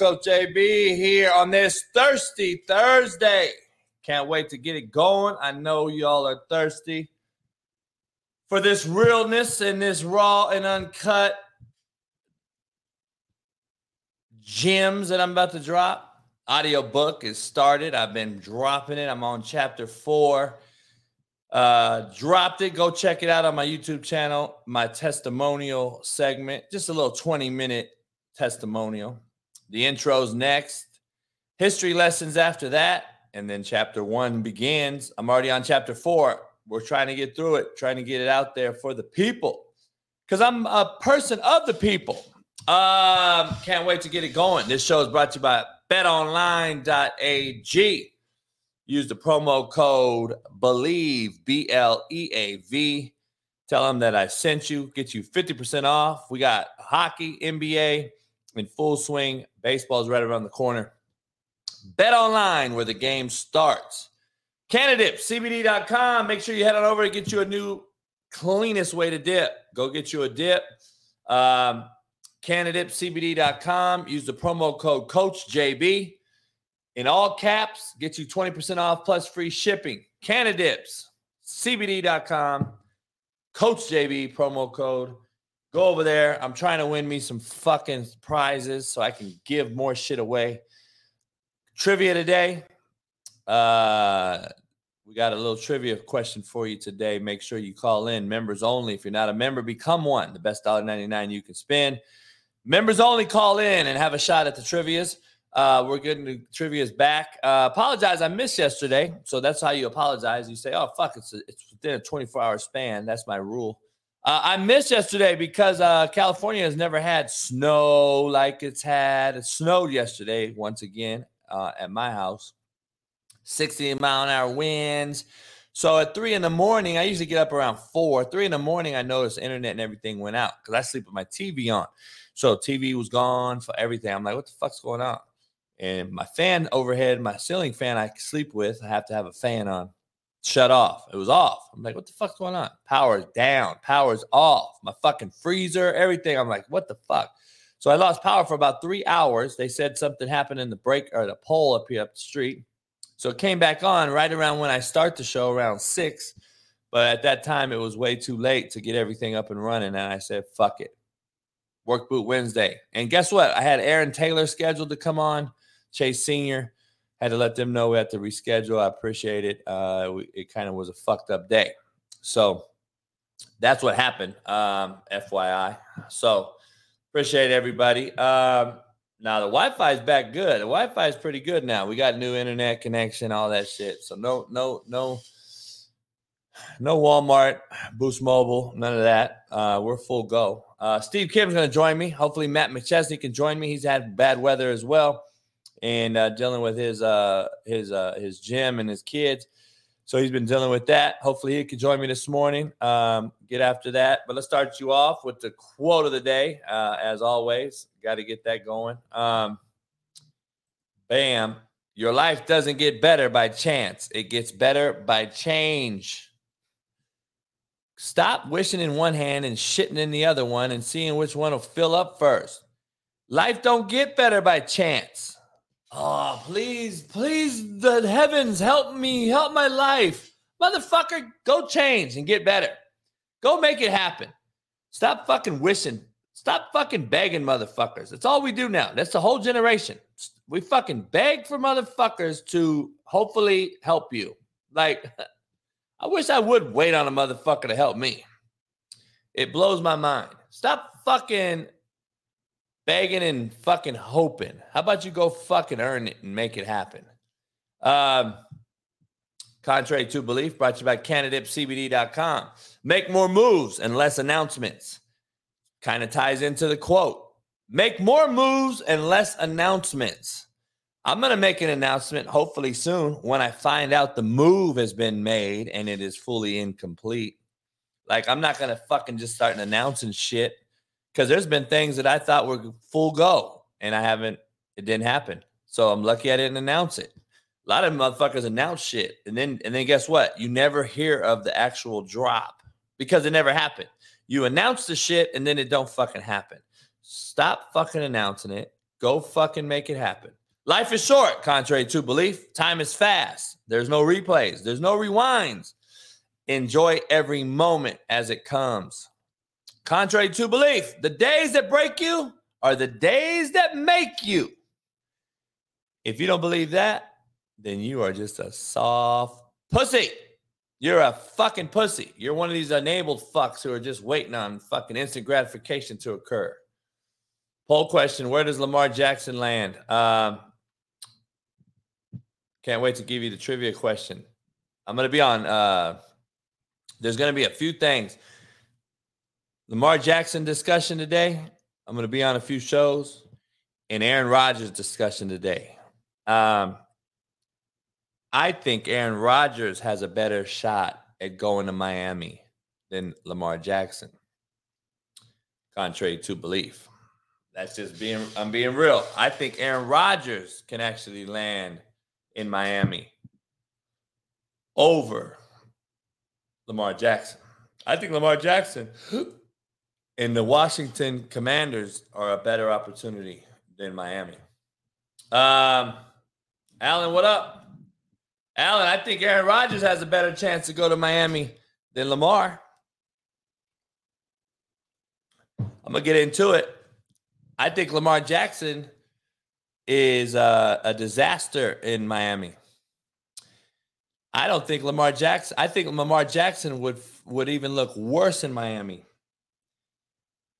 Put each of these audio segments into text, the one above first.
Coach JB here on this thirsty Thursday. Can't wait to get it going. I know y'all are thirsty for this realness and this raw and uncut gems that I'm about to drop. Audio book is started. I've been dropping it. I'm on chapter four. Uh, dropped it. Go check it out on my YouTube channel. My testimonial segment, just a little 20 minute testimonial. The intro's next. History lessons after that. And then chapter one begins. I'm already on chapter four. We're trying to get through it, trying to get it out there for the people. Because I'm a person of the people. Um, can't wait to get it going. This show is brought to you by betonline.ag. Use the promo code BELIEVE, B L E A V. Tell them that I sent you, get you 50% off. We got hockey, NBA in full swing. Baseball is right around the corner. Bet online where the game starts. Cannadip, CBD.com. Make sure you head on over and get you a new, cleanest way to dip. Go get you a dip. Um, CannadipCBD.com. Use the promo code CoachJB in all caps. Get you 20% off plus free shipping. Cannadips, CBD.com. Coach JB promo code. Go over there. I'm trying to win me some fucking prizes so I can give more shit away. Trivia today. Uh, we got a little trivia question for you today. Make sure you call in. Members only. If you're not a member, become one. The best dollar ninety nine you can spend. Members only call in and have a shot at the trivias. Uh, we're getting the trivia's back. Uh, apologize, I missed yesterday. So that's how you apologize. You say, "Oh fuck, it's a, it's within a 24 hour span." That's my rule. Uh, I missed yesterday because uh, California has never had snow like it's had. It snowed yesterday once again uh, at my house. 60 mile an hour winds. So at three in the morning, I usually get up around four. Three in the morning, I noticed internet and everything went out because I sleep with my TV on. So TV was gone for everything. I'm like, what the fuck's going on? And my fan overhead, my ceiling fan I sleep with, I have to have a fan on. Shut off. It was off. I'm like, what the fuck's going on? Power's down. Power's off. My fucking freezer, everything. I'm like, what the fuck? So I lost power for about three hours. They said something happened in the break or the pole up here up the street. So it came back on right around when I start the show around six. But at that time, it was way too late to get everything up and running. And I said, fuck it. Work boot Wednesday. And guess what? I had Aaron Taylor scheduled to come on, Chase Sr. Had to let them know we had to reschedule. I appreciate it. Uh, we, it kind of was a fucked up day. So that's what happened, um, FYI. So appreciate everybody. Um, now the Wi-Fi is back good. The Wi-Fi is pretty good now. We got new internet connection, all that shit. So no, no, no, no Walmart, Boost Mobile, none of that. Uh, we're full go. Uh, Steve Kim's going to join me. Hopefully Matt McChesney can join me. He's had bad weather as well, and uh, dealing with his uh, his uh, his gym and his kids. So he's been dealing with that. Hopefully he can join me this morning. Um, get after that. But let's start you off with the quote of the day. Uh, as always, got to get that going. Um, bam. Your life doesn't get better by chance. It gets better by change. Stop wishing in one hand and shitting in the other one and seeing which one will fill up first. Life don't get better by chance. Oh, please, please, the heavens, help me, help my life. Motherfucker, go change and get better. Go make it happen. Stop fucking wishing. Stop fucking begging motherfuckers. That's all we do now. That's the whole generation. We fucking beg for motherfuckers to hopefully help you. Like, I wish I would wait on a motherfucker to help me. It blows my mind. Stop fucking begging and fucking hoping. How about you go fucking earn it and make it happen? Um, contrary to belief, brought to you by CannadipCBD.com. Make more moves and less announcements. Kind of ties into the quote. Make more moves and less announcements. I'm going to make an announcement hopefully soon when I find out the move has been made and it is fully incomplete. Like, I'm not going to fucking just start announcing shit because there's been things that I thought were full go and I haven't, it didn't happen. So I'm lucky I didn't announce it. A lot of motherfuckers announce shit and then, and then guess what? You never hear of the actual drop because it never happened. You announce the shit and then it don't fucking happen. Stop fucking announcing it Go fucking make it happen. Life is short, contrary to belief. Time is fast. There's no replays, there's no rewinds. Enjoy every moment as it comes. Contrary to belief, the days that break you are the days that make you. If you don't believe that, then you are just a soft pussy. You're a fucking pussy. You're one of these enabled fucks who are just waiting on fucking instant gratification to occur. Poll question Where does Lamar Jackson land? Um, can't wait to give you the trivia question. I'm going to be on, uh, there's going to be a few things. Lamar Jackson discussion today. I'm going to be on a few shows and Aaron Rodgers discussion today. Um, I think Aaron Rodgers has a better shot at going to Miami than Lamar Jackson, contrary to belief. That's just being, I'm being real. I think Aaron Rodgers can actually land in Miami over Lamar Jackson. I think Lamar Jackson and the Washington Commanders are a better opportunity than Miami. Um, Alan, what up? Alan, I think Aaron Rodgers has a better chance to go to Miami than Lamar. I'm gonna get into it. I think Lamar Jackson is uh, a disaster in Miami. I don't think Lamar Jackson. I think Lamar Jackson would would even look worse in Miami.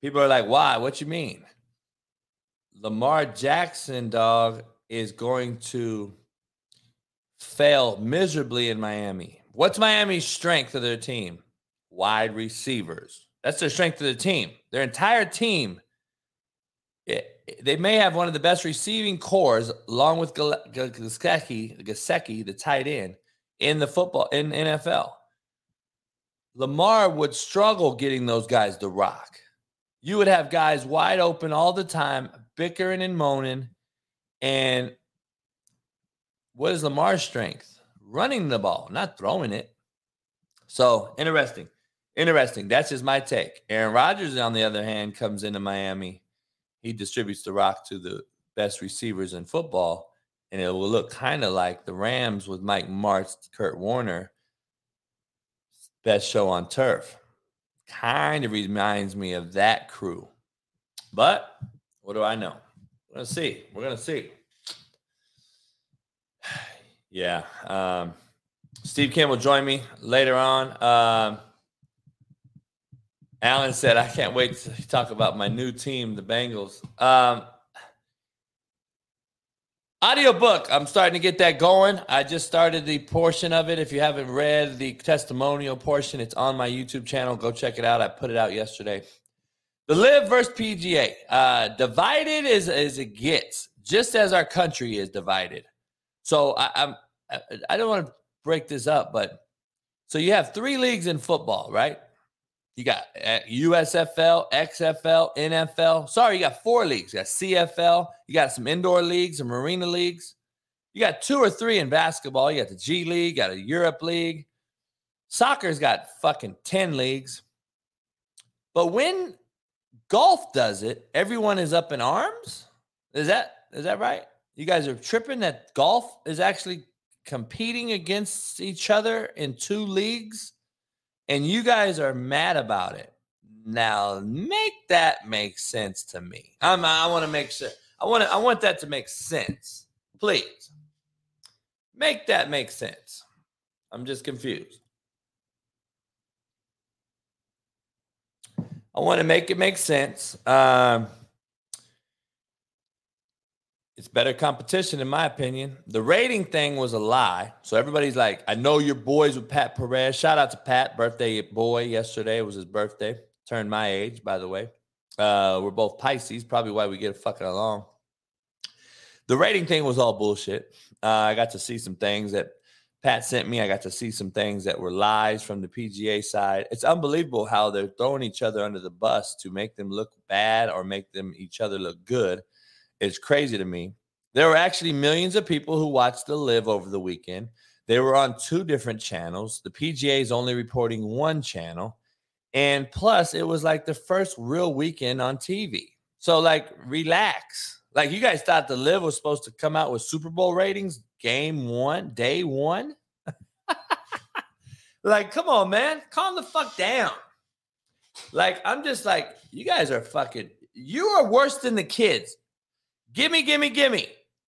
People are like, "Why? What you mean?" Lamar Jackson, dog, is going to fail miserably in Miami. What's Miami's strength of their team? Wide receivers. That's their strength of the team. Their entire team. It, they may have one of the best receiving cores, along with Gesicki, the tight end, in the football in NFL. Lamar would struggle getting those guys to rock. You would have guys wide open all the time, bickering and moaning, and what is Lamar's strength? Running the ball, not throwing it. So interesting. Interesting. That's just my take. Aaron Rodgers, on the other hand, comes into Miami. He distributes the rock to the best receivers in football. And it will look kind of like the Rams with Mike Martz, Kurt Warner, best show on turf. Kind of reminds me of that crew. But what do I know? We're going to see. We're going to see. Yeah. Um, Steve Kim will join me later on. Um, Alan said, I can't wait to talk about my new team, the Bengals. Um, audiobook, I'm starting to get that going. I just started the portion of it. If you haven't read the testimonial portion, it's on my YouTube channel. Go check it out. I put it out yesterday. The LIV versus PGA. Uh, divided as, as it gets, just as our country is divided. So I, I'm I don't want to break this up, but so you have three leagues in football, right? You got USFL, uh, XFL, NFL. Sorry, you got four leagues. You got CFL. You got some indoor leagues, and marina leagues. You got two or three in basketball. You got the G League, got a Europe League. Soccer's got fucking 10 leagues. But when golf does it, everyone is up in arms. Is that is that right? You guys are tripping that golf is actually competing against each other in two leagues, and you guys are mad about it. Now, make that make sense to me. I'm, I want to make sure. I want. I want that to make sense. Please make that make sense. I'm just confused. I want to make it make sense. Um, it's better competition, in my opinion. The rating thing was a lie. So everybody's like, I know your boys with Pat Perez. Shout out to Pat, birthday boy yesterday. Was his birthday. Turned my age, by the way. Uh, we're both Pisces, probably why we get a fucking along. The rating thing was all bullshit. Uh, I got to see some things that Pat sent me. I got to see some things that were lies from the PGA side. It's unbelievable how they're throwing each other under the bus to make them look bad or make them each other look good it's crazy to me. There were actually millions of people who watched the LIV over the weekend. They were on two different channels. The PGA is only reporting one channel. And plus, it was like the first real weekend on TV. So, like, relax. Like you guys thought the LIV was supposed to come out with Super Bowl ratings game one, day one. like, come on, man, calm the fuck down. Like, I'm just like, you guys are fucking. You are worse than the kids. Gimme, gimme, gimme.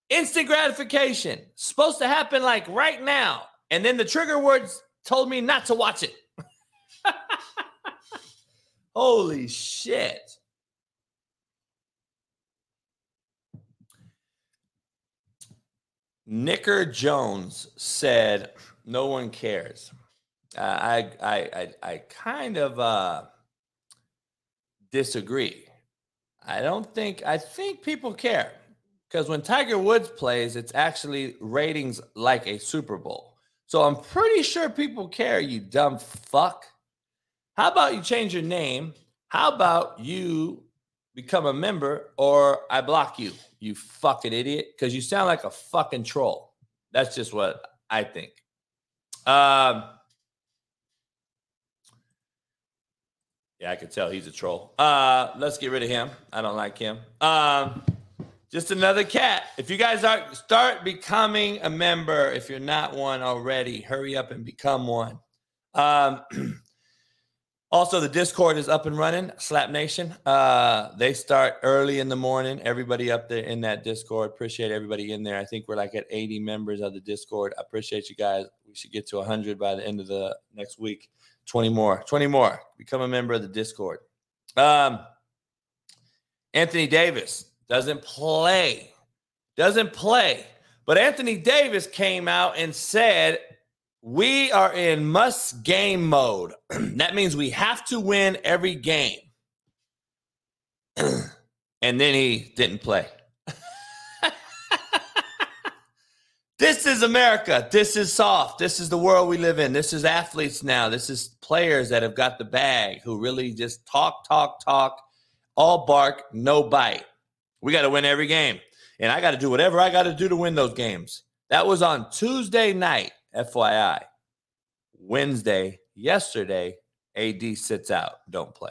Instant gratification. Supposed to happen like right now. And then the trigger words told me not to watch it. Holy shit. Nicker Jones said, "No one cares." Uh, I, I, I, I kind of uh, disagree. I don't think. I think people care because when Tiger Woods plays, it's actually ratings like a Super Bowl. So I'm pretty sure people care. You dumb fuck. How about you change your name? How about you become a member or I block you, you fucking idiot? Because you sound like a fucking troll. That's just what I think. Um, yeah, I could tell he's a troll. Uh, let's get rid of him. I don't like him. Um, just another cat. If you guys are start becoming a member, if you're not one already, hurry up and become one. Um, Also, the Discord is up and running. Slap Nation. Uh, they start early in the morning. Everybody up there in that Discord. Appreciate everybody in there. I think we're like at 80 members of the Discord. I appreciate you guys. We should get to 100 by the end of the next week. 20 more. 20 more. Become a member of the Discord. Um, Anthony Davis doesn't play. Doesn't play. But Anthony Davis came out and said we are in must game mode. that means we have to win every game. and then he didn't play. This is America. This is soft. This is the world we live in. This is athletes now. This is players that have got the bag who really just talk, talk, talk, all bark, no bite. We got to win every game. And I got to do whatever I got to do to win those games. That was on Tuesday night. FYI. Wednesday, yesterday, AD sits out, don't play.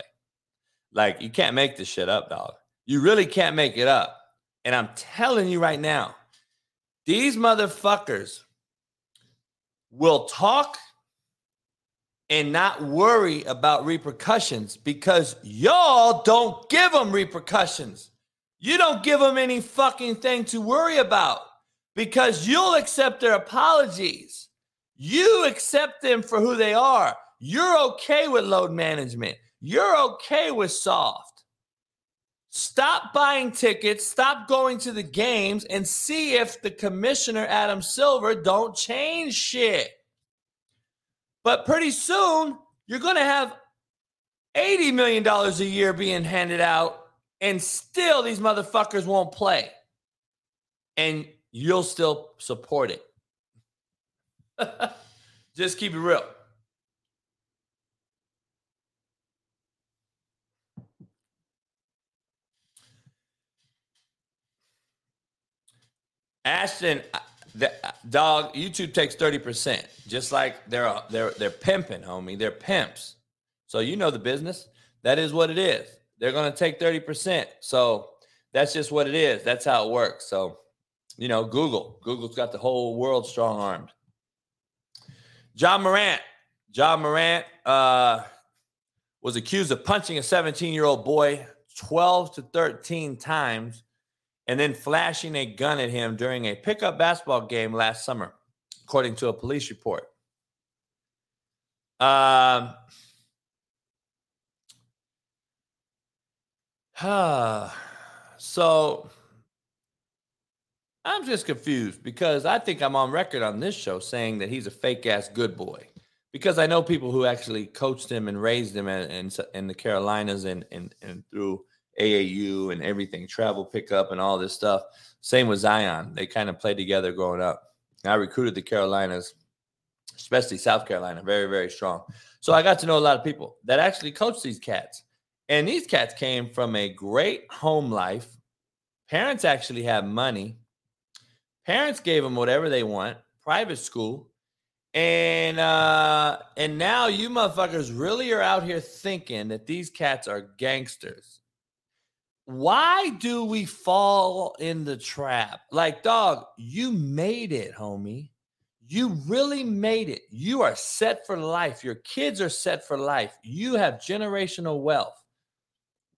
Like, you can't make this shit up, dog. You really can't make it up. And I'm telling you right now, these motherfuckers will talk and not worry about repercussions because y'all don't give them repercussions. You don't give them any fucking thing to worry about because you'll accept their apologies. You accept them for who they are. You're okay with load management. You're okay with soft. Stop buying tickets, stop going to the games and see if the commissioner Adam Silver don't change shit. But pretty soon, you're going to have 80 million dollars a year being handed out and still these motherfuckers won't play. And you'll still support it. Just keep it real. Ashton, uh, the uh, dog, YouTube takes 30%, just like they're they're they're pimping, homie. They're pimps. So you know the business. That is what it is. They're gonna take 30%. So that's just what it is. That's how it works. So, you know, Google. Google's got the whole world strong armed. Ja Morant. Ja Morant uh, was accused of punching a 17 year old boy 12 to 13 times and then flashing a gun at him during a pickup basketball game last summer, according to a police report. Um, so I'm just confused because I think I'm on record on this show saying that he's a fake ass good boy. Because I know people who actually coached him and raised him in, in, in the Carolinas and, and, and through AAU and everything, travel pickup and all this stuff. Same with Zion. They kind of played together growing up. I recruited the Carolinas, especially South Carolina, very, very strong. So I got to know a lot of people that actually coached these cats. And these cats came from a great home life. Parents actually have money Parents gave them whatever they want, private school. And uh and now you motherfuckers really are out here thinking that these cats are gangsters. Why do we fall in the trap? Like, dog, you made it, homie. You really made it. You are set for life. Your kids are set for life. You have generational wealth.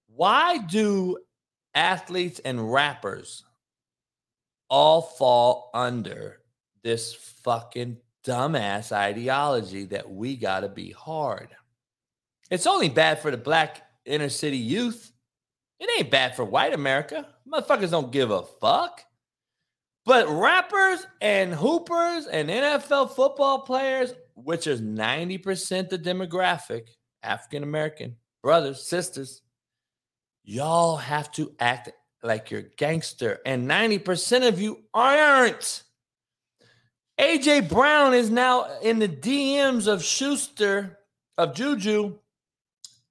Why do athletes and rappers all fall under this fucking dumbass ideology that we got to be hard? It's only bad for the black inner city youth. It ain't bad for white America. Motherfuckers don't give a fuck. But rappers and hoopers and NFL football players, which is 90% the demographic, African American brothers, sisters, y'all have to act like you're gangster. And 90% of you aren't. AJ Brown is now in the DMs of Schuster, of Juju,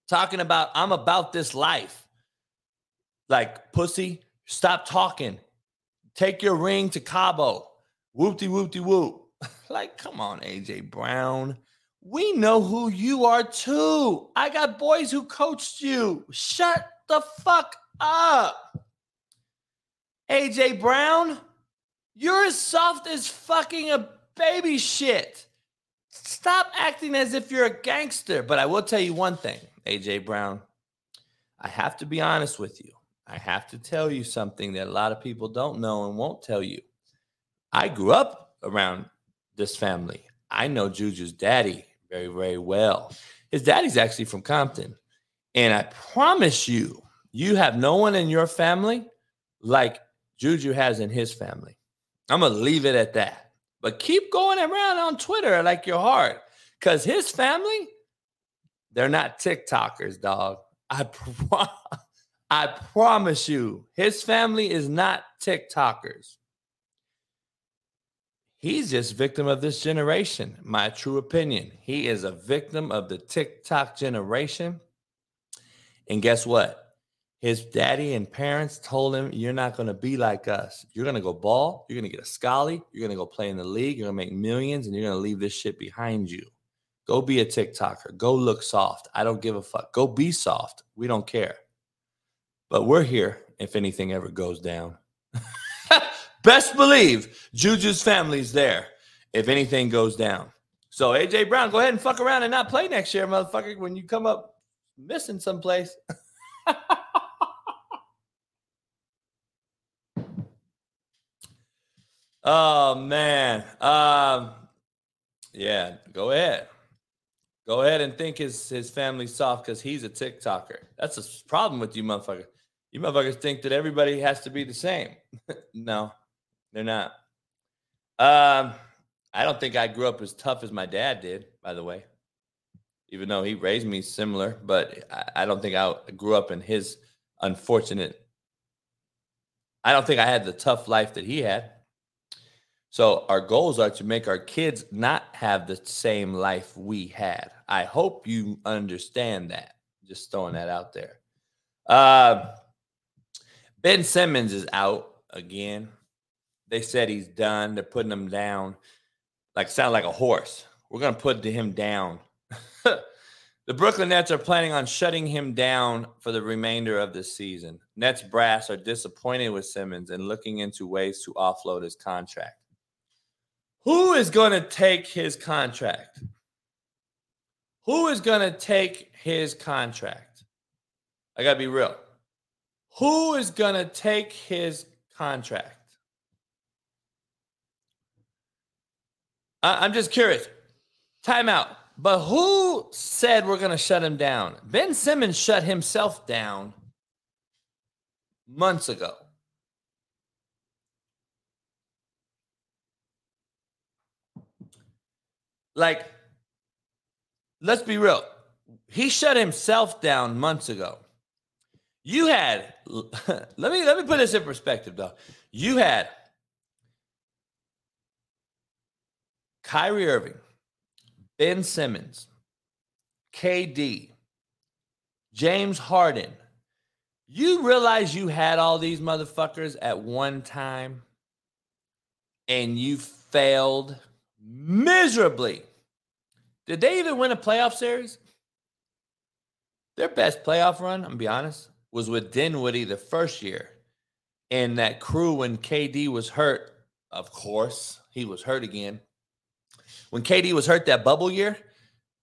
talking about, I'm about this life. Like, pussy, stop talking. Take your ring to Cabo. Whoopty whoopty whoop. like, come on, AJ Brown. We know who you are too. I got boys who coached you. Shut the fuck up. AJ Brown, you're as soft as fucking a baby shit. Stop acting as if you're a gangster. But I will tell you one thing, AJ Brown. I have to be honest with you. I have to tell you something that a lot of people don't know and won't tell you. I grew up around this family. I know Juju's daddy very, very well. His daddy's actually from Compton. And I promise you, you have no one in your family like Juju has in his family. I'm going to leave it at that. But keep going around on Twitter like your heart because his family, they're not TikTokers, dog. I pro- I promise you, his family is not TikTokers. He's just victim of this generation, my true opinion. He is a victim of the TikTok generation. And guess what? His daddy and parents told him, You're not going to be like us. You're going to go ball. You're going to get a scully. You're going to go play in the league. You're going to make millions and you're going to leave this shit behind you. Go be a TikToker. Go look soft. I don't give a fuck. Go be soft. We don't care. But we're here if anything ever goes down. Best believe Juju's family's there if anything goes down. So AJ Brown, go ahead and fuck around and not play next year, motherfucker, when you come up missing someplace. oh man. Um yeah, go ahead. Go ahead and think his his family's soft because he's a TikToker. That's a problem with you, motherfucker. You motherfuckers think that everybody has to be the same. no, they're not. Um, I don't think I grew up as tough as my dad did, by the way, even though he raised me similar, but I, I don't think I grew up in his unfortunate. I don't think I had the tough life that he had. So our goals are to make our kids not have the same life we had. I hope you understand that. Just throwing that out there. Uh, Ben Simmons is out again. They said he's done. They're putting him down. Like sound like a horse. We're gonna put him down. the Brooklyn Nets are planning on shutting him down for the remainder of the season. Nets brass are disappointed with Simmons and looking into ways to offload his contract. Who is going to take his contract? Who is going to take his contract? I got to be real. Who is going to take his contract? I- I'm just curious. Timeout. But who said we're going to shut him down? Ben Simmons shut himself down months ago. Like, let's be real. He shut himself down months ago. You had let me let me put this in perspective though. You had Kyrie Irving, Ben Simmons, KD, James Harden. You realize you had all these motherfuckers at one time and you failed miserably. Did they even win a playoff series? Their best playoff run, I'm gonna be honest, was with Dinwiddie the first year. And that crew when KD was hurt, of course, he was hurt again. When KD was hurt that bubble year,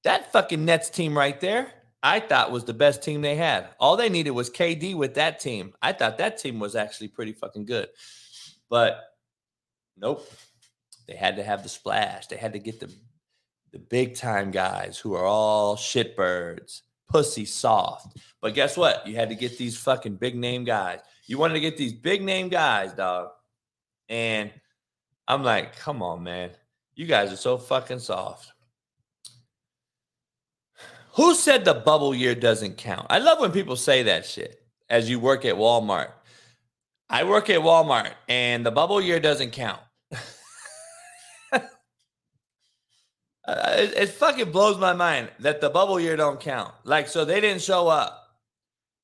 that fucking Nets team right there, I thought was the best team they had. All they needed was KD with that team. I thought that team was actually pretty fucking good. But nope. They had to have the splash. They had to get the the big time guys who are all shitbirds, pussy soft. But guess what? You had to get these fucking big name guys. You wanted to get these big name guys, dog. And I'm like, come on, man. You guys are so fucking soft. Who said the bubble year doesn't count? I love when people say that shit as you work at Walmart. I work at Walmart and the bubble year doesn't count. It, it, fucking blows my mind that the bubble year don't count. Like, so they didn't show up.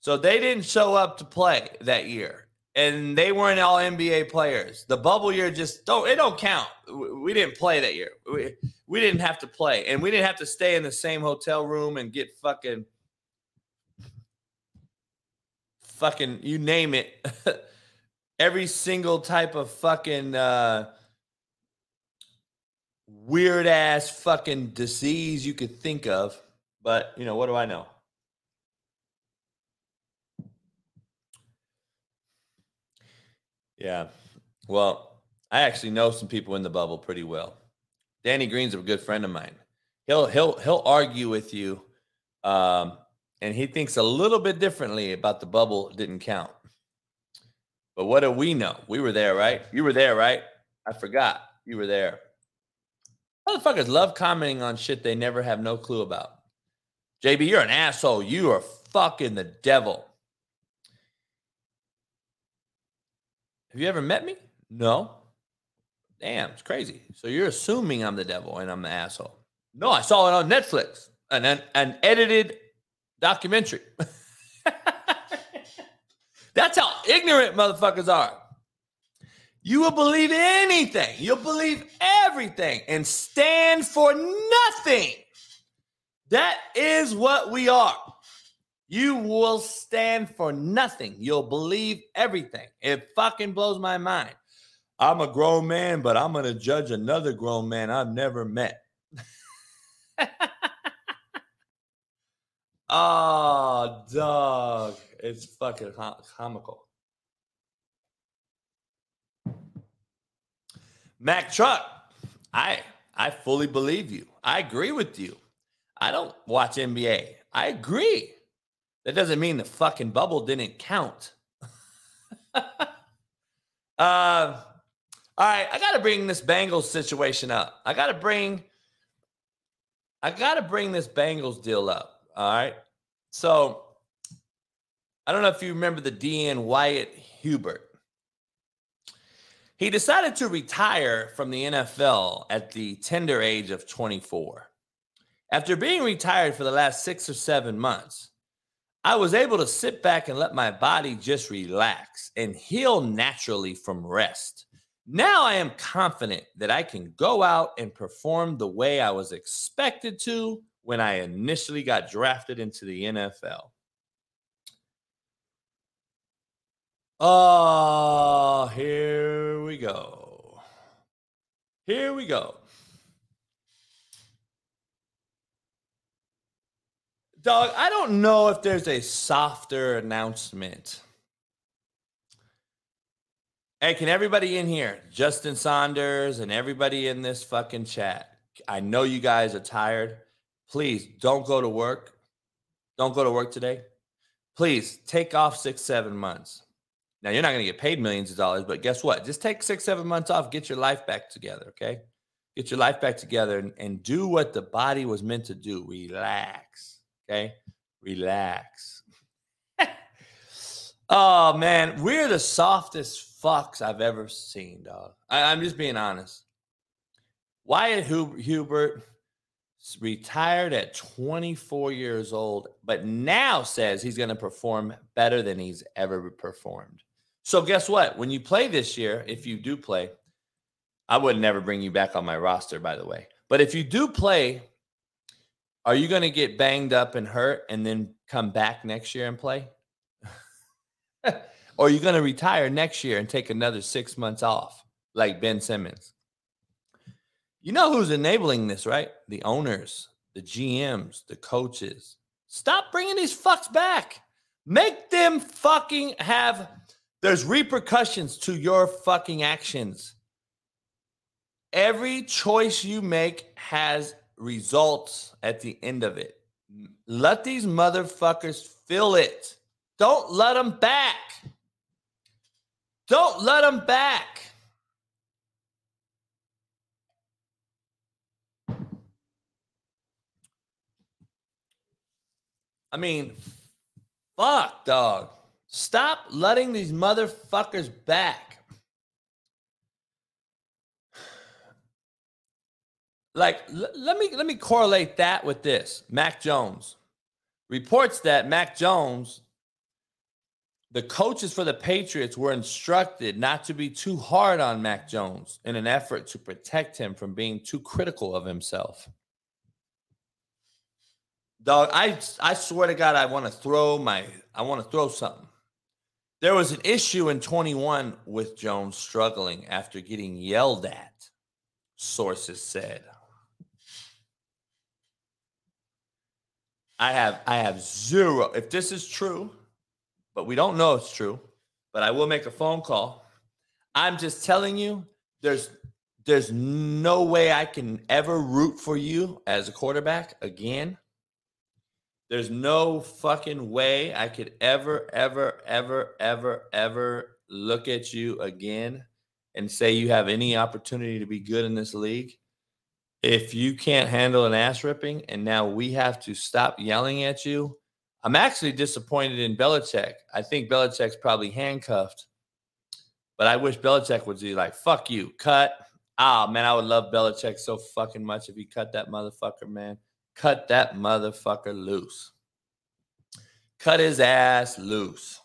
So they didn't show up to play that year, and they weren't all NBA players. The bubble year just don't it don't count. We didn't play that year. We, we didn't have to play, and we didn't have to stay in the same hotel room and get fucking fucking you name it. Every single type of fucking. uh weird ass fucking disease you could think of. But, you know, what do I know? Yeah. Well, I actually know some people in the bubble pretty well. Danny Green's a good friend of mine. He'll he'll he'll argue with you, um, and he thinks a little bit differently about the bubble didn't count. But what do we know? We were there, right? You were there, right? I forgot you were there. Motherfuckers love commenting on shit they never have no clue about. JB, you're an asshole. You are fucking the devil. Have you ever met me? No. Damn, it's crazy. So you're assuming I'm the devil and I'm the asshole. No, I saw it on Netflix, an, an, an edited documentary. That's how ignorant motherfuckers are. You will believe anything. You'll believe everything and stand for nothing. That is what we are. You will stand for nothing. You'll believe everything. It fucking blows my mind. I'm a grown man, but I'm going to judge another grown man I've never met. oh, dog. It's fucking comical. Mac Truck, I I fully believe you. I agree with you. I don't watch NBA. I agree. That doesn't mean the fucking bubble didn't count. uh, all right, I got to bring this Bengals situation up. I got to bring I got to bring this Bengals deal up. All right. So I don't know if you remember the DN Wyatt Hubert. He decided to retire from the NFL at the tender age of 24. After being retired for the last six or seven months, I was able to sit back and let my body just relax and heal naturally from rest. Now I am confident that I can go out and perform the way I was expected to when I initially got drafted into the NFL. Oh, here we go. Here we go. Dog, I don't know if there's a softer announcement. Hey, can everybody in here, Justin Saunders and everybody in this fucking chat, I know you guys are tired. Please don't go to work. Don't go to work today. Please take off six, seven months. Now you're not going to get paid millions of dollars, but guess what? Just take six, seven months off, get your life back together. Okay. Get your life back together and, and do what the body was meant to do. Relax. Okay. Relax. oh man, we're the softest fucks I've ever seen, dog. I, am just being honest. Wyatt Hubert retired at 24 years old, but now says he's going to perform better than he's ever performed. So guess what? When you play this year, if you do play, I would never bring you back on my roster, by the way. But if you do play, are you going to get banged up and hurt and then come back next year and play? or are you're going to retire next year and take another six months off, like Ben Simmons. You know who's enabling this, right? The owners, the GMs, the coaches. Stop bringing these fucks back. Make them fucking have. There's repercussions to your fucking actions. Every choice you make has results at the end of it. Let these motherfuckers feel it. Don't let them back. Don't let them back. I mean, fuck, dog. Stop letting these motherfuckers back. Like, l- let me let me correlate that with this. Mac Jones reports that Mac Jones, the coaches for the Patriots were instructed not to be too hard on Mac Jones in an effort to protect him from being too critical of himself. Dog, I I swear to God, I want to throw my I want to throw something. There was an issue in 21 with Jones struggling after getting yelled at, sources said. I have I have zero. If this is true, but we don't know it's true, but I will make a phone call. I'm just telling you, there's there's no way I can ever root for you as a quarterback again there's no fucking way I could ever, ever, ever, ever, ever look at you again and say you have any opportunity to be good in this league. If you can't handle an ass ripping and now we have to stop yelling at you, I'm actually disappointed in Belichick. I think Belichick's probably handcuffed, but I wish Belichick would be like, fuck you, cut. Ah, man, I would love Belichick so fucking much if he cut that motherfucker, man. Cut that motherfucker loose. Cut his ass loose.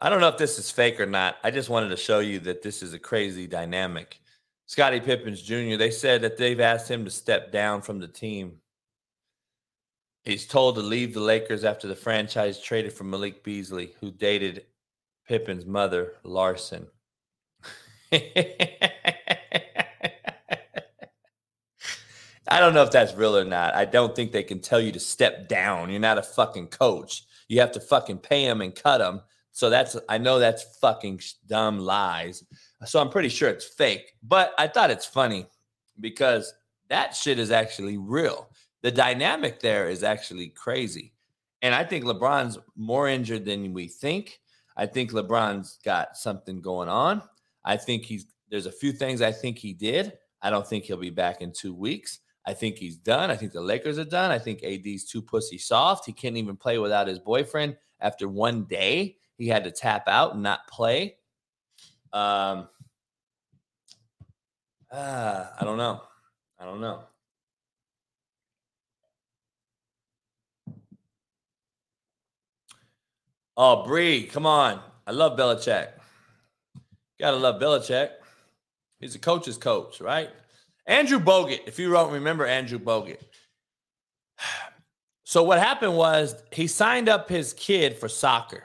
I don't know if this is fake or not. I just wanted to show you that this is a crazy dynamic. Scottie Pippins Jr., they said that they've asked him to step down from the team. He's told to leave the Lakers after the franchise traded for Malik Beasley, who dated Pippen's mother, Larsa. I don't know if that's real or not. I don't think they can tell you to step down. You're not a fucking coach. You have to fucking pay them and cut them. So that's I know that's fucking dumb lies. So I'm pretty sure it's fake. But I thought it's funny because that shit is actually real. The dynamic there is actually crazy. And I think LeBron's more injured than we think. I think LeBron's got something going on. I think he's there's a few things I think he did. I don't think he'll be back in 2 weeks. I think he's done. I think the Lakers are done. I think AD's too pussy soft. He can't even play without his boyfriend. After one day, he had to tap out and not play. Um, uh, I don't know. I don't know. Oh, Bree, come on. I love Belichick. Gotta love Belichick. He's a coach's coach, right? Andrew Bogut, if you don't remember Andrew Bogut. So what happened was he signed up his kid for soccer.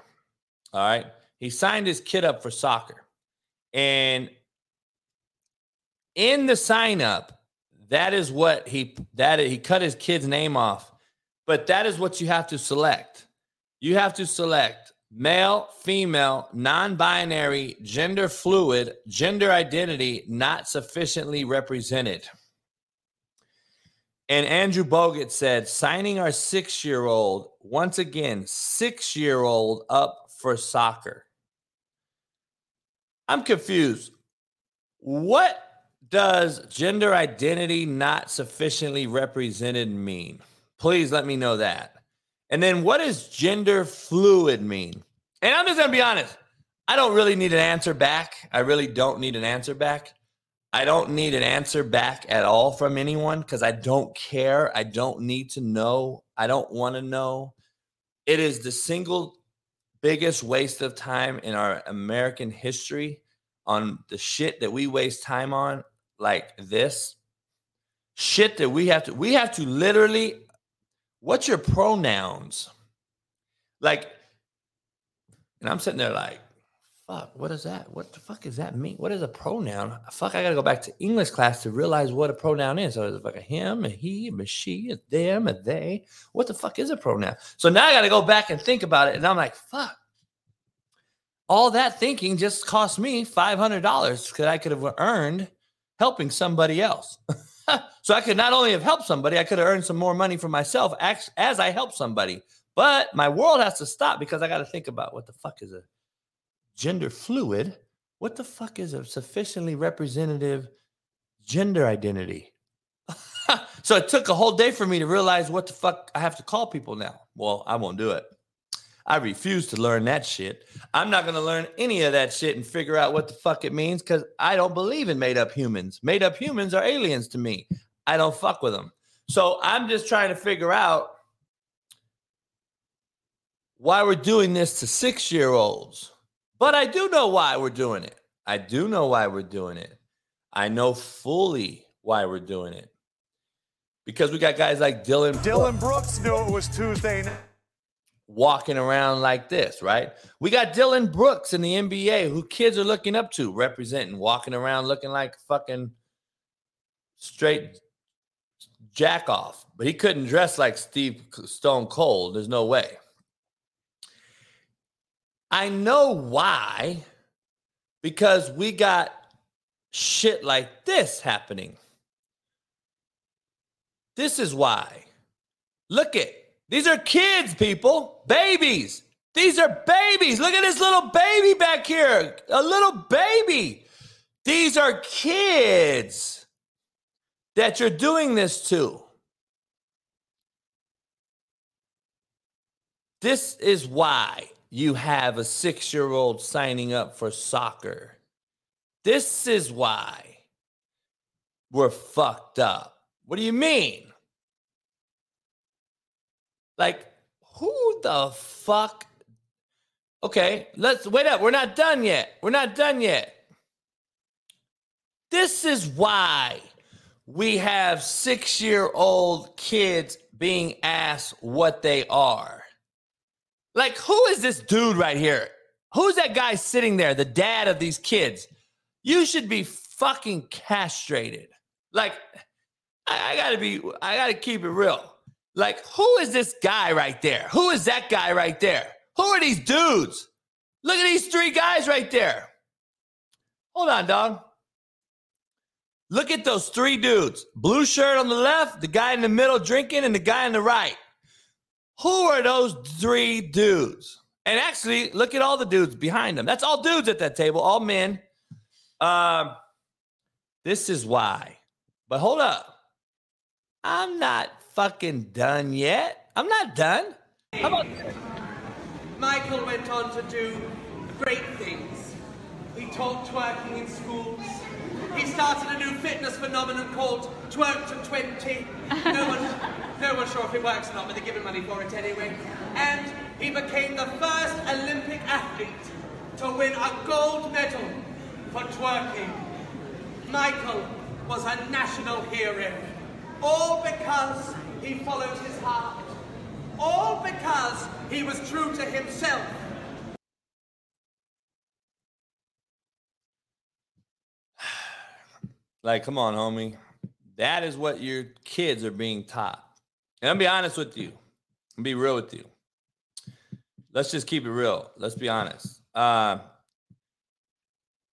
All right. He signed his kid up for soccer. And in the sign up, that is what he that he cut his kid's name off. But that is what you have to select. You have to select male, female, non binary, gender fluid, gender identity not sufficiently represented. And Andrew Bogut said, signing our six year old, once again, six year old up for soccer. I'm confused. What does gender identity not sufficiently represented mean? Please let me know that. And then what does gender fluid mean? And I'm just going to be honest. I don't really need an answer back. I really don't need an answer back. I don't need an answer back at all from anyone because I don't care. I don't need to know. I don't want to know. It is the single biggest waste of time in our American history on the shit that we waste time on, like this shit that we have to, we have to literally What's your pronouns? Like, And I'm sitting there like, fuck, what is that? What the fuck does that mean? What is a pronoun? Fuck, I gotta go back to English class to realize what a pronoun is. So it's like a him, a he, a she, a them, a they. What the fuck is a pronoun? So now I gotta go back and think about it. And I'm like, fuck. All that thinking just cost me $500 because I could have earned helping somebody else. so I could not only have helped somebody, I could have earned some more money for myself as I help somebody. But my world has to stop because I got to think about what the fuck is a gender fluid? What the fuck is a sufficiently representative gender identity? so it took a whole day for me to realize what the fuck I have to call people now. Well, I won't do it. I refuse to learn that shit. I'm not going to learn any of that shit and figure out what the fuck it means because I don't believe in made up humans. Made up humans are aliens to me. I don't fuck with them. So I'm just trying to figure out why we're doing this to six year olds. But I do know why we're doing it. I do know why we're doing it. I know fully why we're doing it. Because we got guys like Dillon. Dylan Brooks knew it was Tuesday night walking around like this, right? We got Dillon Brooks in the NBA who kids are looking up to, representing, walking around looking like fucking straight jack off. But he couldn't dress like Steve Stone Cold. There's no way. I know why. Because we got shit like this happening. This is why. Look at these are kids, people, babies. These are babies. Look at this little baby back here, a little baby. These are kids that you're doing this to. This is why you have a six year old signing up for soccer. This is why we're fucked up. What do you mean? Like, who the fuck? Okay, let's wait up. We're not done yet. We're not done yet. This is why we have six year old kids being asked what they are. Like, who is this dude right here? Who's that guy sitting there, the dad of these kids? You should be fucking castrated. Like, I, I gotta be, I gotta keep it real. Like, who is this guy right there? Who is that guy right there? Who are these dudes? Look at these three guys right there. Hold on, dog. Look at those three dudes. Blue shirt on the left, the guy in the middle drinking, and the guy on the right. Who are those three dudes? And actually, look at all the dudes behind them. That's all dudes at that table, all men. Um, this is why. But hold up. I'm not fucking done yet. I'm not done. How about Michael went on to do great things. He taught twerking in schools. He started a new fitness phenomenon called Twerk to 20. No one, no one's sure if it works or not, but they're giving money for it anyway. And he became the first Olympic athlete to win a gold medal for twerking. Michael was a national hero. All because he followed his heart. All because he was true to himself. Like, come on, homie. That is what your kids are being taught. And I'll be honest with you. I'll be real with you. Let's just keep it real. Let's be honest. Uh,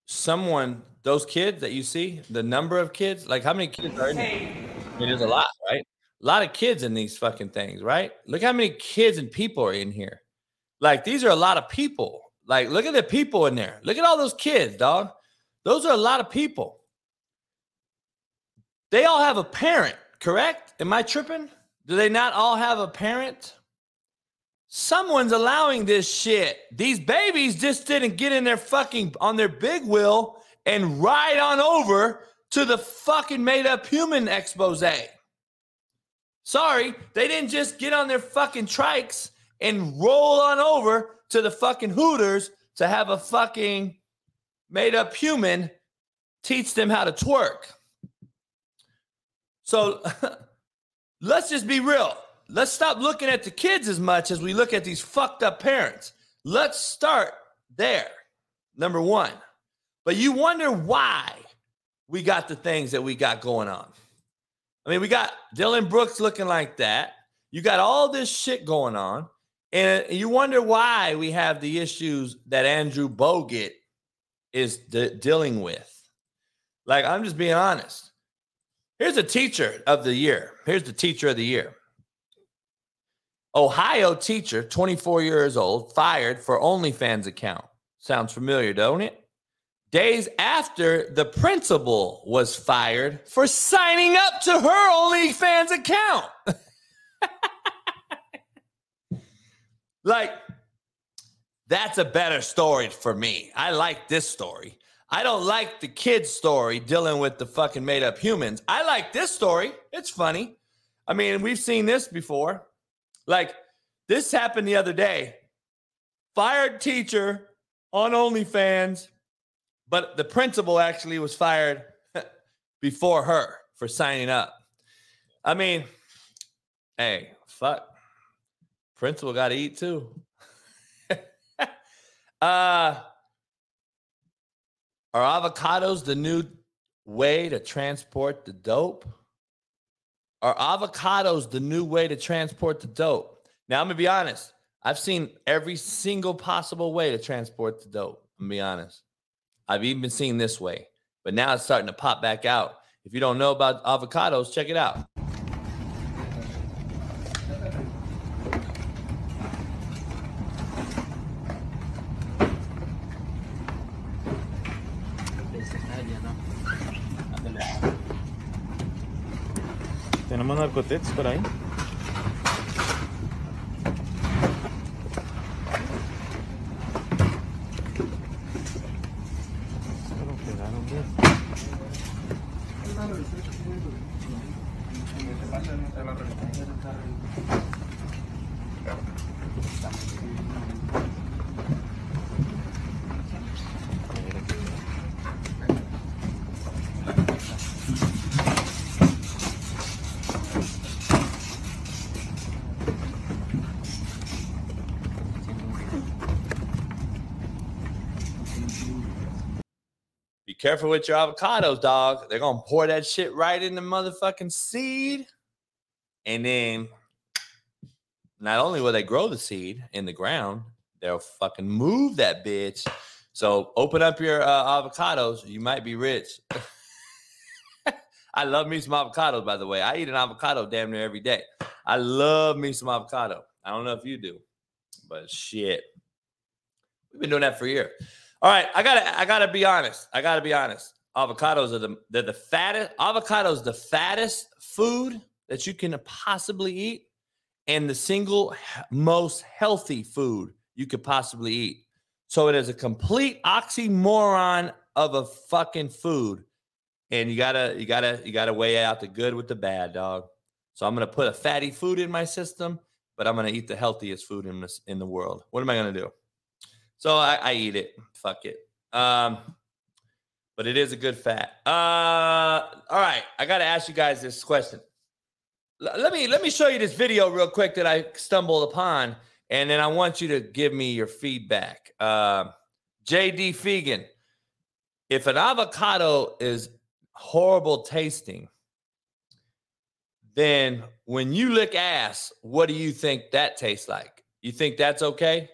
someone, those kids that you see, the number of kids, like how many kids are in there? It is a lot, right? A lot of kids in these fucking things, right? Look how many kids and people are in here. Like these are a lot of people. Like look at the people in there. Look at all those kids, dog. Those are a lot of people. They all have a parent, correct? Am I tripping? Do they not all have a parent? Someone's allowing this shit. These babies just didn't get in their fucking on their big wheel and ride on over to the fucking made up human expose. Sorry, they didn't just get on their fucking trikes and roll on over to the fucking Hooters to have a fucking made up human teach them how to twerk. So let's just be real. Let's stop looking at the kids as much as we look at these fucked up parents. Let's start there. Number one. But you wonder why we got the things that we got going on. I mean, we got Dillon Brooks looking like that. You got all this shit going on. And you wonder why we have the issues that Andrew Bogut is de- dealing with. Like, I'm just being honest. Here's a teacher of the year. Here's the teacher of the year. Ohio teacher, 24 years old, fired for OnlyFans account. Sounds familiar, don't it? Days after the principal was fired for signing up to her OnlyFans account. like, that's a better story for me. I like this story. I don't like the kid's story dealing with the fucking made up humans. I like this story. It's funny. I mean, we've seen this before. Like, this happened the other day. Fired teacher on OnlyFans, but the principal actually was fired before her for signing up. I mean, hey, fuck. Principal got to eat too. uh, are avocados the new way to transport the dope? Are avocados the new way to transport the dope? Now, I'm going to be honest. I've seen every single possible way to transport the dope. I'm going to be honest. I've even been seeing this way, but now it's starting to pop back out. If you don't know about avocados, check it out. Tenemos narcotex por ahí. Careful with your avocados, dog. They're gonna pour that shit right in the motherfucking seed. And then not only will they grow the seed in the ground, they'll fucking move that bitch. So open up your uh, avocados. You might be rich. I love me some avocados, by the way. I eat an avocado damn near every day. I love me some avocado. I don't know if you do, but shit. We've been doing that for a year. All right, I gotta I gotta be honest. I gotta be honest. Avocados are the they're the fattest. Avocados the fattest food that you can possibly eat, and the single most healthy food you could possibly eat. So it is a complete oxymoron of a fucking food, and you gotta you gotta you gotta weigh out the good with the bad, dog. So I'm gonna put a fatty food in my system, but I'm gonna eat the healthiest food in this in the world. What am I gonna do? So I, I eat it. Fuck it. Um, but it is a good fat. Uh, all right. I got to ask you guys this question. L- let me let me show you this video real quick that I stumbled upon, and then I want you to give me your feedback. Uh, JD Fegan, if an avocado is horrible tasting, then when you lick ass, what do you think that tastes like? You think that's okay?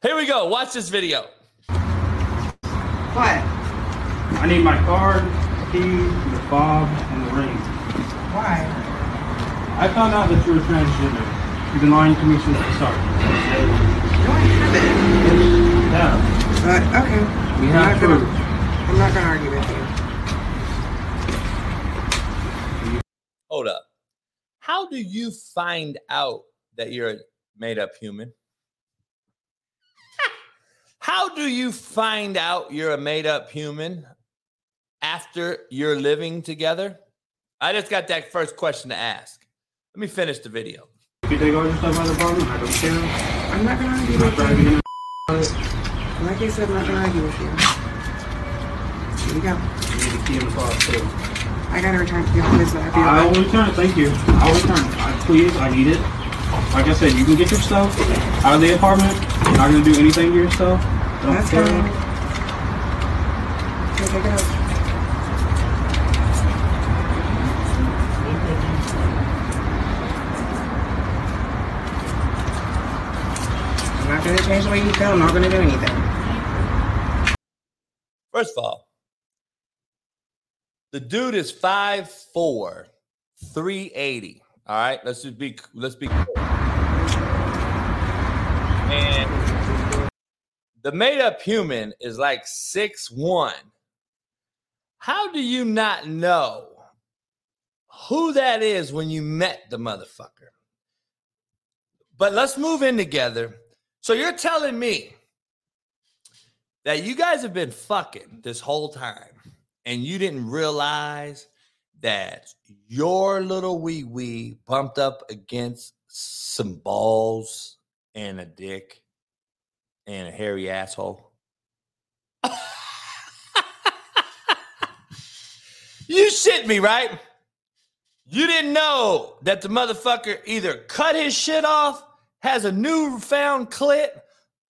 Here we go. Watch this video. What? I need my card, key, the fob, and the ring. Why? I found out that you were transgender. You've been lying to me since the start. No, I haven't. Yeah. But okay. We I'm have gonna. proof. I'm not gonna argue with you. Hold up. How do you find out that you're a made up human? How do you find out you're a made up human after you're living together? I just got that first question to ask. Let me finish the video. If you take all your stuff out of the apartment, I don't care. I'm not gonna argue with driving you. Like I said, I'm not gonna argue with you. Here we go. You need a key in the fob too. I gotta return to the office. but I feel I'll return it. Thank you. I'll return it. I, please, I need it. Like I said, you can get your stuff out of the apartment. You're not gonna do anything to yourself. Don't That's care. fine. Go check it out. I'm not gonna change the way you feel. I'm not gonna do anything. First of all, the dude is 5'4, 380. All right, let's just be let's be. And the made up human is like six one. How do you not know who that is when you met the motherfucker? But let's move in together. So you're telling me that you guys have been fucking this whole time and you didn't realize that your little wee wee bumped up against some balls and a dick and a hairy asshole. you shit me, right? You didn't know that the motherfucker either cut his shit off, has a newfound clit,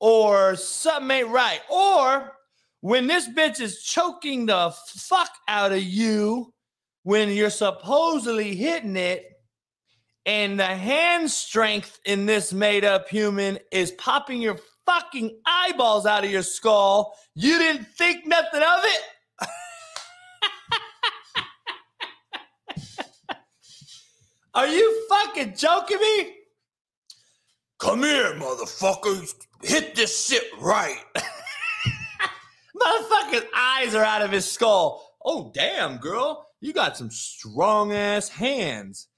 or something ain't right. Or when this bitch is choking the fuck out of you when you're supposedly hitting it, and the hand strength in this made up human is popping your fucking eyeballs out of your skull, you didn't think nothing of it? Are you fucking joking me? Come here, motherfucker. Hit this shit right. Motherfucker's eyes are out of his skull. Oh, damn, girl. You got some strong ass hands.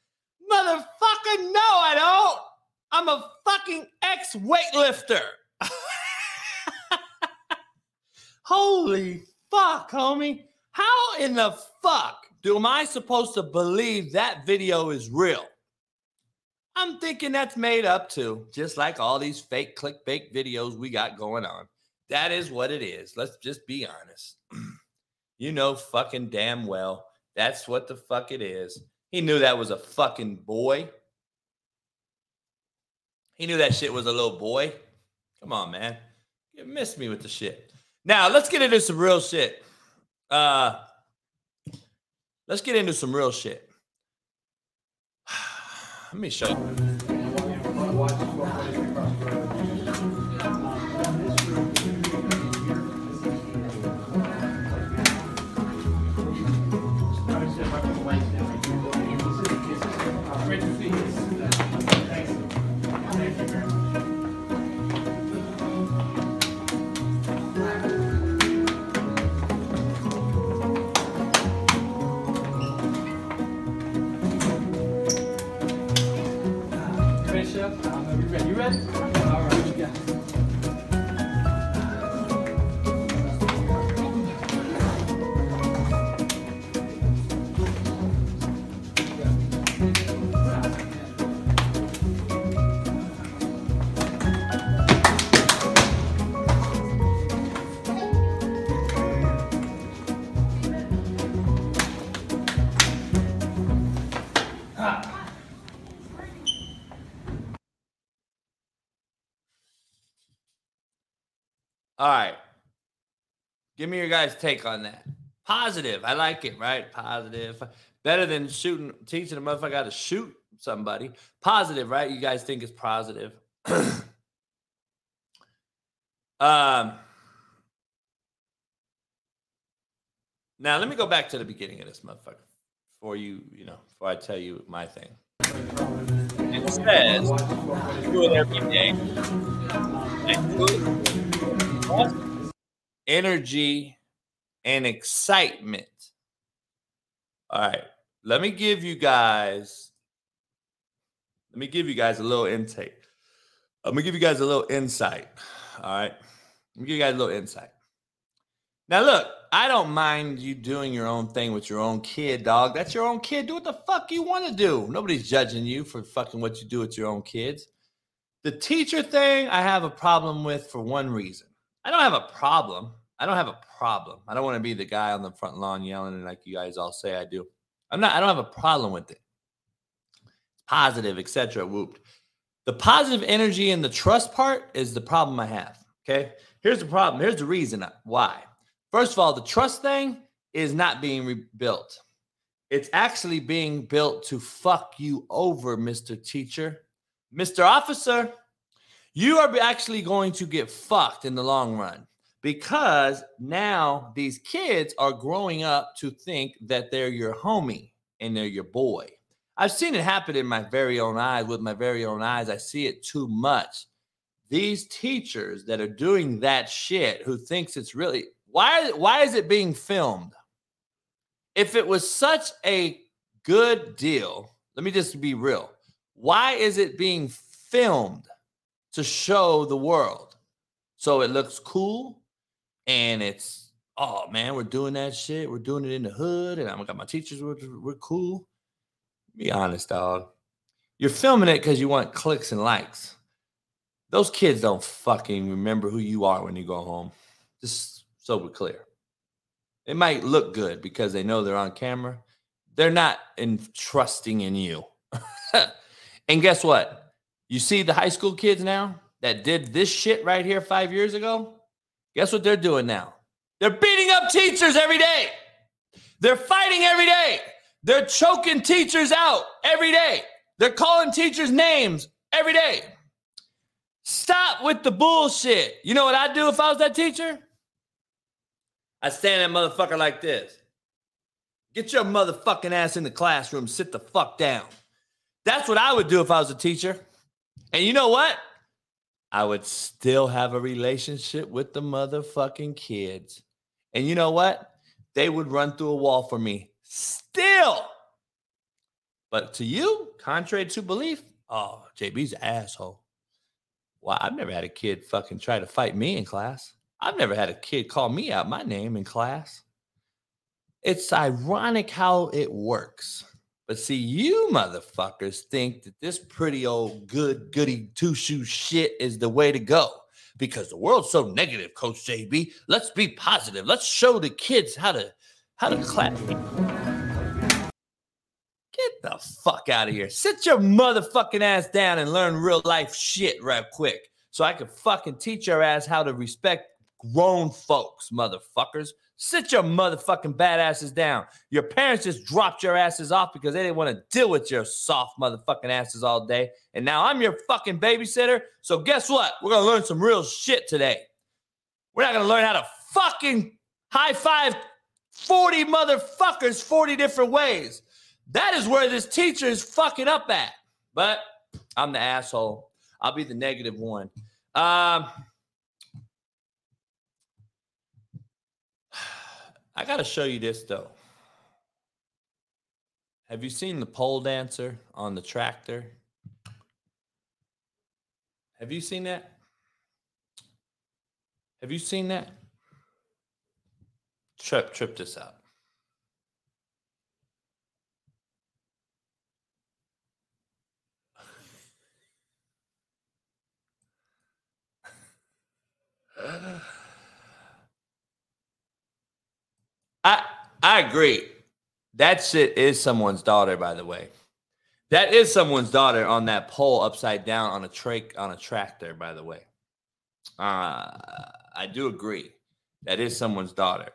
Motherfucker, no, I don't. I'm a fucking ex weightlifter. Holy fuck, homie. How in the fuck do am I supposed to believe that video is real? I'm thinking that's made up too, just like all these fake clickbait videos we got going on. That is what it is. Let's just be honest. you know fucking damn well that's what the fuck it is. He knew that was a fucking boy. He knew that shit was a little boy. Come on, man. You missed me with the shit. Now, let's get into some real shit. Uh let's get into some real shit. Let me show you. Give me your guys' take on that. Positive. I like it, right? Positive. Better than shooting, teaching a motherfucker how to shoot somebody. Positive, right? You guys think it's positive. um now let me go back to the beginning of this motherfucker before you, you know, before I tell you my thing. It says every day. Energy and excitement. All right, let me give you guys. Let me give you guys a little intake. I'm gonna give you guys a little insight. All right, let me give you guys a little insight. Now, look, I don't mind you doing your own thing with your own kid, dog. That's your own kid. Do what the fuck you want to do. Nobody's judging you for fucking what you do with your own kids. The teacher thing, I have a problem with for one reason. I don't have a problem. I don't have a problem. I don't want to be the guy on the front lawn yelling and like you guys all say I do. I'm not. I don't have a problem with it. Positive, etc. Whooped. The positive energy and the trust part is the problem I have. Okay. Here's the problem. Here's the reason why. First of all, the trust thing is not being rebuilt. It's actually being built to fuck you over, Mr. Teacher. Mr. Officer, you are actually going to get fucked in the long run because now these kids are growing up to think that they're your homie and they're your boy. I've seen it happen in my very own eyes with my very own eyes. I see it too much. These teachers that are doing that shit who thinks it's really why why is it being filmed? If it was such a good deal, let me just be real. Why is it being filmed to show the world? So it looks cool and it's oh man, we're doing that shit. We're doing it in the hood, and I got my teachers. We're, we're cool. Be honest, dog. You're filming it because you want clicks and likes. Those kids don't fucking remember who you are when you go home. Just so we're clear. It might look good because they know they're on camera. They're not entrusting in you. and guess what? You see the high school kids now that did this shit right here five years ago? Guess what they're doing now? They're beating up teachers every day. They're fighting every day. They're choking teachers out every day. They're calling teachers names every day. Stop with the bullshit. You know what I'd do if I was that teacher? I'd stand that motherfucker like this. Get your motherfucking ass in the classroom. Sit the fuck down. That's what I would do if I was a teacher. And you know what? I would still have a relationship with the motherfucking kids. And you know what? They would run through a wall for me still. But to you, contrary to belief, oh, JB's an asshole. Well, I've never had a kid fucking try to fight me in class. I've never had a kid call me out my name in class. It's ironic how it works. But see, you motherfuckers think that this pretty old good goody two shoe shit is the way to go because the world's so negative, Coach JB. Let's be positive. Let's show the kids how to how to clap. Get the fuck out of here. Sit your motherfucking ass down and learn real life shit right quick. So I can fucking teach your ass how to respect grown folks, motherfuckers. Sit your motherfucking badasses down. Your parents just dropped your asses off because they didn't want to deal with your soft motherfucking asses all day. And now I'm your fucking babysitter. So guess what? We're going to learn some real shit today. We're not going to learn how to fucking high five 40 motherfuckers 40 different ways. That is where this teacher is fucking up at. But I'm the asshole. I'll be the negative one. Um, I got to show you this though. Have you seen the pole dancer on the tractor? Have you seen that? Have you seen that? Trip, trip this out. I I agree. That shit is someone's daughter, by the way. That is someone's daughter on that pole upside down on a trach on a tractor, by the way. Uh, I do agree. That is someone's daughter.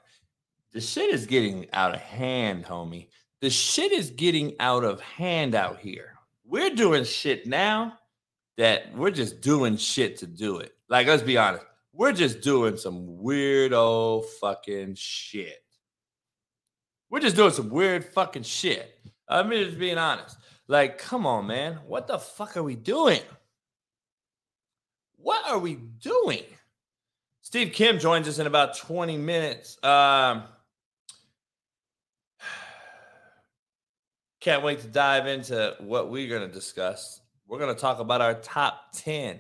The shit is getting out of hand, homie. The shit is getting out of hand out here. We're doing shit now that we're just doing shit to do it. Like, let's be honest. We're just doing some weirdo fucking shit. We're just doing some weird fucking shit. I'm just being honest. Like, come on, man. What the fuck are we doing? What are we doing? Steve Kim joins us in about 20 minutes. Um, can't wait to dive into what we're going to discuss. We're going to talk about our top 10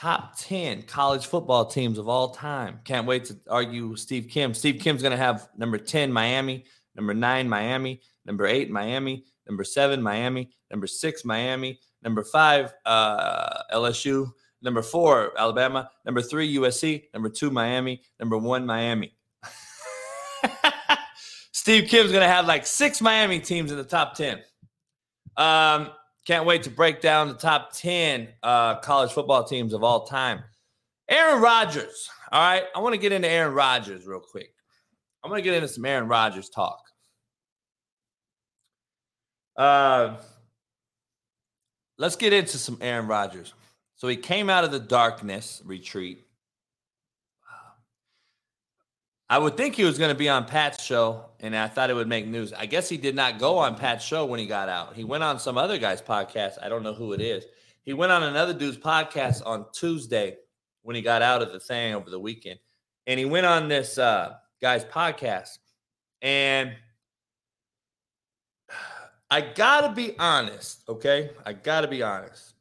top 10 college football teams of all time. Can't wait to argue with Steve Kim. Steve Kim's going to have number 10, Miami, number nine, Miami, number eight, Miami, number seven, Miami, number six, Miami, number five, uh, LSU, number four, Alabama, number three, USC, number two, Miami, number one, Miami. Steve Kim's going to have like six Miami teams in the top 10. Um, Can't wait to break down the top 10 uh, college football teams of all time. Aaron Rodgers. All right. I want to get into Aaron Rodgers real quick. I'm going to get into some Aaron Rodgers talk. Uh, let's get into some Aaron Rodgers. So he came out of the darkness retreat. I would think he was going to be on Pat's show, and I thought it would make news. I guess he did not go on Pat's show when he got out. He went on some other guy's podcast. I don't know who it is. He went on another dude's podcast on Tuesday when he got out of the thing over the weekend, and he went on this uh, guy's podcast. And I got to be honest, okay? I got to be honest.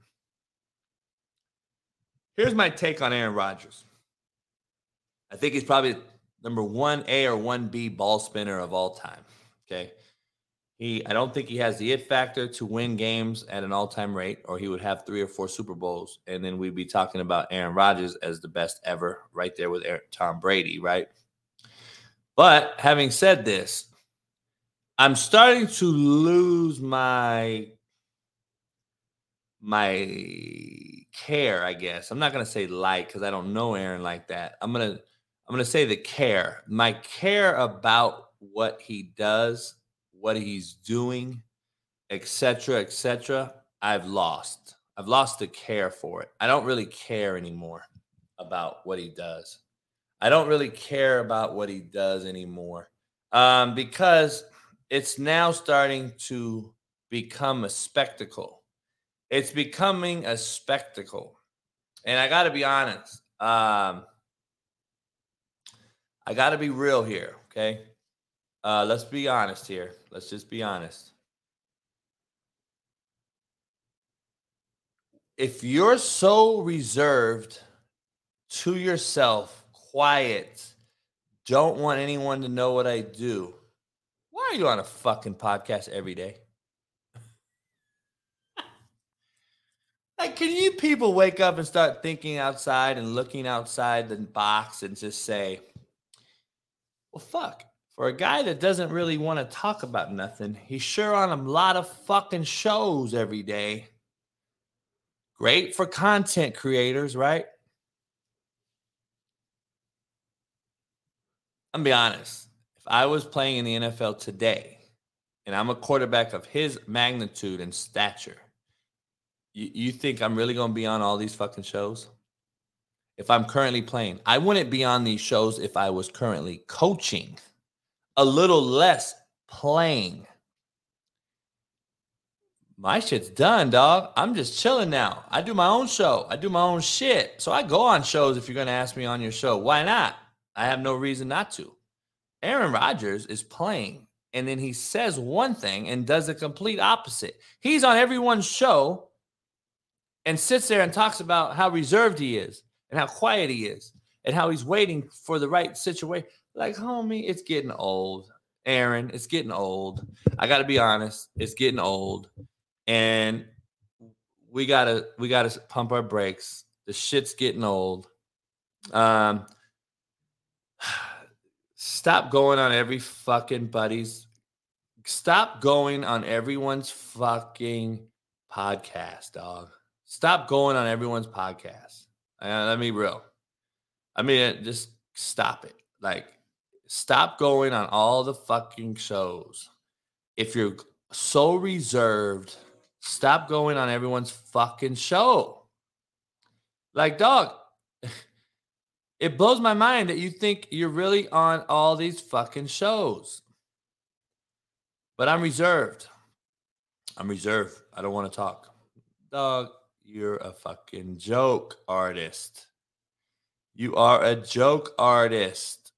Here's my take on Aaron Rodgers. I think he's probably number one A or one B ball spinner of all time. Okay. He, I don't think he has the it factor to win games at an all time rate, or he would have three or four Super Bowls. And then we'd be talking about Aaron Rodgers as the best ever, right there with Aaron, Tom Brady, right? But having said this, I'm starting to lose my my care, I guess. I'm not gonna say like because I don't know Aaron like that. I'm gonna I'm gonna say the care. My care about what he does, what he's doing, etc., etc. I've lost. I've lost the care for it. I don't really care anymore about what he does. I don't really care about what he does anymore um, because it's now starting to become a spectacle. It's becoming a spectacle. And I got to be honest. Um, I got to be real here. Okay. Uh, let's be honest here. Let's just be honest. If you're so reserved to yourself, quiet, don't want anyone to know what I do, why are you on a fucking podcast every day? Like, can you people wake up and start thinking outside and looking outside the box and just say, well, fuck, for a guy that doesn't really want to talk about nothing, he's sure on a lot of fucking shows every day. Great for content creators, right? I'm be honest. If I was playing in the NFL today and I'm a quarterback of his magnitude and stature, you, you think I'm really to be on all these fucking shows? If I'm currently playing, I wouldn't be on these shows if I was currently coaching, a little less playing. My shit's done, dog. I'm just chilling now. I do my own show. I do my own shit. So I go on shows if you're going to ask me on your show. Why not? I have no reason not to. Aaron Rodgers is playing and then he says one thing and does the complete opposite. He's on everyone's show and sits there and talks about how reserved he is and how quiet he is and how he's waiting for the right situation. Like, homie, it's getting old. Aaron, it's getting old. I got to be honest, it's getting old. And we got to we got to pump our brakes. The shit's getting old. Um stop going on every fucking buddy's stop going on everyone's fucking podcast, dog. Stop going on everyone's podcast. Uh, let me real. I mean, just stop it. Like, stop going on all the fucking shows. If you're so reserved, stop going on everyone's fucking show. Like, dog, it blows my mind that you think you're really on all these fucking shows. But I'm reserved. I'm reserved. I don't want to talk. Dog, you're a fucking joke artist. You are a joke artist.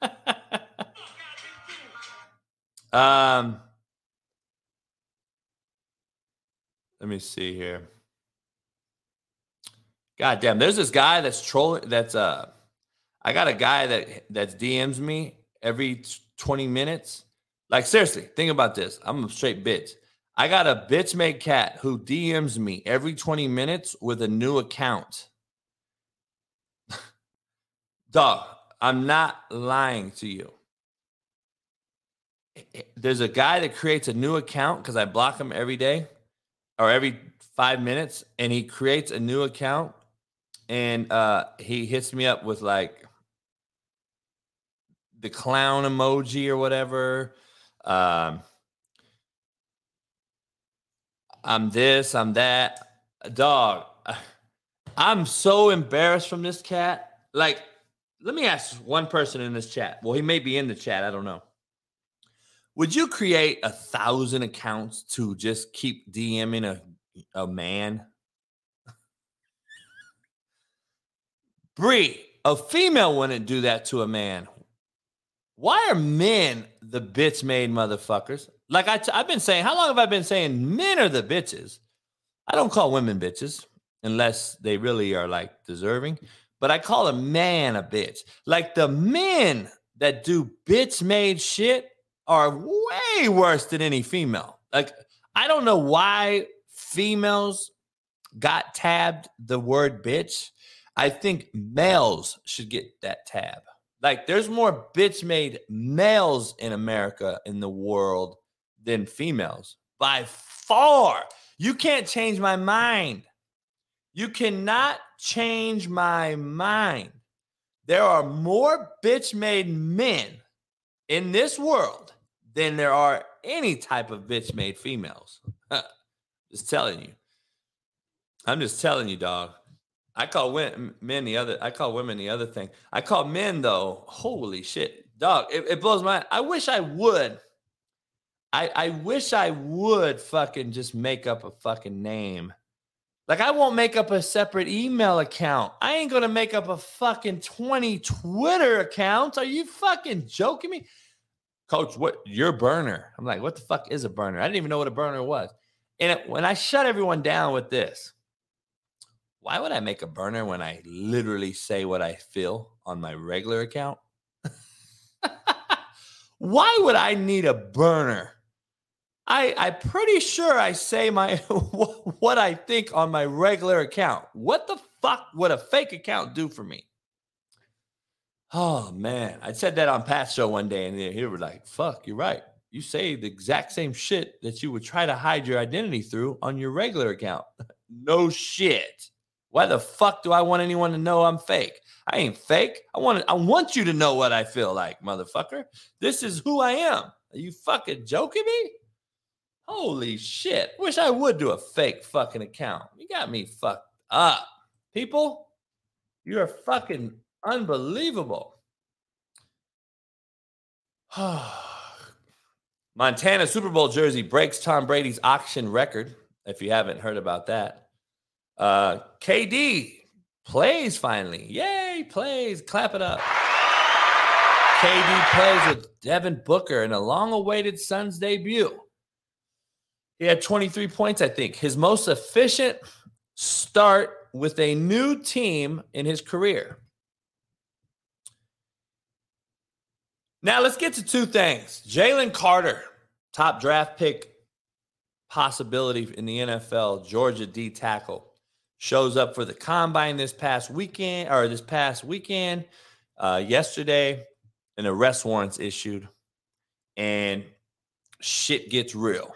um let me see here. God damn, there's this guy that's trolling that's uh I got a guy that that's DMs me every 20 minutes. Like seriously, think about this. I'm a straight bitch. I got a bitch made cat who DMs me every 20 minutes with a new account. Dog, I'm not lying to you. there's a guy that creates a new account because I block him every day or every five minutes, and he creates a new account and uh he hits me up with like the clown emoji or whatever. Um I'm this, I'm that. Dog, I'm so embarrassed from this cat. Like, let me ask one person in this chat. Well, he may be in the chat. I don't know. Would you create a thousand accounts to just keep DMing a, a man? Bree, a female wouldn't do that to a man. Why are men the bitch made motherfuckers? Like I I've been saying, how long have I been saying men are the bitches? I don't call women bitches unless they really are like deserving, but I call a man a bitch. Like the men that do bitch made shit are way worse than any female. Like I don't know why females got tabbed the word bitch. I think males should get that tab. Like there's more bitch made males in America in the world than females by far. You can't change my mind. You cannot change my mind. There are more bitch made men in this world than there are any type of bitch made females. just telling you. I'm just telling you, dog. I call men the other. I call women the other thing. I call men though. Holy shit, dog! It, it blows my. I wish I would. I I wish I would fucking just make up a fucking name. Like I won't make up a separate email account. I ain't gonna make up a fucking twenty Twitter accounts. Are you fucking joking me, Coach? What your burner? I'm like, what the fuck is a burner? I didn't even know what a burner was. And it, when I shut everyone down with this why would I make a burner when I literally say what I feel on my regular account? why would I need a burner? I I'm pretty sure I say my what I think on my regular account. What the fuck would a fake account do for me? Oh man, I said that on Pat's show one day, and he was like, "Fuck, you're right. You say the exact same shit that you would try to hide your identity through on your regular account. no shit." Why the fuck do I want anyone to know I'm fake? I ain't fake. I want I want you to know what I feel like, motherfucker. This is who I am. Are you fucking joking me? Holy shit. Wish I would do a fake fucking account. You got me fucked up. People, you're fucking unbelievable. Montana Super Bowl jersey breaks Tom Brady's auction record. If you haven't heard about that, uh, KD plays finally. Yay, plays. Clap it up. KD plays with Devin Booker in a long awaited Suns debut. He had 23 points, I think. His most efficient start with a new team in his career. Now let's get to two things. Jalen Carter, top draft pick possibility in the NFL, Georgia D tackle shows up for the combine this past weekend or this past weekend, uh, yesterday, an arrest warrant's issued, and shit gets real.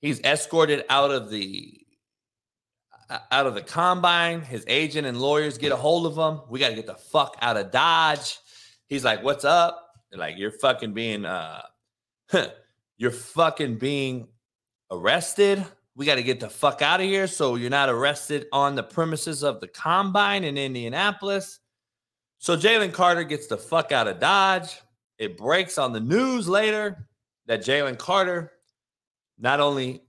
He's escorted out of the out of the combine. His agent and lawyers get a hold of him. We got to get the fuck out of Dodge. He's like, "What's up?" They're like, "You're fucking being uh, you're fucking being arrested." we got to get the fuck out of here so you're not arrested on the premises of the combine in Indianapolis. So Jalen Carter gets the fuck out of Dodge. It breaks on the news later that Jalen Carter not only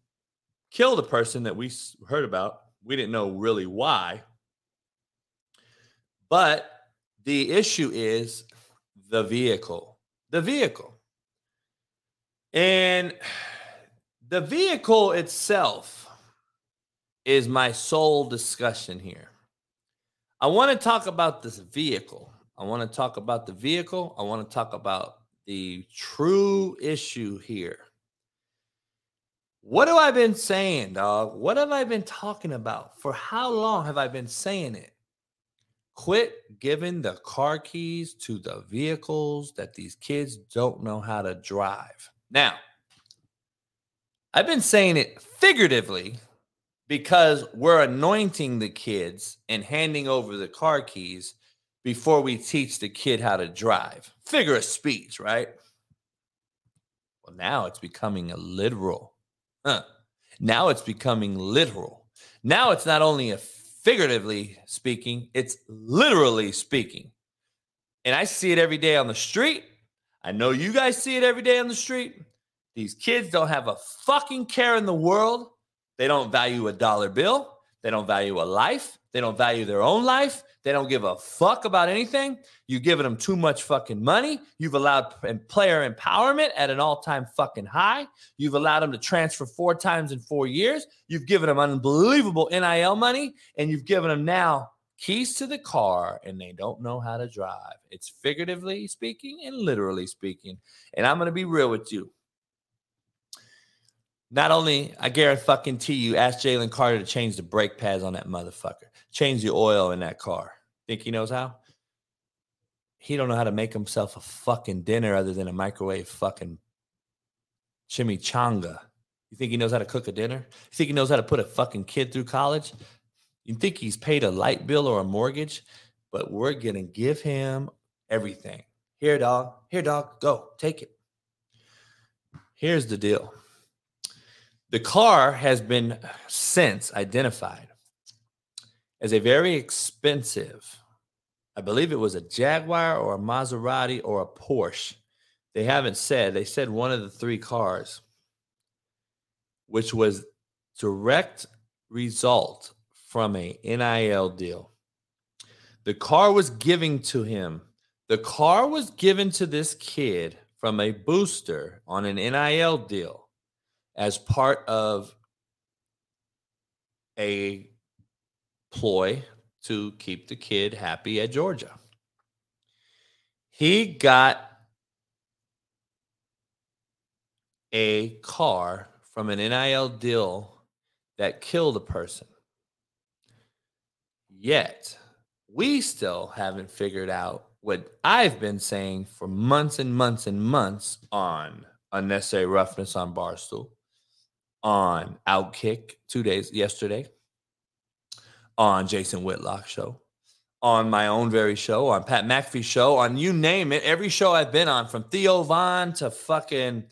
killed a person that we heard about, we didn't know really why, but the issue is the vehicle. The vehicle. And the vehicle itself is my sole discussion here. I want to talk about this vehicle. I want to talk about the vehicle. I want to talk about the true issue here. What have I been saying, dog? What have I been talking about? For how long have I been saying it? Quit giving the car keys to the vehicles that these kids don't know how to drive. Now, I've been saying it figuratively because we're anointing the kids and handing over the car keys before we teach the kid how to drive. Figure of speech, right? Well, now it's becoming a literal. Huh. Now it's becoming literal. Now it's not only figuratively speaking, it's literally speaking. And I see it every day on the street. I know you guys see it every day on the street. These kids don't have a fucking care in the world. They don't value a dollar bill. They don't value a life. They don't value their own life. They don't give a fuck about anything. You've given them too much fucking money. You've allowed player empowerment at an all time fucking high. You've allowed them to transfer four times in four years. You've given them unbelievable NIL money. And you've given them now keys to the car and they don't know how to drive. It's figuratively speaking and literally speaking. And I'm going to be real with you. Not only, I guarantee fucking T you, ask Jalen Carter to change the brake pads on that motherfucker, change the oil in that car. Think he knows how? He don't know how to make himself a fucking dinner other than a microwave fucking chimichanga. You think he knows how to cook a dinner? You think he knows how to put a fucking kid through college? You think he's paid a light bill or a mortgage? But we're gonna give him everything. Here, dog. Here, dog. Go. Take it. Here's the deal. The car has been since identified as a very expensive, I believe it was a Jaguar or a Maserati or a Porsche. They haven't said, they said one of the three cars, which was direct result from a NIL deal. The car was given to him. The car was given to this kid from a booster on an NIL deal as part of a ploy to keep the kid happy at Georgia. He got a car from an NIL deal that killed a person. Yet, we still haven't figured out what I've been saying for months and months and months on unnecessary roughness on Barstool on Outkick two days yesterday, on Jason Whitlock show, on my own very show, on Pat McAfee show, on you name it, every show I've been on, from Theo Von to fucking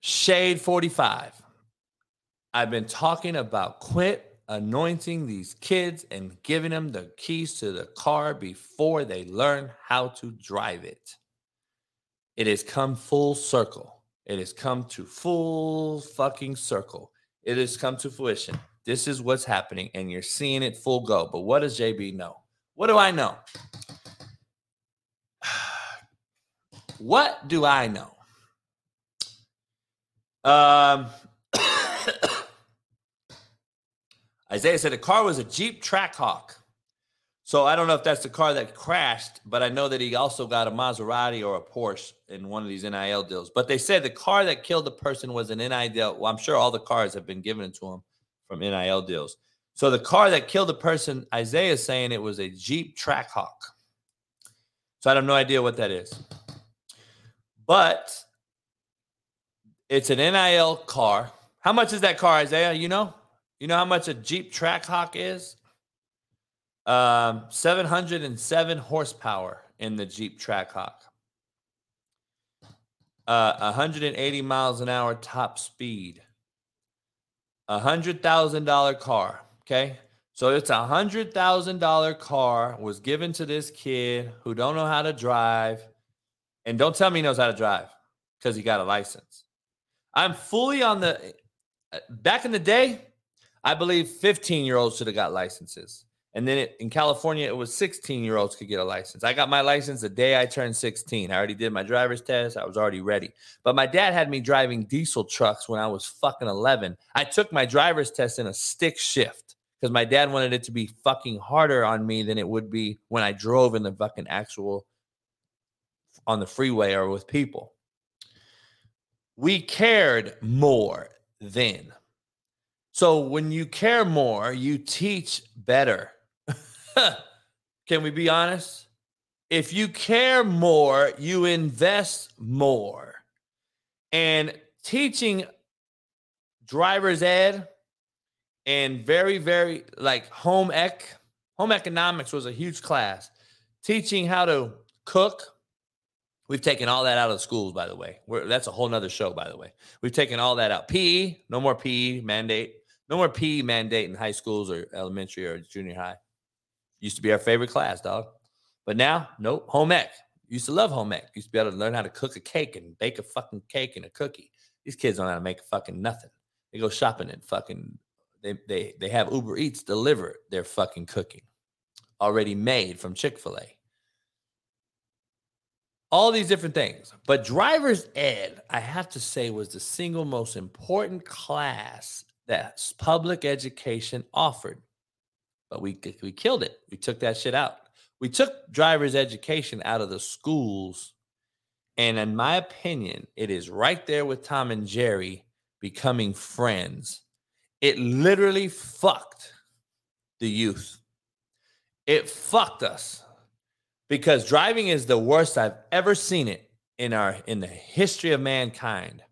Shade 45. I've been talking about quit anointing these kids and giving them the keys to the car before they learn how to drive it. It has come full circle. It has come to full fucking circle. It has come to fruition. This is what's happening, and you're seeing it full go. But what does JB know? What do I know? What do I know? Um, Isaiah said the car was a Jeep Trackhawk. So I don't know if that's the car that crashed, but I know that he also got a Maserati or a Porsche in one of these NIL deals. But they said the car that killed the person was an NIL. Well, I'm sure all the cars have been given to him from NIL deals. So the car that killed the person, Isaiah is saying it was a Jeep Trackhawk. So I have no idea what that is. But it's an NIL car. How much is that car, Isaiah? You know? You know how much a Jeep Trackhawk is? Um, 707 horsepower in the Jeep Trackhawk. Uh, 180 miles an hour top speed. A hundred thousand dollar car. Okay. So it's a hundred thousand dollar car was given to this kid who don't know how to drive. And don't tell me he knows how to drive because he got a license. I'm fully on the uh, back in the day, I believe 15 year olds should have got licenses. And then it, in California, it was 16 year olds could get a license. I got my license the day I turned 16. I already did my driver's test. I was already ready. But my dad had me driving diesel trucks when I was fucking 11. I took my driver's test in a stick shift because my dad wanted it to be fucking harder on me than it would be when I drove in the fucking actual on the freeway or with people. We cared more then. So when you care more, you teach better. Can we be honest? If you care more, you invest more. And teaching driver's ed and very, very like home ec, home economics was a huge class. Teaching how to cook. We've taken all that out of schools, by the way. We're, that's a whole nother show, by the way. We've taken all that out. PE, no more PE mandate. No more PE mandate in high schools or elementary or junior high. Used to be our favorite class, dog. But now, nope. Home ec. Used to love home ec. Used to be able to learn how to cook a cake and bake a fucking cake and a cookie. These kids don't know how to make fucking nothing. They go shopping and fucking they they they have Uber Eats deliver their fucking cooking already made from Chick-fil-A. All these different things. But driver's ed, I have to say, was the single most important class that public education offered. But we we killed it. We took that shit out. We took driver's education out of the schools. And in my opinion, it is right there with Tom and Jerry becoming friends. It literally fucked the youth. It fucked us because driving is the worst I've ever seen it in our in the history of mankind.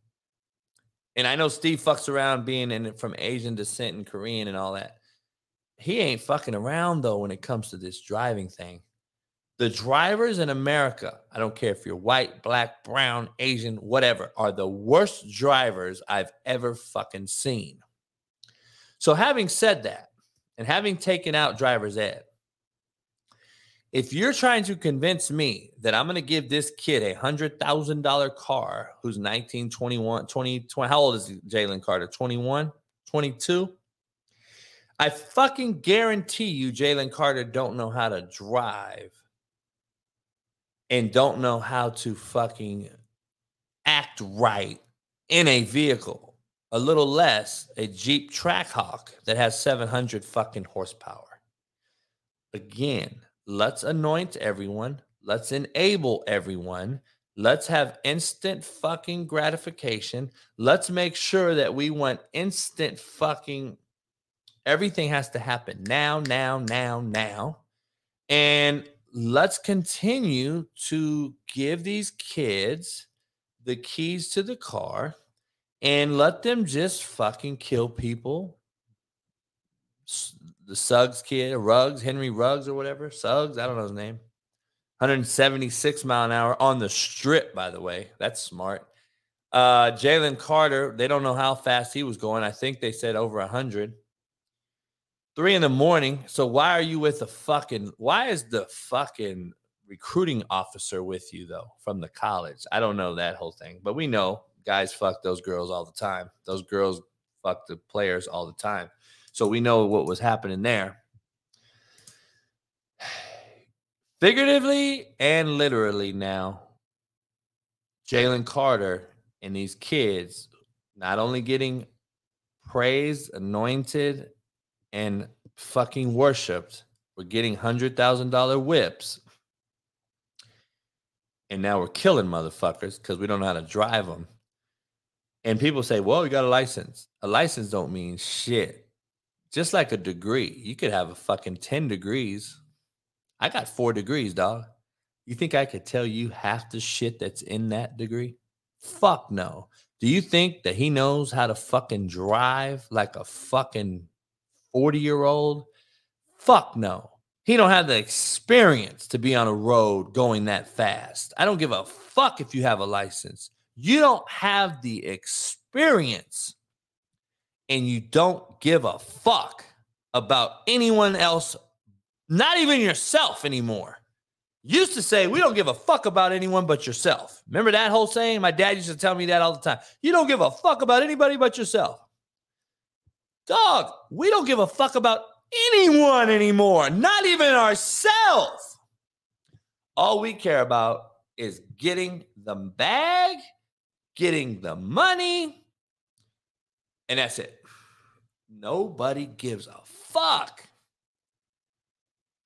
And I know Steve fucks around being in from Asian descent and Korean and all that. He ain't fucking around though when it comes to this driving thing. The drivers in America, I don't care if you're white, black, brown, Asian, whatever, are the worst drivers I've ever fucking seen. So, having said that, and having taken out driver's ed, if you're trying to convince me that I'm going to give this kid a $100,000 car who's 19, 21, 20, 20 how old is Jalen Carter? 21, 22? I fucking guarantee you Jalen Carter don't know how to drive and don't know how to fucking act right in a vehicle. A little less a Jeep Trackhawk that has 700 fucking horsepower. Again, let's anoint everyone. Let's enable everyone. Let's have instant fucking gratification. Let's make sure that we want instant fucking everything has to happen now, now, now, now. And let's continue to give these kids the keys to the car and let them just fucking kill people. The Suggs kid, Ruggs, Henry Ruggs or whatever, Suggs, I don't know his name. 176 mile an hour on the strip, by the way. That's smart. Uh, Jalen Carter, they don't know how fast he was going. I think they said over 100 three in the morning. So why are you with the fucking? Why is the fucking recruiting officer with you though from the college? I don't know that whole thing, but we know guys fuck those girls all the time. Those girls fuck the players all the time. So we know what was happening there. Figuratively and literally now, Jalen Carter and these kids not only getting praised, anointed, and fucking worshipped. We're getting hundred thousand dollar whips, and now we're killing motherfuckers because we don't know how to drive them. And people say, "Well, you got a license. A license don't mean shit. Just like a degree, you could have a fucking ten degrees. I got four degrees, dog. You think I could tell you half the shit that's in that degree? Fuck no. Do you think that he knows how to fucking drive like a fucking 40 year old? Fuck no. He don't have the experience to be on a road going that fast. I don't give a fuck if you have a license. You don't have the experience and you don't give a fuck about anyone else, not even yourself anymore. Used to say, we don't give a fuck about anyone but yourself. Remember that whole saying? My dad used to tell me that all the time. You don't give a fuck about anybody but yourself. Dog, we don't give a fuck about anyone anymore, not even ourselves. All we care about is getting the bag, getting the money, and that's it. Nobody gives a fuck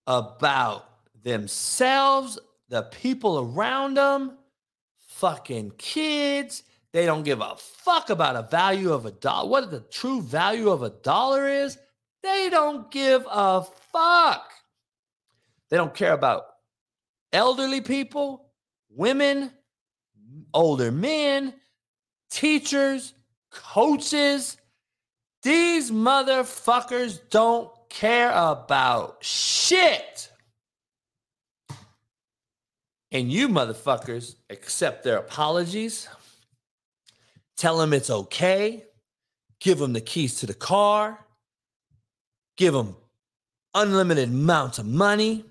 about themselves, the people around them, fucking kids, they don't give a fuck about a value of a dollar. What the true value of a dollar is, they don't give a fuck. They don't care about elderly people, women, older men, teachers, coaches. These motherfuckers don't care about shit. And you motherfuckers accept their apologies, tell them it's okay, give them the keys to the car, give them unlimited amounts of money,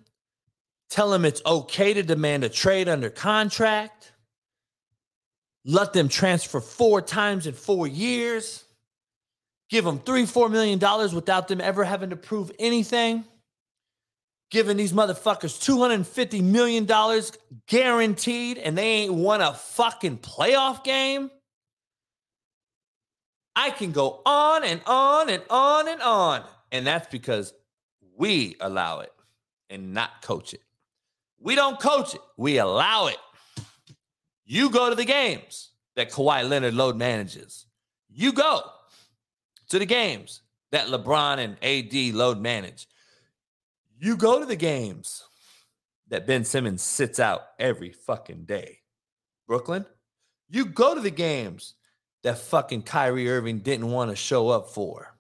tell them it's okay to demand a trade under contract, let them transfer four times in four years, give them three, four million dollars without them ever having to prove anything, giving these motherfuckers $250 million guaranteed and they ain't won a fucking playoff game. I can go on and on and on and on. And that's because we allow it and not coach it. We don't coach it, we allow it. You go to the games that Kawhi Leonard load manages. You go to the games that LeBron and AD load manage. You go to the games that Ben Simmons sits out every fucking day. Brooklyn, you go to the games that fucking Kyrie Irving didn't want to show up for.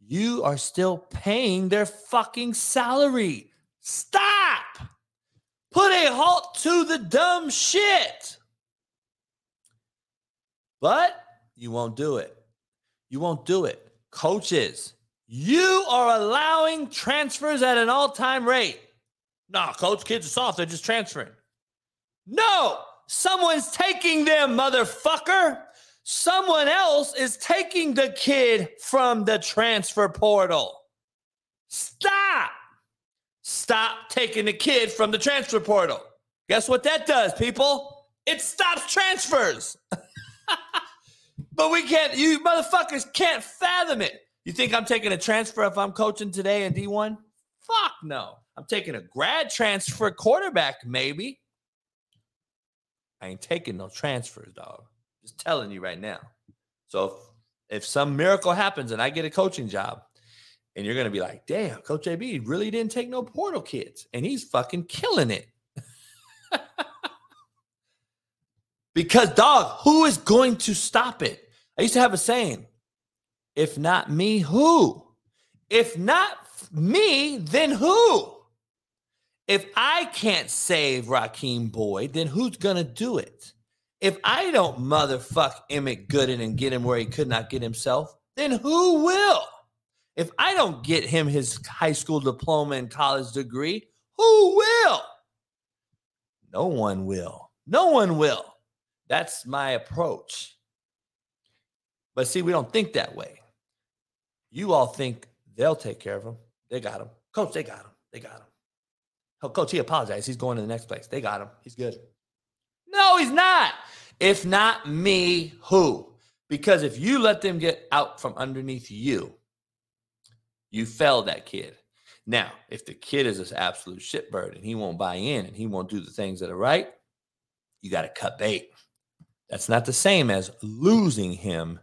You are still paying their fucking salary. Stop! Put a halt to the dumb shit. But you won't do it. You won't do it. Coaches, you are allowing transfers at an all time rate. Nah, coach, kids are soft. They're just transferring. No, someone's taking them, motherfucker. Someone else is taking the kid from the transfer portal. Stop. Stop taking the kid from the transfer portal. Guess what that does, people? It stops transfers. but we can't, you motherfuckers can't fathom it. You think I'm taking a transfer if I'm coaching today in D1? Fuck no. I'm taking a grad transfer quarterback, maybe. I ain't taking no transfers, dog. Just telling you right now. So if, if some miracle happens and I get a coaching job, and you're gonna be like, damn, Coach AB really didn't take no portal kids, and he's fucking killing it. because, dog, who is going to stop it? I used to have a saying if not me, who? If not me, then who? If I can't save Rakeem Boyd, then who's going to do it? If I don't motherfuck Emmit Gooden and get him where he could not get himself, then who will? If I don't get him his high school diploma and college degree, who will? No one will. No one will. That's my approach. But see, we don't think that way. You all think they'll take care of him. They got him. Coach, they got him. They got him. Oh, coach, he apologized. He's going to the next place. They got him. He's good. No, he's not. If not me, who? Because if you let them get out from underneath you, you fell that kid. Now, if the kid is an absolute shitbird and he won't buy in and he won't do the things that are right, you got to cut bait. That's not the same as losing him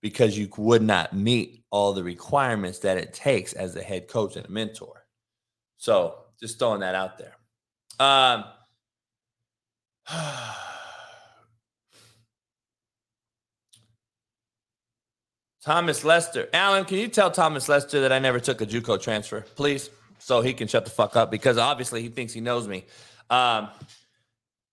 because you would not meet all the requirements that it takes as a head coach and a mentor. So, just throwing that out there. Um, Thomas Lester. Alan, can you tell Thomas Lester that I never took a JUCO transfer, please? So he can shut the fuck up because obviously he thinks he knows me. Um,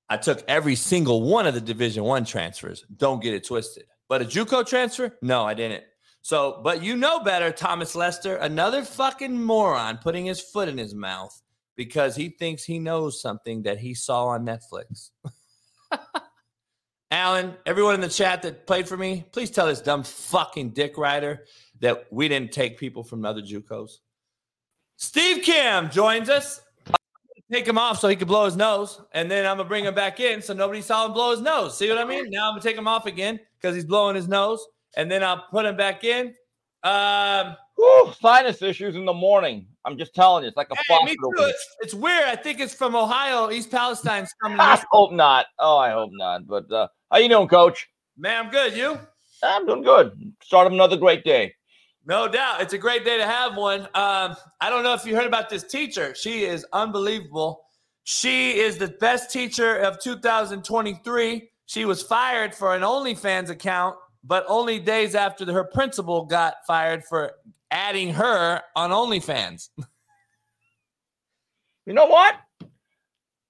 I took every single one of the Division One transfers. Don't get it twisted. But a JUCO transfer? No, I didn't. So, but you know better, Thomas Lester, another fucking moron putting his foot in his mouth because he thinks he knows something that he saw on Netflix. Alan, everyone in the chat that played for me, please tell this dumb fucking dick rider that we didn't take people from other JUCOs. Steve Kim joins us. Take him off so he could blow his nose, and then I'm gonna bring him back in so nobody saw him blow his nose. See what I mean? Now I'm gonna take him off again because he's blowing his nose, and then I'll put him back in. Um, Whew, sinus issues in the morning. I'm just telling you, it's like a hey, faucet me too. It's, it's weird. I think it's from Ohio. East Palestine's coming. I hope not. Oh, I hope not. But uh, how you doing, Coach? Man, I'm good. You? I'm doing good. Start of another great day. No doubt. It's a great day to have one. Um, I don't know if you heard about this teacher. She is unbelievable. She is the best teacher of 2023. She was fired for an OnlyFans account, but only days after her principal got fired for adding her on OnlyFans. You know what?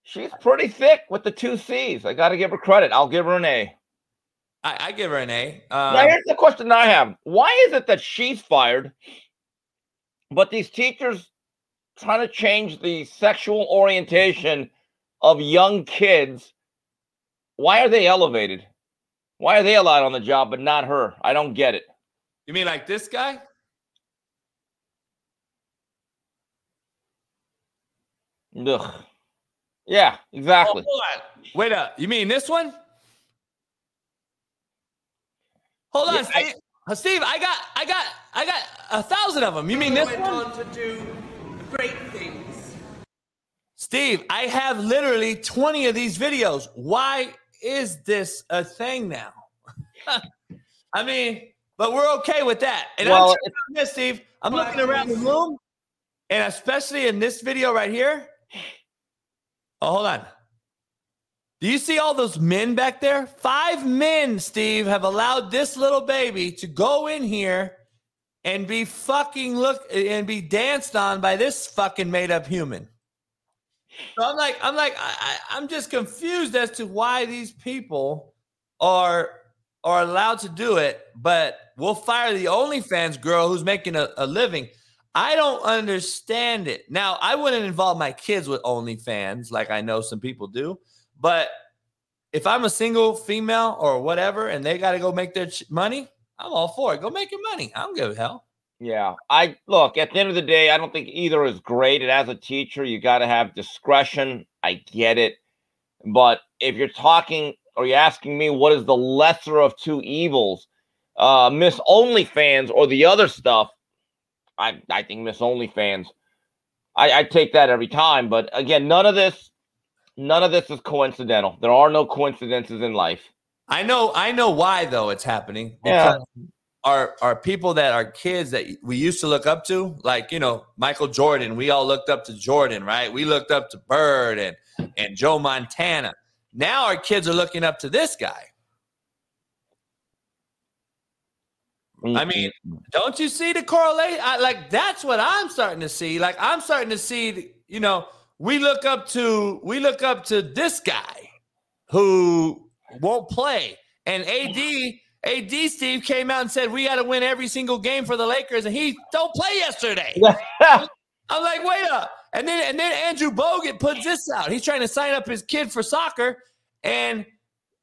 She's pretty thick with the two C's. I got to give her credit. I'll give her an A. I, I give her an A. now, Um, here's the question I have: Why is it that she's fired, but these teachers trying to change the sexual orientation of young kids? Why are they elevated? Why are they allowed on the job, but not her? I don't get it. you mean like this guy? Ugh. Yeah, Oh, exactly. hold on. Wait up. You mean this one? Hold on, Yeah, I- Steve. Uh, Steve, I got, I got, I got a thousand of them. You mean this went one? on to do great things. Steve, I have literally 20 of these videos. Why is this a thing now? I mean, but we're okay with that. And Well, I'm this, Steve. I'm looking around the room, and especially in this video right here. Oh, hold on. Do you see all those men back there? Five men, Steve, have allowed this little baby to go in here and be fucking look and be danced on by this fucking made up human. So I'm like, I'm like, I, I, I'm just confused as to why these people are are allowed to do it, but we'll fire the OnlyFans girl who's making a, a living. I don't understand it. Now, I wouldn't involve my kids with OnlyFans like I know some people do, but if I'm a single female or whatever and they got to go make their ch- money, I'm all for it. Go make your money. I don't give a hell. Yeah, I look at the end of the day, I don't think either is great. And as a teacher, you got to have discretion. I get it. But if you're talking or you're asking me what is the lesser of two evils, uh, Miss OnlyFans or the other stuff, I, I think Miss OnlyFans, I, I take that every time. But again, none of this, none of this is coincidental. There are no coincidences in life. I know, I know why though it's happening. Yeah. Are are people that are kids that we used to look up to, like you know Michael Jordan. We all looked up to Jordan, right? We looked up to Bird and and Joe Montana. Now our kids are looking up to this guy. I mm-hmm. mean, don't you see the correlation? I, like that's what I'm starting to see. Like I'm starting to see, you know, we look up to we look up to this guy who won't play, and AD AD Steve came out and said we got to win every single game for the Lakers, and he don't play yesterday. I'm like, wait up. And then and then Andrew Bogut puts this out. He's trying to sign up his kid for soccer, and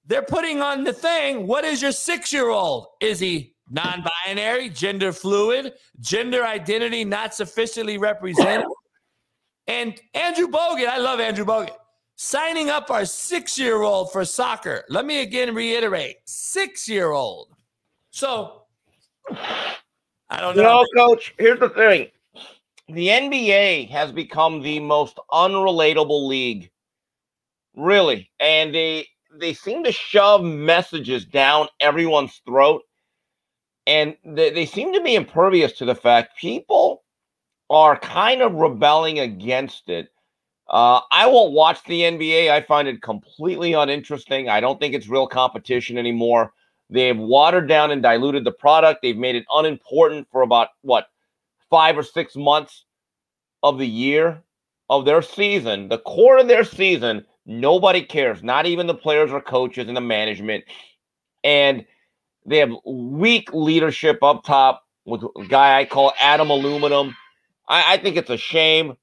they're putting on the thing. What is your six year old? Is he non binary, gender fluid, gender identity not sufficiently represented? and Andrew Bogut, I love Andrew Bogut, signing up our six year old for soccer. Let me again reiterate six year old. So I don't You know. know, coach, here's the thing. The NBA has become the most unrelatable league. Really. And they they seem to shove messages down everyone's throat. And they, they seem to be impervious to the fact people are kind of rebelling against it. Uh, I won't watch the NBA. I find it completely uninteresting. I don't think it's real competition anymore. They've watered down and diluted the product. They've made it unimportant for about what five or six months of the year of their season, the core of their season. Nobody cares, not even the players or coaches and the management. And they have weak leadership up top with a guy I call Adam Aluminum. I, I think it's a shame.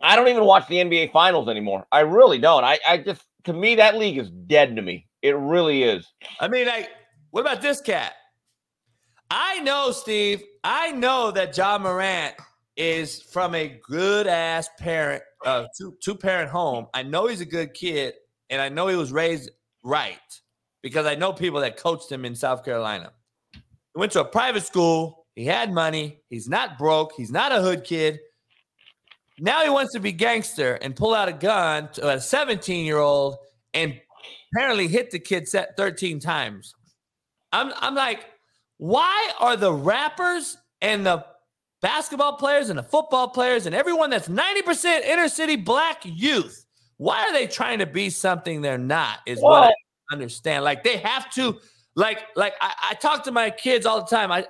I don't even watch the NBA finals anymore. I really don't. I, I just to me that league is dead to me. It really is. I mean, like, what about this cat? I know, Steve. I know that Ja Morant is from a good ass parent, uh, two two parent home. I know he's a good kid, and I know he was raised right because I know people that coached him in South Carolina. He went to a private school. He had money. He's not broke. He's not a hood kid. Now he wants to be gangster and pull out a gun to a 17 year old and apparently hit the kid set 13 times. I'm I'm like, why are the rappers and the basketball players and the football players and everyone that's 90% inner city black youth. Why are they trying to be something they're not? Is what Well- understand. Like they have to, like, like I, I talk to my kids all the time. I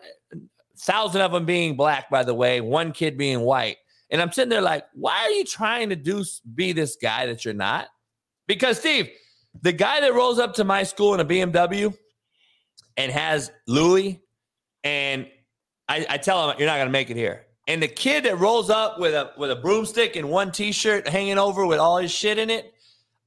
thousand of them being black, by the way, one kid being white. And I'm sitting there like, why are you trying to do be this guy that you're not? Because Steve, the guy that rolls up to my school in a BMW and has Louis, and I, I tell him you're not gonna make it here. And the kid that rolls up with a with a broomstick and one t-shirt hanging over with all his shit in it,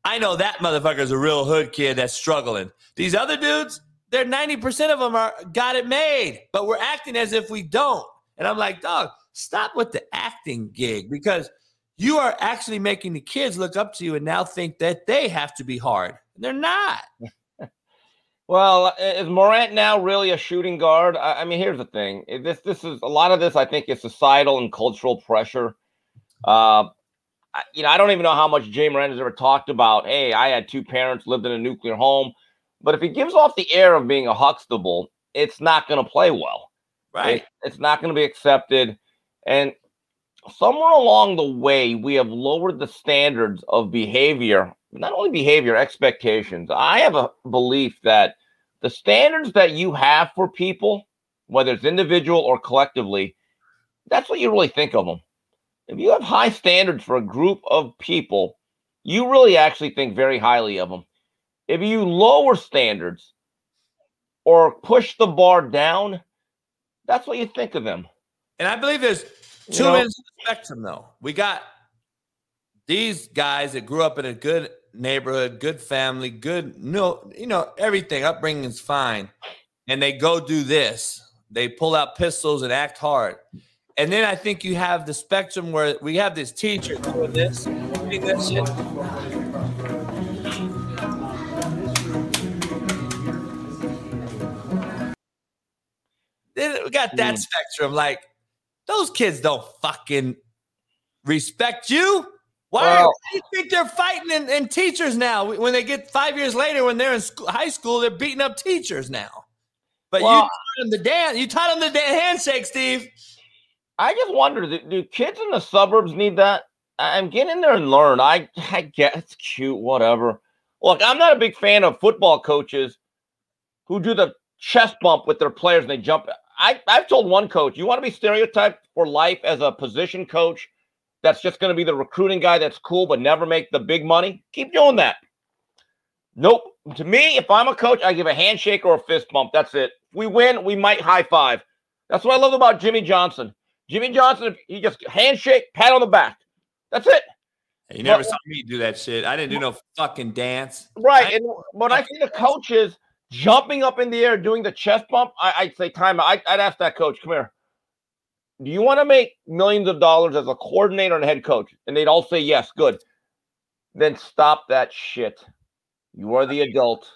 I know that motherfucker's a real hood kid that's struggling. These other dudes, they're 90% of them are got it made, but we're acting as if we don't. And I'm like, dog, stop with the acting gig because you are actually making the kids look up to you and now think that they have to be hard. They're not. Well, is Morant now really a shooting guard? I, I mean, here's the thing. This this is a lot of this. I think is societal and cultural pressure. Uh, you know, I don't even know how much Ja Morant has ever talked about. Hey, I had two parents, lived in a nuclear home. But if he gives off the air of being a Huxtable, it's not going to play well. Right. It- it's not going to be accepted. And somewhere along the way, we have lowered the standards of behavior, not only behavior, expectations. I have a belief that the standards that you have for people, whether it's individual or collectively, that's what you really think of them. If you have high standards for a group of people, you really actually think very highly of them. If you lower standards or push the bar down, that's what you think of them. And I believe there's You two know- ends of the spectrum, though. We got these guys that grew up in a good neighborhood, good family, good no, you know, everything upbringing's fine, and they go do this. They pull out pistols and act hard. And then I think you have the spectrum where we have this teacher doing this, doing this shit. Then we got that Mm. spectrum. Like those kids don't fucking respect you. Why, Well- do you think they're fighting in, and teachers now? When they get five years later, when they're in school, high school, they're beating up teachers now. But you taught them the dance. You taught them the handshake, Steve. I just wonder, do, do kids in the suburbs need that? I'm getting there and learn. I I get it's cute, whatever. Look, I'm not a big fan of football coaches who do the chest bump with their players and they jump. I, I've told one coach, you want to be stereotyped for life as a position coach that's just going to be the recruiting guy that's cool but never make the big money? Keep doing that. Nope. To me, if I'm a coach, I give a handshake or a fist bump. That's it. If we win, we might high five. That's what I love about Jimmy Johnson. Jimmy Johnson, he just handshake, pat on the back. That's it. You never Well- saw me do that shit. I didn't do no fucking dance. Right. And when I see the coaches jumping up in the air doing the chest bump, I, I'd say time. I, I'd ask that coach, come here. Do you want to make millions of dollars as a coordinator and head coach? And they'd all say yes. Good. Then stop that shit. You are the adult.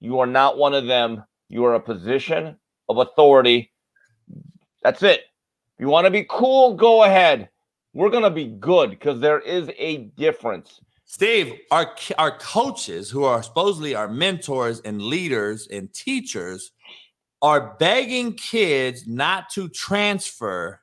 You are not one of them. You are a position of authority. That's it. You want to be cool, go ahead. We're going to be good because there is a difference. Steve, our our coaches who are supposedly our mentors and leaders and teachers are begging kids not to transfer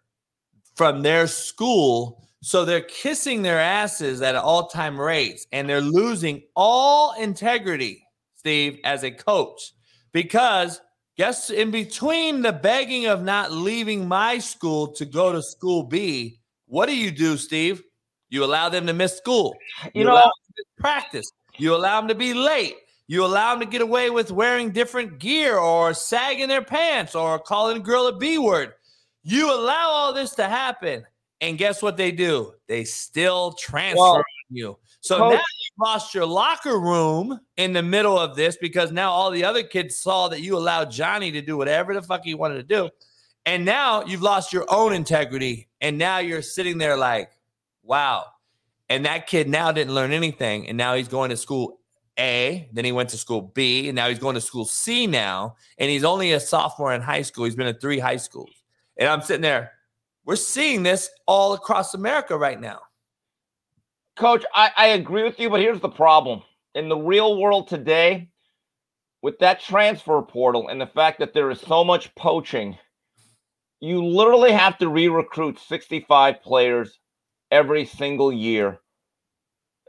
from their school so they're kissing their asses at all-time rates and they're losing all integrity Steve as a coach because guess in between the begging of not leaving my school to go to school B what do you do Steve you allow them to miss school You allow know, them to practice. You allow them to be late. You allow them to get away with wearing different gear or sagging their pants or calling a girl a B word. You allow all this to happen. And guess what they do? They still transfer Well, on you. So Coach- now lost your locker room in the middle of this because now all the other kids saw that you allowed Johnny to do whatever the fuck he wanted to do. And now you've lost your own integrity. And now you're sitting there like, wow. And that kid now didn't learn anything. And now he's going to school A. Then he went to school B. And now he's going to school C now. And he's only a sophomore in high school. He's been in three high schools. And I'm sitting there. We're seeing this all across America right now. Coach, I, I agree with you, but here's the problem. In the real world today, with that transfer portal and the fact that there is so much poaching, you literally have to re-recruit 65 players every single year.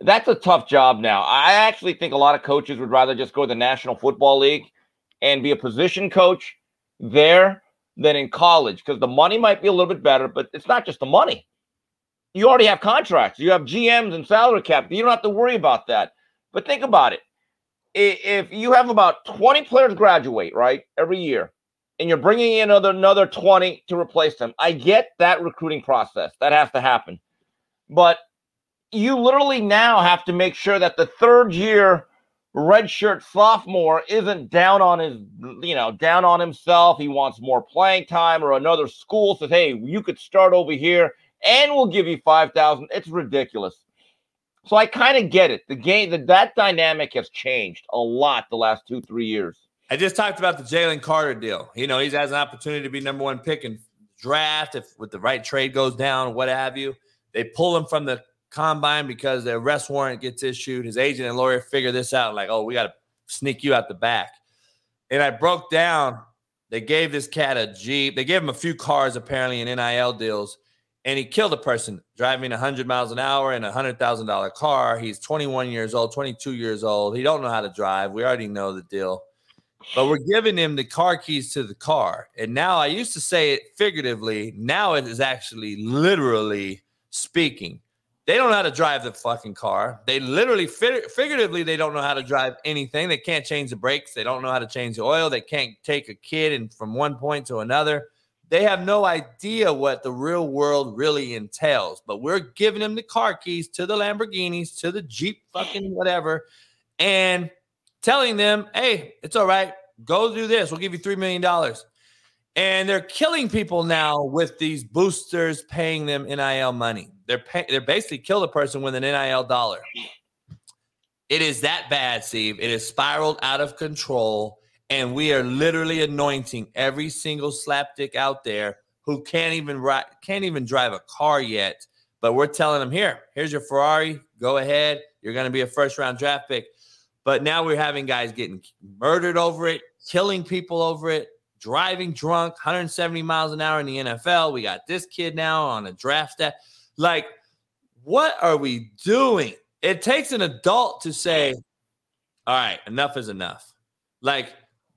That's a tough job now. I actually think a lot of coaches would rather just go to the National Football League and be a position coach there than in college because the money might be a little bit better, but it's not just the money. You already have contracts, you have GMs and salary cap. You don't have to worry about that. But think about it. If you have about 20 players graduate, right, every year, and you're bringing in another another 20 to replace them. I get that recruiting process. That has to happen. But you literally now have to make sure that the third year redshirt sophomore isn't down on his, you know, down on himself. He wants more playing time, or another school says, "Hey, you could start over here, and we'll give you five thousand. It's ridiculous. So I kind of get it. The game, that that dynamic has changed a lot the last two, three years. I just talked about the Jalen Carter deal. You know, he has an opportunity to be number one pick in draft if with the right trade goes down, what have you. They pull him from the combine because the arrest warrant gets issued. His agent and lawyer figure this out, like, oh, we got to sneak you out the back. And I broke down. They gave this cat a Jeep. They gave him a few cars apparently in NIL deals, and he killed a person driving 100 miles an hour in a hundred thousand dollar car. He's 21 years old, 22 years old. He don't know how to drive. We already know the deal. But we're giving him the car keys to the car. And now I used to say it figuratively. Now it is actually literally speaking. They don't know how to drive the fucking car. They literally, fi- figuratively, they don't know how to drive anything. They can't change the brakes. They don't know how to change the oil. They can't take a kid and from one point to another. They have no idea what the real world really entails. But we're giving them the car keys to the Lamborghinis, to the Jeep, fucking whatever, and telling them, "Hey, it's all right. Go do this. We'll give you three million dollars." And they're killing people now with these boosters paying them NIL money. They're pay- they're basically kill a person with an NIL dollar. It is that bad, Steve. It has spiraled out of control, and we are literally anointing every single slapdick out there who can't even can't even drive a car yet. But we're telling them, here, here's your Ferrari. Go ahead. You're going to be a first round draft pick. But now we're having guys getting murdered over it, killing people over it, driving drunk, 170 miles an hour in the NFL. We got this kid now on a draft stat. Like, what are we doing? It takes an adult to say, all right, enough is enough. Like,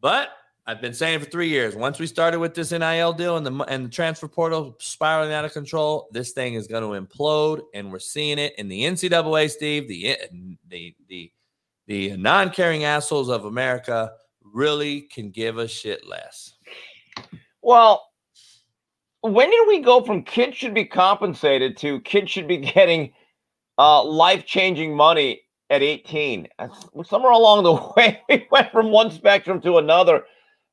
but I've been saying for three years. Once we started with this NIL deal and the and the transfer portal spiraling out of control, this thing is going to implode, and we're seeing it in the NCAA. Steve, the the the the non-caring assholes of America really can give a shit less. Well, when did we go from kids should be compensated to kids should be getting uh, life changing money at 18? Somewhere along the way, we went from one spectrum to another.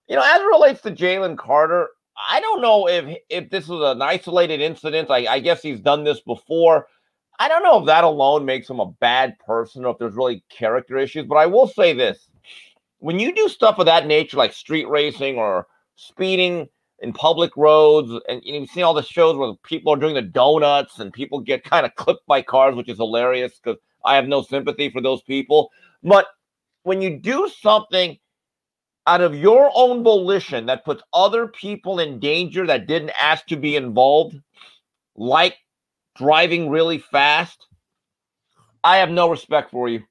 You know, as it relates to Jalen Carter, I don't know if if this was an isolated incident. I, I guess he's done this before. I don't know if that alone makes him a bad person or if there's really character issues. But I will say this: when you do stuff of that nature, like street racing or speeding in public roads, and know, you've seen all the shows where people are doing the donuts and people get kind of clipped by cars, which is hilarious because I have no sympathy for those people. But when you do something out of your own volition that puts other people in danger that didn't ask to be involved, like driving really fast, I have no respect for you.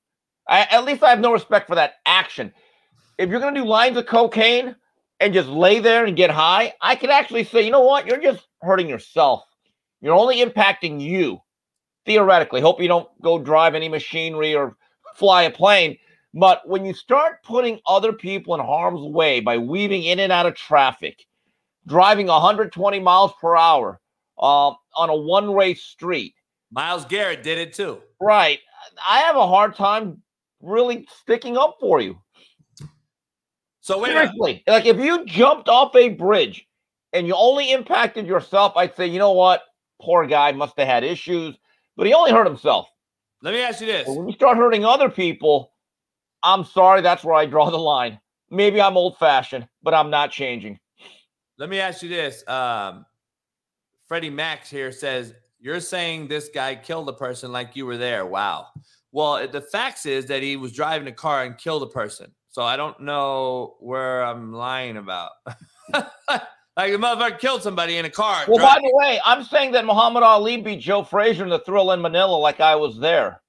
I, at least I have no respect for that action. If you're going to do lines of cocaine and just lay there and get high, I could actually say, you know what? You're just hurting yourself. You're only impacting you, theoretically. Hope you don't go drive any machinery or fly a plane. But when you start putting other people in harm's way by weaving in and out of traffic, driving 120 miles per hour uh, on a one way street, Myles Garrett did it too. right? I have a hard time really sticking up for you. So wait, a minute. Seriously, like if you jumped off a bridge and you only impacted yourself, I'd say, you know what? Poor guy must have had issues, but he only hurt himself. let me ask you this. When you start hurting other people, I'm sorry, that's where I draw the line. Maybe I'm old fashioned, but I'm not changing. Let me ask you this. Um, Freddie Max here says, You're saying this guy killed a person like you were there. Wow. Well, the facts is that he was driving a car and killed a person. So I don't know where I'm lying about. Like the motherfucker killed somebody in a car. Well, drunk. by the way, I'm saying that Muhammad Ali beat Joe Frazier in the Thrilla in Manila, like I was there.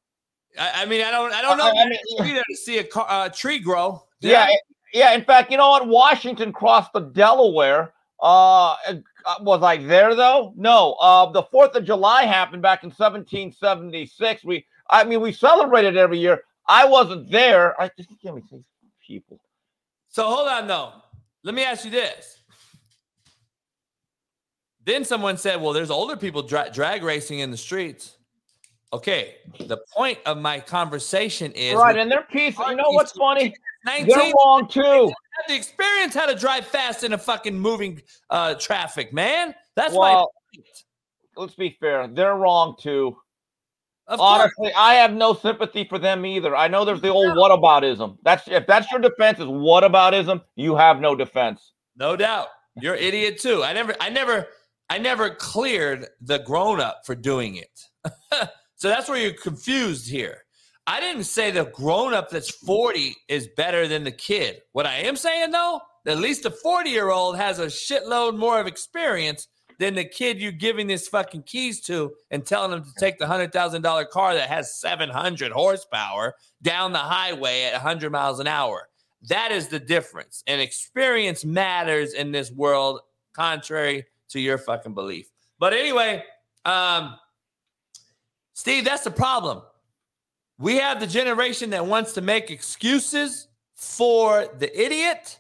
I, I mean, I don't, I don't know. I- I mean- I be there to see a car, uh, tree grow. Yeah, yeah. In fact, you know what? Washington crossed the Delaware. Uh, uh, was I there though? No. Uh, the Fourth of July happened back in 1776. We, I mean, we celebrated every year. I wasn't there. I just me these people. So hold on though. Let me ask you this. Then someone said, "Well, there's older people dra- drag racing in the streets." Okay, the point of my conversation is Right, and they're pieces. You know what's funny? 19 They're wrong too. have the experience how to drive fast in a fucking moving uh traffic, man. That's my point. let's be fair. They're wrong too. Of course. Honestly, I have no sympathy for them either. I know there's the old whataboutism. That's if that's your defense is whataboutism, you have no defense. No doubt. You're idiot too. I never I never I never cleared the grown up for doing it. so that's where you're confused here. I didn't say the grown up that's 40 is better than the kid. What I am saying though, at least the 40 year old has a shitload more of experience than the kid you're giving this fucking keys to and telling him to take the $100,000 car that has 700 horsepower down the highway at 100 miles an hour. That is the difference. And experience matters in this world, contrary to your fucking belief. But anyway, um, Steve, that's the problem. We have the generation that wants to make excuses for the idiot.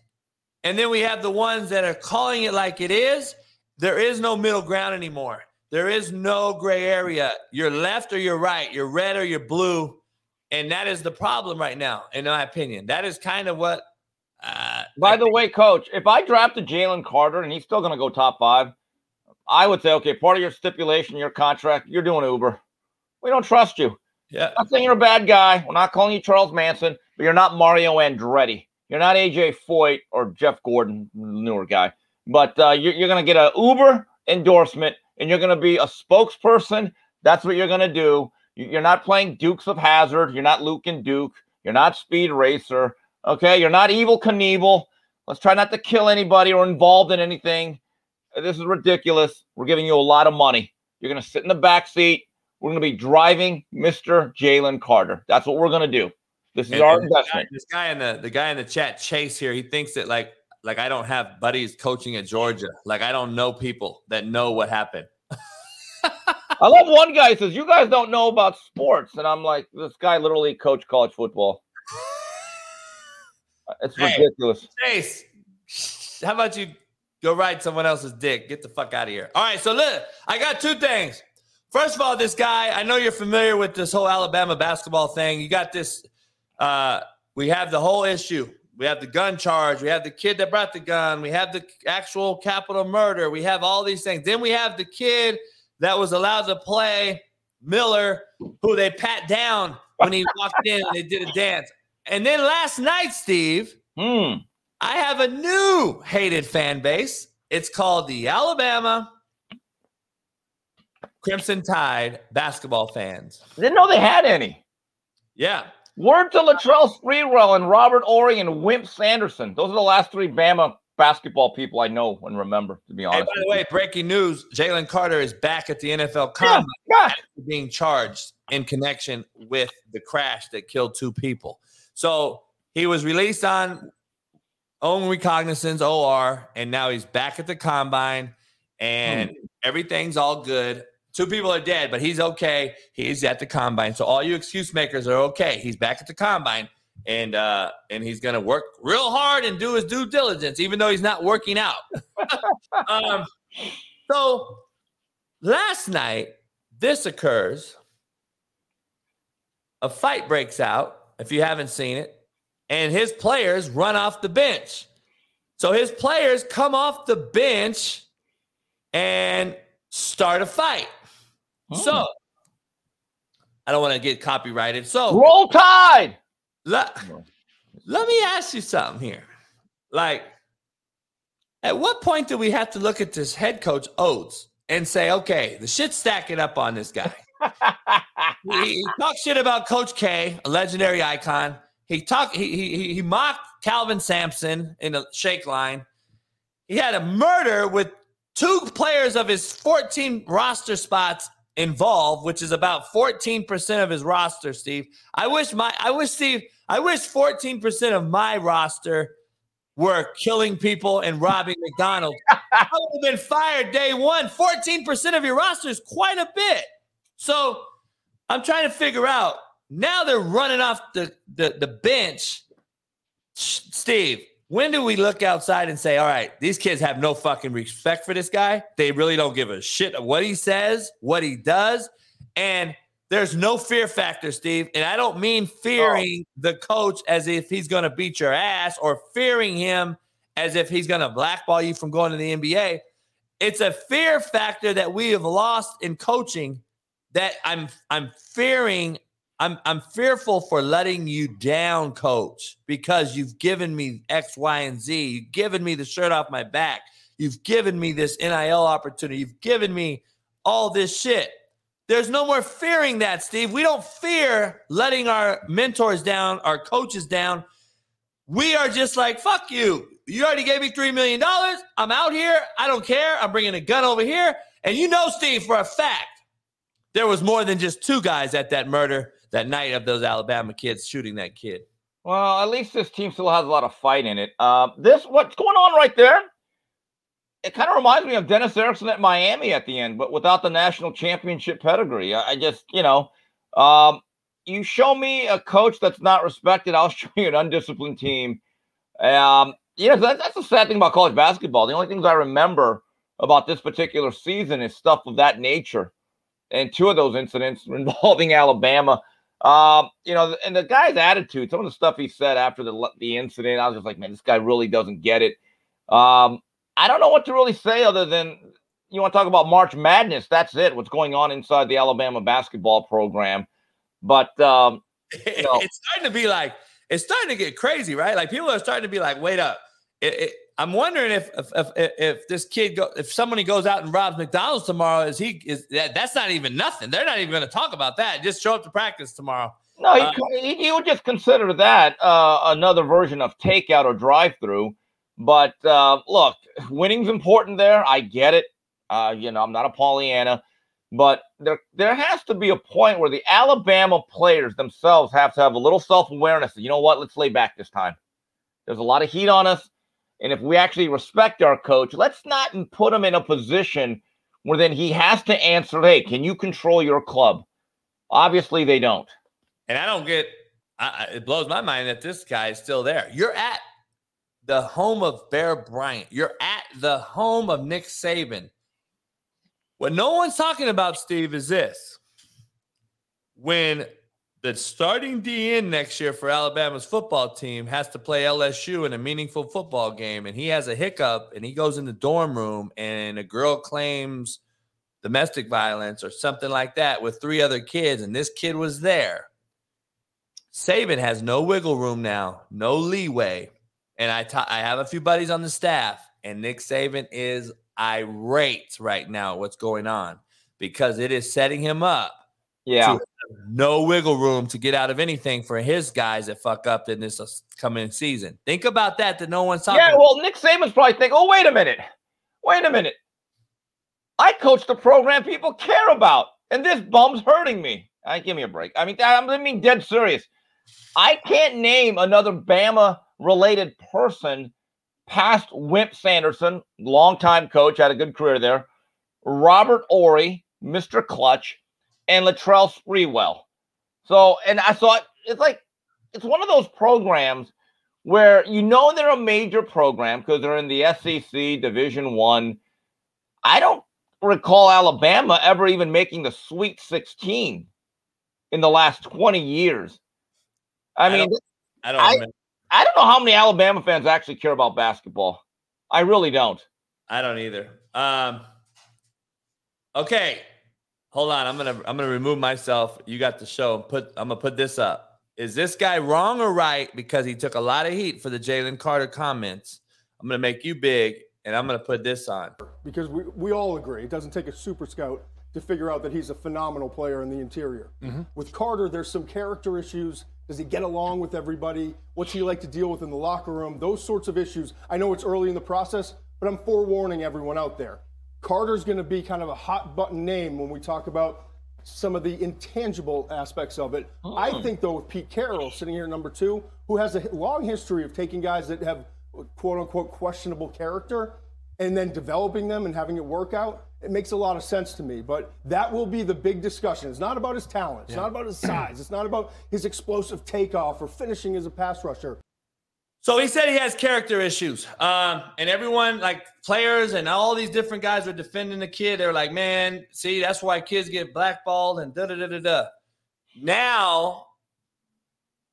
And then we have the ones that are calling it like it is. There is no middle ground anymore. There is no gray area. You're left or you're right. You're red or you're blue. And that is the problem right now, in my opinion. That is kind of what. Uh, By the way, coach, if I drafted Jalen Carter and he's still going to go top five, I would say, okay, part of your stipulation, your contract, you're doing Uber. We don't trust you. yeah. I'm not saying you're a bad guy. We're not calling you Charles Manson, but you're not Mario Andretti. You're not AJ Foyt or Jeff Gordon, newer guy. But uh, you're, you're going to get a Uber endorsement and you're going to be a spokesperson. That's what you're going to do. You- You're not playing Dukes of Hazzard. You're not Luke and Duke. You're not Speed Racer. Okay. You're not Evel Knievel. Let's try not to kill anybody or involved in anything. This is ridiculous. We're giving you a lot of money. You're going to sit in the back seat. We're going to be driving Mr. Jalen Carter. That's what we're going to do. This is And- our and this guy- investment. This guy in the the guy in the chat, Chase here, he thinks that like like I don't have buddies coaching at Georgia. Like I don't know people that know what happened. I love one guy says, You guys don't know about sports. And I'm like, This guy literally coached college football. It's Hey. ridiculous. Chase, how about you go ride someone else's dick? Get the fuck out of here. All right, so look, I got two things. First of all, this guy, I know you're familiar with this whole Alabama basketball thing. You got this. Uh, we have the whole issue. We have the gun charge. We have the kid that brought the gun. We have the actual capital murder. We have all these things. Then we have the kid that was allowed to play Miller, who they pat down when he walked in and they did a dance. And then last night, Steve, Hmm. I have a new hated fan base. It's called the Alabama Crimson Tide basketball fans. Didn't know they had any. Yeah. Word to Latrell Sprewell and Robert Horry and Wimp Sanderson. Those are the last three Bama basketball people I know and remember, to be Hey, honest. by the way, breaking news Jalen Carter is back at the NFL. Combine yeah, yeah. being charged in connection with the crash that killed two people. So he was released on own recognizance, OR, and now he's back at the Combine and everything's all good. Two people are dead, but he's okay. He's at the combine. So all you excuse makers are okay. He's back at the combine and uh and he's gonna work real hard and do his due diligence, even though he's not working out. um so last night this occurs. A fight breaks out, if you haven't seen it, and his players run off the bench. So his players come off the bench and start a fight. So hmm. I don't want to get copyrighted. So Roll Tide. let, let me ask you something here. Like, at what point do we have to look at this head coach Oats and say, okay, the shit's stacking up on this guy? he, he talked shit about Coach K, a legendary icon. He talked, he, he, he- mocked Kelvin Sampson in a shake line. he had a murder with two players of his 14 roster spots involved, which is about 14% of his roster, Steve. I wish my I wish Steve, I wish 14% of my roster were killing people and robbing McDonald's. I would have been fired day one. 14% of your roster is quite a bit. So I'm trying to figure out now they're running off the, the, the bench. Steve, when do we look outside and say, all right, these kids have no fucking respect for this guy? They really don't give a shit of what he says, what he does. And there's no fear factor, Steve. And I don't mean fearing oh. the coach as if he's going to beat your ass or fearing him as if he's going to blackball you from going to the NBA. It's a fear factor that we have lost in coaching that I'm I'm fearing I'm I'm fearful for letting you down, coach, because you've given me X, Y, and Z. You've given me the shirt off my back. You've given me this NIL opportunity. You've given me all this shit. There's no more fearing that, Steve. We don't fear letting our mentors down, our coaches down. We are just like, fuck you. You already gave me $3 million. I'm out here. I don't care. I'm bringing a gun over here. And you know, Steve, for a fact, there was more than just two guys at that murder that night of those Alabama kids shooting that kid. Well, at least this team still has a lot of fight in it. Uh, this what's going on right there? It kind of reminds me of Dennis Erickson at Miami at the end, but without the national championship pedigree. I, I just, you know, um, you show me a coach that's not respected, I'll show you an undisciplined team. Um, yeah, that, that's the sad thing about college basketball. The only things I remember about this particular season is stuff of that nature. And two of those incidents involving Alabama um, you know, and the guy's attitude, some of the stuff he said after the the incident, I was just like, man, this guy really doesn't get it. Um, I don't know what to really say other than you want to talk about March Madness. That's it. What's going on inside the Alabama basketball program? But um, you know, it's starting to be like it's starting to get crazy, right? Like people are starting to be like, wait up. It, it, I'm wondering if, if if, if this kid go if somebody goes out and robs McDonald's tomorrow, is he is that that's not even nothing. They're not even going to talk about that. Just show up to practice tomorrow. No, uh, he, he, would just consider that uh, another version of takeout or drive-through. But uh, look, winning's important there. I get it. Uh, you know, I'm not a Pollyanna, but there there has to be a point where the Alabama players themselves have to have a little self-awareness. You know what? Let's lay back this time. There's a lot of heat on us. And if we actually respect our coach, let's not put him in a position where then he has to answer, hey, can you control your club? Obviously, they don't. And I don't get I, it blows my mind that this guy is still there. You're at the home of Bear Bryant, you're at the home of Nick Saban. What no one's talking about, Steve, is this. When the starting DN next year for Alabama's football team has to play LSU in a meaningful football game, and he has a hiccup and he goes in the dorm room and a girl claims domestic violence or something like that with three other kids, and this kid was there. Saban has no wiggle room now, no leeway. And I, I have a few buddies on the staff, and Nick Saban is irate right now. What's going on? Because it is setting him up yeah. no wiggle room to get out of anything for his guys that fuck up in this coming season. Think about that. That no one's talking. Yeah, well, Nick Saban's probably thinking, "Oh, wait a minute, wait a minute. I coach the program people care about, and this bum's hurting me. I right, give me a break. I mean, I'm I mean, dead serious. I can't name another Bama-related person past Wimp Sanderson, longtime coach, had a good career there. Robert Horry, Mr. Clutch, and Latrell Sprewell. So, and I thought it's like it's one of those programs where you know they're a major program because they're in the SEC Division One. I. I don't recall Alabama ever even making the Sweet 16 in the last 20 years. I, I mean, don't, I don't. I, I don't know how many Alabama fans actually care about basketball. I really don't. I don't either. Um, okay, hold on. I'm gonna I'm gonna remove myself. You got the show. Put I'm gonna put this up. Is this guy wrong or right? Because he took a lot of heat for the Jalen Carter comments. I'm gonna make you big, and I'm gonna put this on. Because we we all agree it doesn't take a super scout to figure out that he's a phenomenal player in the interior. Mm-hmm. With Carter, there's some character issues. Does he get along with everybody? What's he like to deal with in the locker room? Those sorts of issues. I know it's early in the process, but I'm forewarning everyone out there. Carter's going to be kind of a hot button name when we talk about some of the intangible aspects of it. I hmm. think, though, with Pete Carroll sitting here at number two, who has a long history of taking guys that have quote unquote questionable character and then developing them and having it work out, it makes a lot of sense to me. But that will be the big discussion. It's not about his talent, it's not about his size, it's not about his explosive takeoff or finishing as a pass rusher. So he said he has character issues. Um, and everyone, like players and all these different guys were defending the kid. They were like, man, see, that's why kids get blackballed and da da da da da. Now,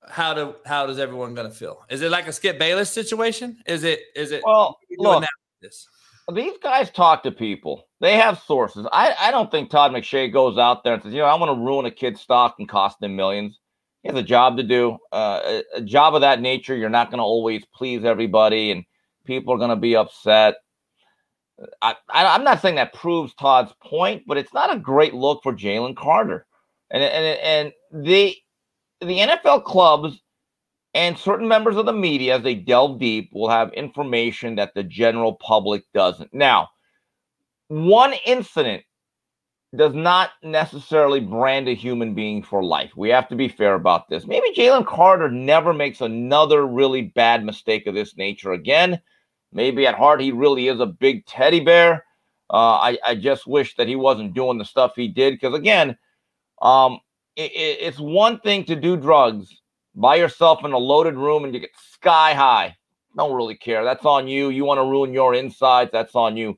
how do how does everyone gonna feel? Is it like a Skip Bayless situation? Is it is it Well, what are we doing look, this? these guys talk to people. They have sources. I, I don't think Todd McShay goes out there and says, you know, I want to ruin a kid's stock and cost them millions. He has a job to do. Uh, a, job of that nature, you're not going to always please everybody, and people are going to be upset. I, I, I'm not saying that proves Todd's point, but it's not a great look for Jalen Carter. And and and the the NFL clubs and certain members of the media, as they delve deep, will have information that the general public doesn't. Now, one incident does not necessarily brand a human being for life. We have to be fair about this. Maybe Jalen Carter never makes another really bad mistake of this nature again. Maybe at heart he really is a big teddy bear. Uh, I, I just wish that he wasn't doing the stuff he did because again, um, it, it, it's one thing to do drugs by yourself in a loaded room and you get sky high. Don't really care. That's on you. You want to ruin your insides. That's on you.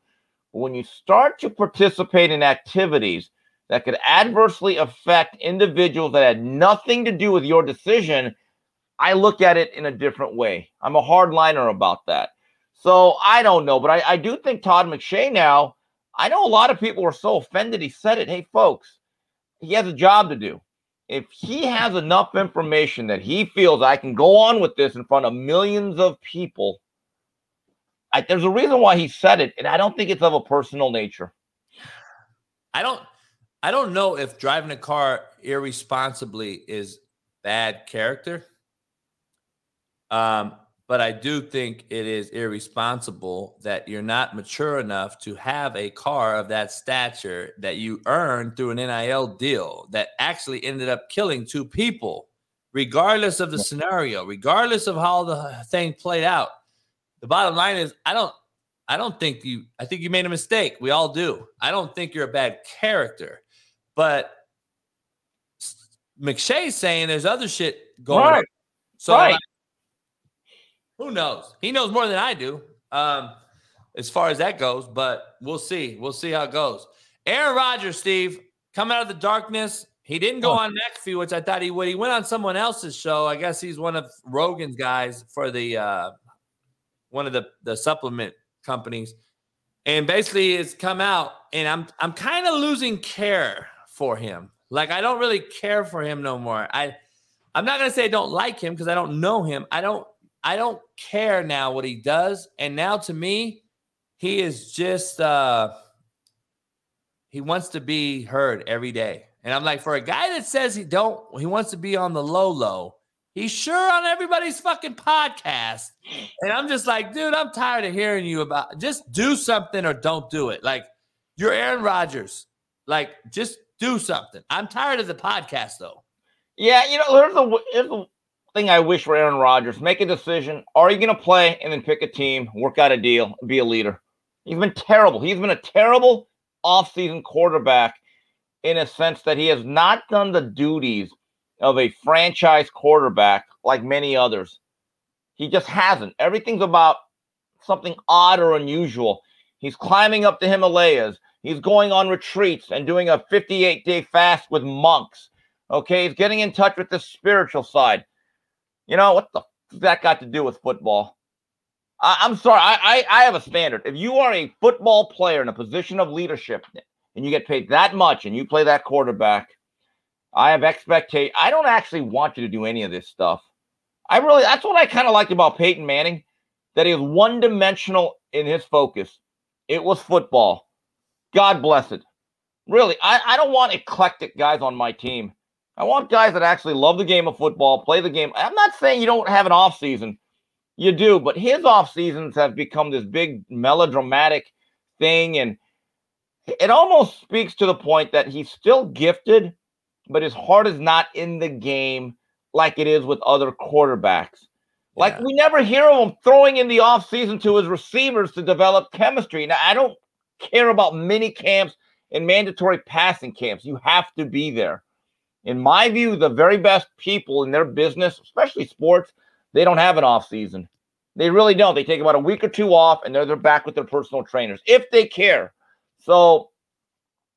When you start to participate in activities that could adversely affect individuals that had nothing to do with your decision, I look at it in a different way. I'm a hardliner about that. So I don't know, but I, I do think Todd McShay now, I know a lot of people were so offended he said it. Hey, folks, he has a job to do. If he has enough information that he feels I can go on with this in front of millions of people, I, there's a reason why he said it, and I don't think it's of a personal nature. I don't I don't know if driving a car irresponsibly is bad character. Um, but I do think it is irresponsible that you're not mature enough to have a car of that stature that you earned through an NIL deal that actually ended up killing two people, regardless of the scenario, regardless of how the thing played out. The bottom line is I don't I don't think you I think you made a mistake. We all do. I don't think you're a bad character. But McShay's saying there's other shit going on. Right. So Right. like, who knows? He knows more than I do. Um, as far as that goes, but we'll see. We'll see how it goes. Aaron Rodgers, Steve, coming out of the darkness. He didn't go on McAfee, which I thought he would. He went on someone else's show. I guess he's one of Rogan's guys for the uh, one of the the supplement companies, and basically it's come out, and I'm I'm kind of losing care for him. Like I don't really care for him no more. I I'm not gonna say I don't like him because I don't know him. I don't I don't care now what he does, and now to me, he is just uh he wants to be heard every day. And I'm like, for a guy that says he don't, he wants to be on the low low. He's sure on everybody's fucking podcast. And I'm just like, dude, I'm tired of hearing you about just do something or don't do it. Like you're Aaron Rodgers. Like just do something. I'm tired of the podcast though. Yeah, you know, there's the here's the thing I wish for Aaron Rodgers: make a decision. Are you going to play and then pick a team, work out a deal, be a leader? He's been terrible. He's been a terrible offseason quarterback in a sense that he has not done the duties of a franchise quarterback like many others. He just hasn't. Everything's about something odd or unusual. He's climbing up the Himalayas. He's going on retreats and doing a 58 day fast with monks. Okay, he's getting in touch with the spiritual side. You know what the f- that got to do with football? I, I'm sorry, I, I I have a standard. If you are a football player in a position of leadership and you get paid that much and you play that quarterback, I have expectation. I don't actually want you to do any of this stuff. I really that's what I kind of liked about Peyton Manning, that he was one dimensional in his focus. It was football. God bless it. Really, I, I don't want eclectic guys on my team. I want guys that actually love the game of football, play the game. I'm not saying you don't have an off season, You do, but his off seasons have become this big melodramatic thing, and it almost speaks to the point that he's still gifted, but his heart is not in the game like it is with other quarterbacks. Like Yeah. we never hear of him throwing in the offseason to his receivers to develop chemistry. Now, I don't care about mini camps and mandatory passing camps. You have to be there. In my view, the very best people in their business, especially sports, they don't have an off season. They really don't. They take about a week or two off and they're, they're back with their personal trainers if they care. So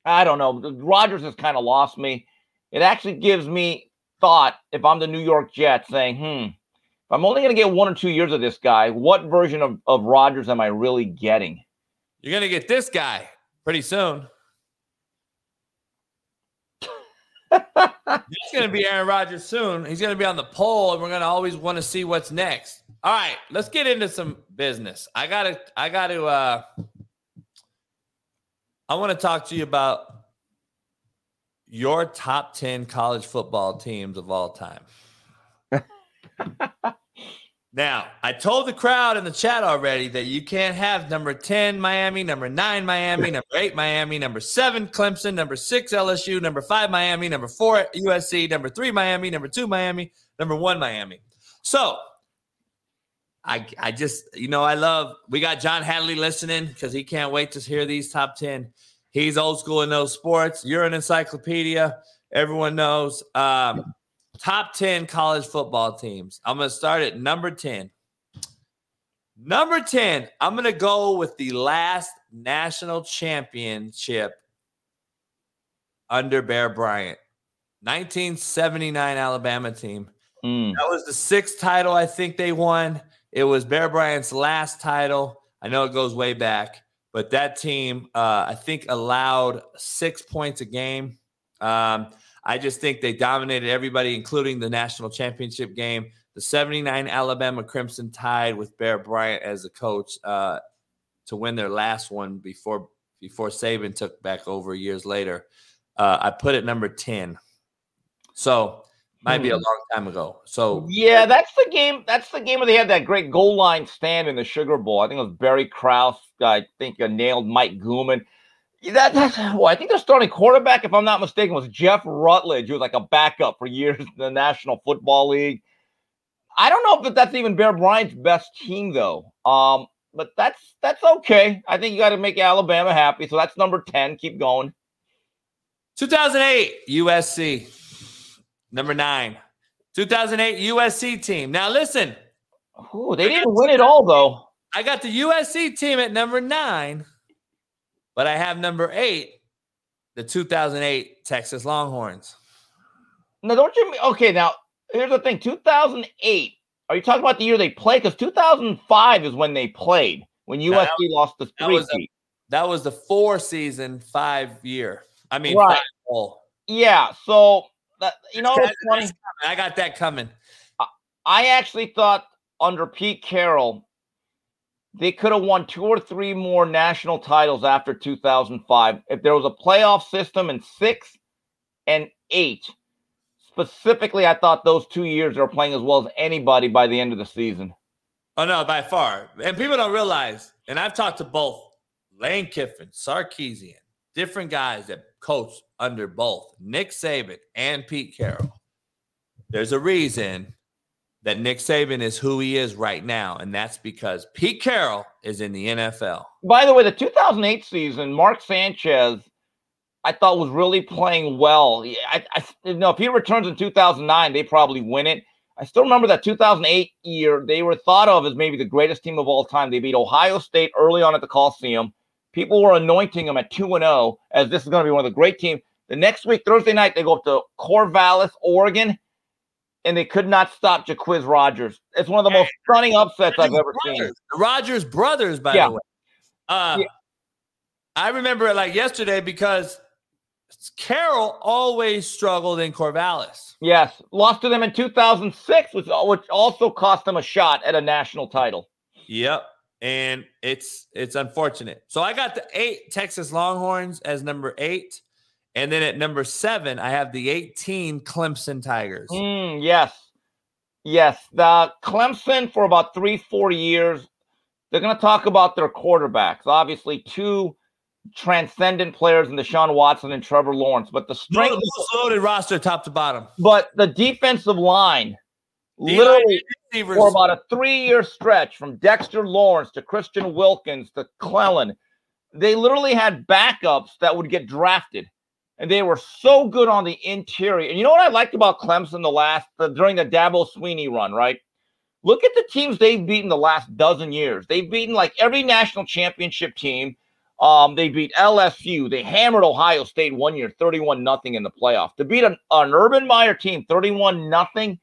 I don't know. Rodgers has kind of lost me. It actually gives me thought if I'm the New York Jets saying, hmm, if I'm only going to get one or two years of this guy, what version of, of Rodgers am I really getting? You're gonna get this guy pretty soon. He's gonna be Aaron Rodgers soon. He's gonna be on the pole, and we're gonna always want to see what's next. All right, let's get into some business. I gotta, I gotta, uh, I want to talk to you about your top 10 college football teams of all time. now, I told the crowd in the chat already that you can't have number 10 Miami, number 9 Miami, number 8 Miami, number 7 Clemson, number 6 LSU, number 5 Miami, number 4 USC, number 3 Miami, number 2 Miami, number 1 Miami. So, I, I just, you know, I love, we got John Hadley listening because he can't wait to hear these top 10. He's old school in those sports. You're an encyclopedia. Everyone knows. Um, top 10 college football teams. I'm going to start at number 10. Number 10, I'm going to go with the last national championship under Bear Bryant. 1979 Alabama team. Hmm. That was the sixth title I think they won. It was Bear Bryant's last title. I know it goes way back, but that team, uh, I think, allowed six points a game. Um, I just think they dominated everybody, including the national championship game. The 79 Alabama Crimson Tide with Bear Bryant as the coach uh, to win their last one before before Saban took back over years later. Uh, I put it number 10. So might be a Hmm. long time ago. So Yeah, that's the game. That's the game where they had that great goal line stand in the Sugar Bowl. I think it was Barry Krauss. I think uh, nailed Mike Guman. That, that's well, I think their starting quarterback, if I'm not mistaken, was Jeff Rutledge, who was like a backup for years in the National Football League. I don't know if that's even Bear Bryant's best team though. Um, but that's that's okay. I think you got to make Alabama happy. So that's number ten. Keep going. 2008 USC, number nine. 2008 USC team. Now listen, they didn't win it all though. I got the USC team at number nine, but I have number eight, the 2008 Texas Longhorns. Now, don't you mean okay? Now, here's the thing: 2008. Are you talking about the year they played? Because 2005 is when they played when USC that lost the that three was a- That was the four season, five year. I mean, Right. five. Yeah. So that you know, it's funny. I got that coming. I actually thought under Pete Carroll, they could have won two or three more national titles after 2005 if there was a playoff system in six and eight. Specifically, I thought those two years they were playing as well as anybody by the end of the season. Oh no, by far. And people don't realize, and I've talked to both Lane Kiffin, Sarkisian, different guys that coach under both Nick Saban and Pete Carroll. There's a reason that Nick Saban is who he is right now, and that's because Pete Carroll is in the NFL. By the way, the 2008 season, Mark Sanchez, I thought was really playing well. I, I you know if he returns in 2009, they probably win it. I still remember that 2008 year. They were thought of as maybe the greatest team of all time. They beat Ohio State early on at the Coliseum. People were anointing them at 2 and 0 as this is going to be one of the great teams. The next week, Thursday night, they go up to Corvallis, Oregon, and they could not stop Jacquizz Rodgers. It's one of the most stunning upsets I've ever seen. The Rodgers brothers, by Yeah. the way. Uh, Yeah. I remember it like yesterday because Carroll always struggled in Corvallis. Yes, lost to them in 2006, which, which also cost them a shot at a national title. Yep. And it's it's unfortunate. So I got the eight Texas Longhorns as number eight. And then at number seven, I have the 18 Clemson Tigers. Mm, yes. Yes, the Clemson for about three, four years. They're going to talk about their quarterbacks. Obviously, two transcendent players in Deshaun Watson and Trevor Lawrence, but the strength, most loaded roster, top to bottom. but the defensive line, D-line literally Receivers. for about a three-year stretch from Dexter Lawrence to Christian Wilkins to Clelin, they literally had backups that would get drafted, and they were so good on the interior. And you know what I liked about Clemson the last the, during the Dabo Swinney run, right? Look at the teams they've beaten the last dozen years. They've beaten like every national championship team. Um, they beat LSU. They hammered Ohio State one year, 31 nothing in the playoff. To beat an, an Urban Meyer team 31 nothing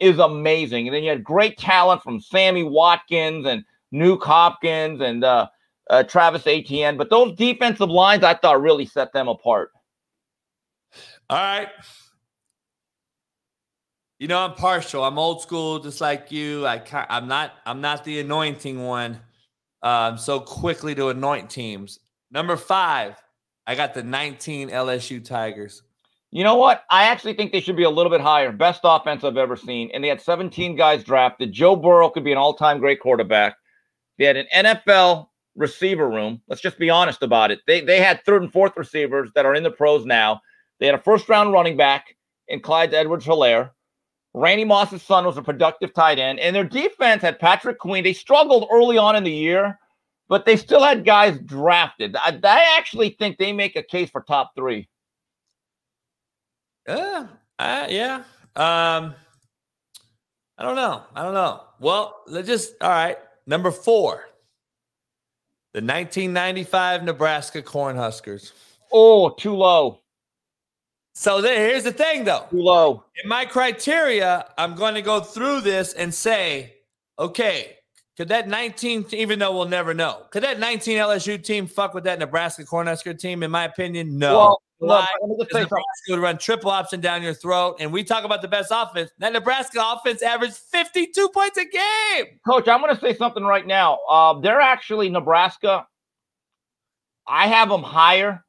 is amazing. And then you had great talent from Sammy Watkins and Nuke Hopkins and uh, uh, Travis Etienne. But those defensive lines, I thought, really set them apart. All right. You know, I'm partial. I'm old school, just like you. I ca- I'm not. I'm not the anointing one. Um, so quickly to anoint teams. Number five, I got the 19 LSU Tigers. You know what? I actually think they should be a little bit higher. Best offense I've ever seen. And they had 17 guys drafted. Joe Burrow could be an all time great quarterback. They had an NFL receiver room. Let's just be honest about it. They, they had third and fourth receivers that are in the pros now. They had a first round running back in Clyde Edwards Helaire. Randy Moss's son was a productive tight end. And their defense had Patrick Queen. They struggled early on in the year, but they still had guys drafted. I, I actually think they make a case for top three. Uh, uh, yeah. Um, I don't know. I don't know. Well, let's just all right. Number four, the 1995 Nebraska Cornhuskers. Oh, too low. So there, here's the thing, though. Too low. In my criteria, I'm going to go through this and say, okay, could that 19, even though we'll never know, could that 19 LSU team fuck with that Nebraska Cornhusker team? In my opinion, no. Well, look, Why? let me just Because say Nebraska would run triple option down your throat. And we talk about the best offense. That Nebraska offense averaged 52 points a game. Coach, I'm going to say something right now. Uh, they're actually Nebraska. I have them higher.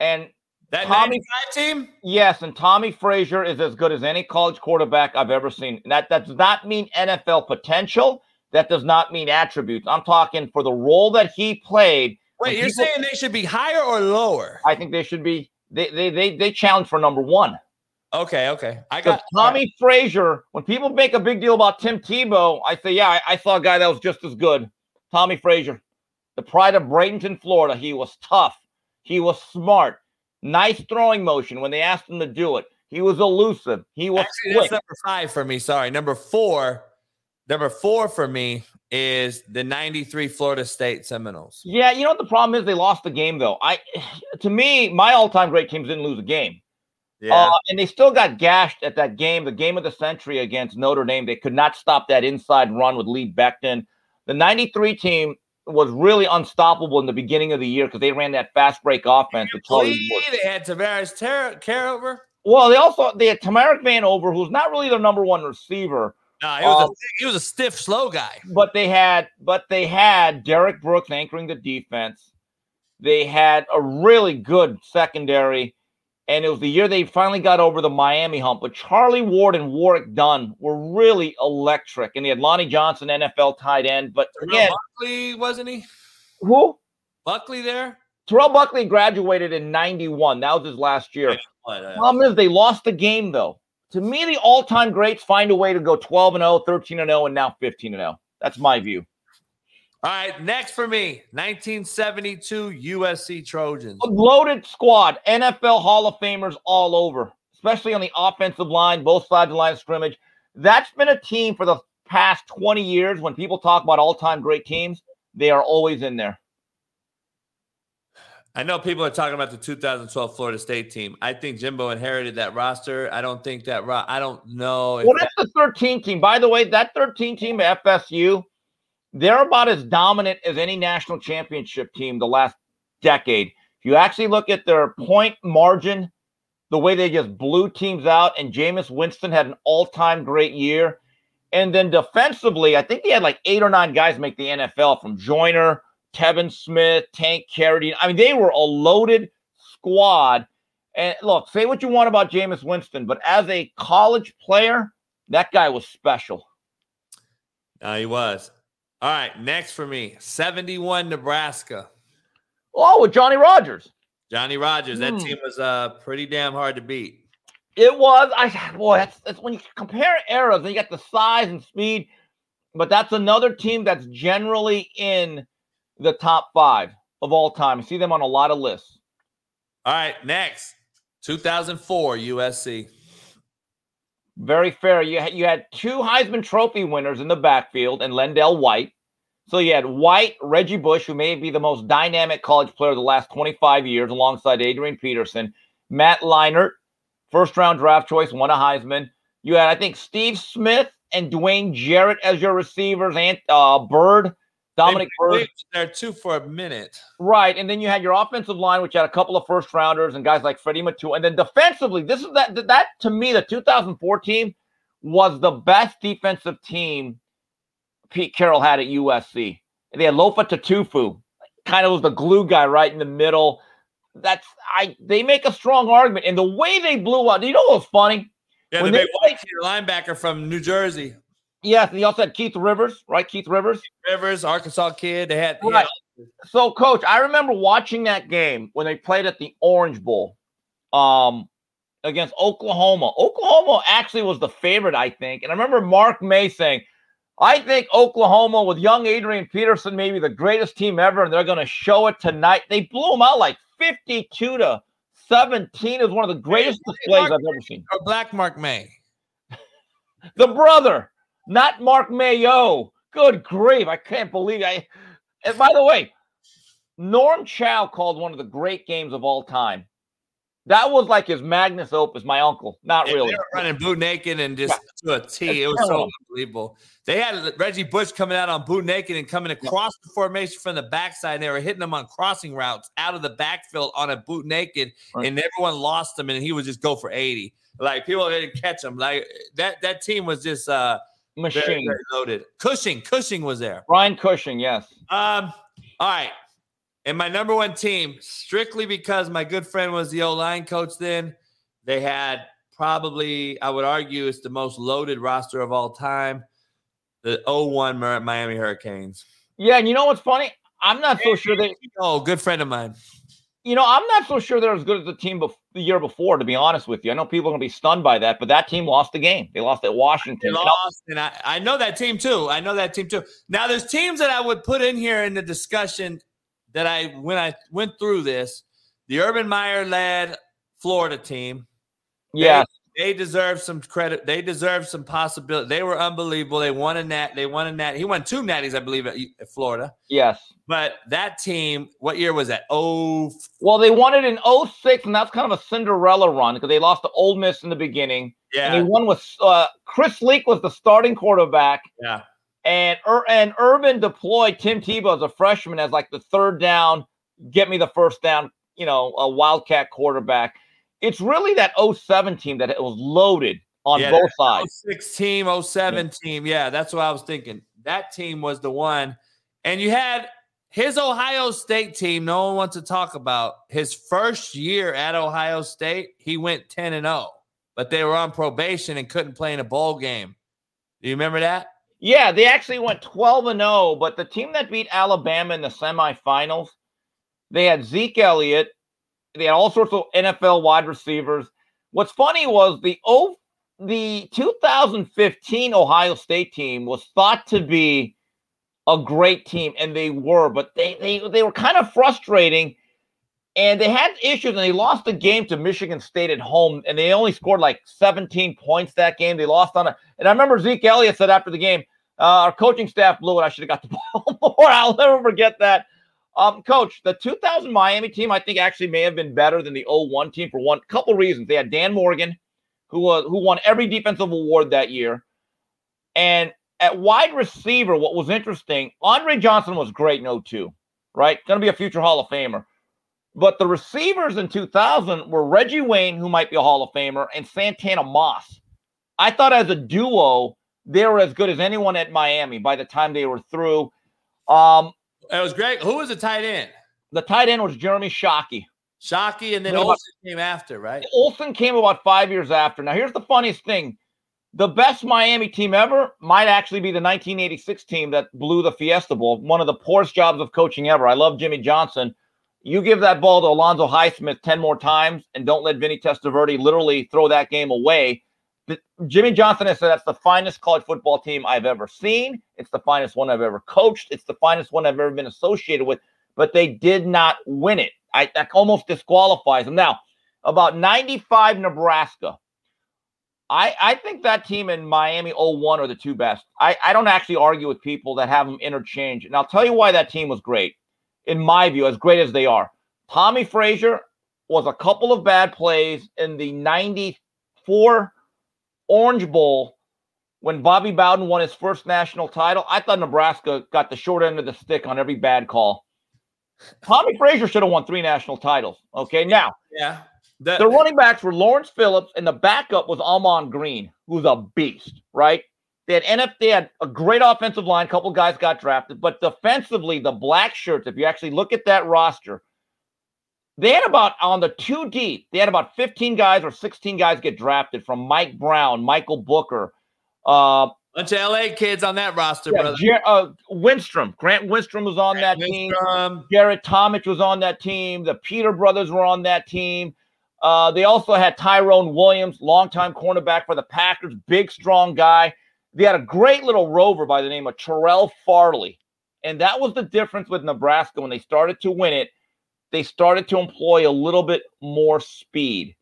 And That Tommy- 95 team? yes, and Tommie Frazier is as good as any college quarterback I've ever seen. That, that does not mean NFL potential. That does not mean attributes. I'm talking for the role that he played. Wait, you're people- saying they should be higher or lower? I think they should be. They they they, they challenge for number one. Okay, okay. I got Tommie Frazier, when people make a big deal about Tim Tebow, I say, yeah, I, I saw a guy that was just as good. Tommie Frazier, the pride of Bradenton, Florida. He was tough. He was smart. Nice throwing motion when they asked him to do it. He was elusive. He was Actually, quick. that's number five for me. Sorry. Number four. Number four for me is the 93 Florida State Seminoles. Yeah, you know what the problem is? They lost the game though. I, to me, my all-time great teams didn't lose a game. Uh, and they still got gashed at that game, the game of the century against Notre Dame. They could not stop that inside run with Lee Becton. The 93 team was really unstoppable in the beginning of the year because they ran that fast break offense with Charlie they had Tavares Ter- Carover. Well, they also they had Tamarick Vanover, who's not really their number one receiver, No, he was, Um, a, he was a stiff, slow guy. but they had but they had Derrick Brooks anchoring the defense. They had a really good secondary, and it was the year they finally got over the Miami hump. But Charlie Ward and Warrick Dunn were really electric, and they had Lonnie Johnson, NFL tight end. But again, Buckley, wasn't he? who? Buckley there? Terrell Buckley graduated in '91. That was his last year. What, uh, Problem is, they lost the game though. To me, the all-time greats find a way to go 12 and 0, 13 and 0, and now 15 and 0. That's my view. All right, next for me, 1972 USC Trojans. A loaded squad, NFL Hall of Famers all over, especially on the offensive line, both sides of the line of scrimmage. That's been a team for the past 20 years. When people talk about all-time great teams, they are always in there. I know people are talking about the 2012 Florida State team. I think Jimbo inherited that roster. I don't think that ro- I don't know. If Well, that's the 13 team. By the way, that 13 team FSU, they're about as dominant as any national championship team the last decade. If you actually look at their point margin, the way they just blew teams out, and Jameis Winston had an all-time great year. And then defensively, I think they had like eight or nine guys make the NFL from Joyner, Telvin Smith, Tank Carradine. I mean, they were a loaded squad. And look, say what you want about Jameis Winston, but as a college player, That guy was special. No, he was. All right, next for me, 71 Nebraska. Oh, with Johnny Rodgers. Johnny Rodgers. That Hmm. team was uh pretty damn hard to beat. It was. I boy, that's, that's when you compare eras and you got the size and speed, but that's another team that's generally in the top five of all time. You see them on a lot of lists. All right, next, 2004 USC. Very fair. You had, you had two Heisman Trophy winners in the backfield and LenDale White. So you had White, Reggie Bush, who may be the most dynamic college player of the last 25 years, alongside Adrian Peterson, Matt Leinart, first round draft choice, won a Heisman. You had, I think, Steve Smith and Dwayne Jarrett as your receivers, and uh, Byrd, Dominique They- Byrd. they was there too for a minute. Right. And then you had your offensive line, which had a couple of first rounders and guys like Freddie Matu. And then defensively, this is that that to me, the 2004 team was the best defensive team Pete Carroll had at USC. They had Lofa Tatupu, kind of was the glue guy right in the middle. That's I they make a strong argument. And the way they blew out, you know what was funny? Yeah, When the they big white linebacker from New Jersey. Yes, and he also had Keith Rivers, right? Keith Rivers. Rivers, Arkansas kid. They had Right. So, coach, I remember watching that game when they played at the Orange Bowl um, against Oklahoma. Oklahoma actually was the favorite, I think. And I remember Mark May saying, I think Oklahoma with young Adrian Peterson, maybe the greatest team ever, and they're going to show it tonight. They blew them out like 52 to 17. Is one of the greatest displays I've ever seen. or Black Mark May. The brother, not Mark Mayo. Good grief. I can't believe I. And by the way, Norm Chow called one of the great games of all time. That was like his magnus opus, my uncle. Not They really. were running boot naked and just to a T. It was so unbelievable. They had Reggie Bush coming out on boot naked and coming across the formation from the backside. And they were hitting him on crossing routes out of the backfield on a boot naked, Right. and everyone lost him, and he would just go for 80. Like people didn't catch him. Like that that team was just uh Machine. very loaded. Cushing, Cushing was there. Brian Cushing, yes. Um, all right. And my number one team, strictly because my good friend was the O line coach then, they had probably, I would argue, it's the most loaded roster of all time. The 01 Mer- Miami Hurricanes. Yeah, and you know what's funny? I'm not so sure they. Oh, good friend of mine. You know, I'm not so sure they're as good as the team bef- the year before. To be honest with you, I know people are going to be stunned by that, but that team lost the game. They lost at Washington. And lost, and I, I know that team too. I know that team too. Now, there's teams that I would put in here in the discussion that I when I went through this. The Urban Meyer led Florida team. Yeah, they deserve some credit. They deserve some possibility. They were unbelievable. They won a nat. They won a nat. He won two natties, I believe, at, at Florida. yes. But that team, what year was that? Oh, Well, they won it in 06, and that's kind of a Cinderella run because they lost to Ole Miss in the beginning. And they won with uh, Chris Leak was the starting quarterback, yeah. and Ur- and Urban deployed Tim Tebow as a freshman as like the third down, get me the first down, you know, a wildcat quarterback. It's really that 07 team that it was loaded on Yeah, both sides. 06 team, 07 team. Yeah, that's what I was thinking. That team was the one. And you had his Ohio State team, no one wants to talk about. His first year at Ohio State, he went 10 and 0, but they were on probation and couldn't play in a bowl game. Do you remember that? Yeah, they actually went 12 and 0, but the team that beat Alabama in the semifinals, they had Zeke Elliott, they had all sorts of NFL wide receivers. What's funny was the oh, the 2015 Ohio State team was thought to be a great team, and they were, but they they they were kind of frustrating. And they had issues, and they lost the game to Michigan State at home, and they only scored like 17 points that game. They lost on a, and I remember Zeke Elliott said after the game, uh, "Our coaching staff blew it. I should have got the ball more." I'll never forget that. Um, coach, the 2000 Miami team, I think actually may have been better than the 01 team for one couple reasons. They had Dan Morgan, who who won every defensive award that year, and at wide receiver, what was interesting, Andre Johnson was great in 02, right? Going to be a future Hall of Famer. But the receivers in 2000 were Reggie Wayne, who might be a Hall of Famer, and Santana Moss. I thought as a duo, they were as good as anyone at Miami by the time they were through. Um, It was great. Who was the tight end? the tight end was Jeremy Shockey. Shockey, and then What about- came after, right? Olson came about five years after. Now, here's the funniest thing The best Miami team ever might actually be the 1986 team that blew the Fiesta Bowl. One of the poorest jobs of coaching ever. I love Jimmy Johnson. You give that ball to Alonzo Highsmith 10 more times and don't let Vinny Testaverde literally throw that game away. Jimmy Johnson has said that's the finest college football team I've ever seen. It's the finest one I've ever coached. It's the finest one I've ever been associated with, but they did not win it. I, that almost disqualifies them. Now, about 95 Nebraska. I, I think that team in Miami 01 are the two best. I, I don't actually argue with people that have them interchange. And I'll tell you why that team was great, in my view, as great as they are. Tommie Frazier was a couple of bad plays in the 94 Orange Bowl when Bobby Bowden won his first national title. I thought Nebraska got the short end of the stick on every bad call. Tommie Frazier should have won three national titles. Okay, now Yeah. The, the running backs were Lawrence Phillips, and the backup was Ahman Green, who's a beast, right? They had NF, they had a great offensive line. A couple guys got drafted, but defensively, the black shirts, if you actually look at that roster, they had about on the two deep, they had about 15 guys or 16 guys get drafted from Mike Brown, Michael Booker, uh, bunch of LA kids on that roster, yeah, brother. Jer- uh, Wistrom, Grant Wistrom was on that team. Garrett Tomich was on that team. The Peter brothers were on that team. Uh, they also had Tyrone Williams, longtime cornerback for the Packers, big, strong guy. They had a great little rover by the name of Terrell Farley. And that was the difference with Nebraska when they started to win it. They started to employ a little bit more speed.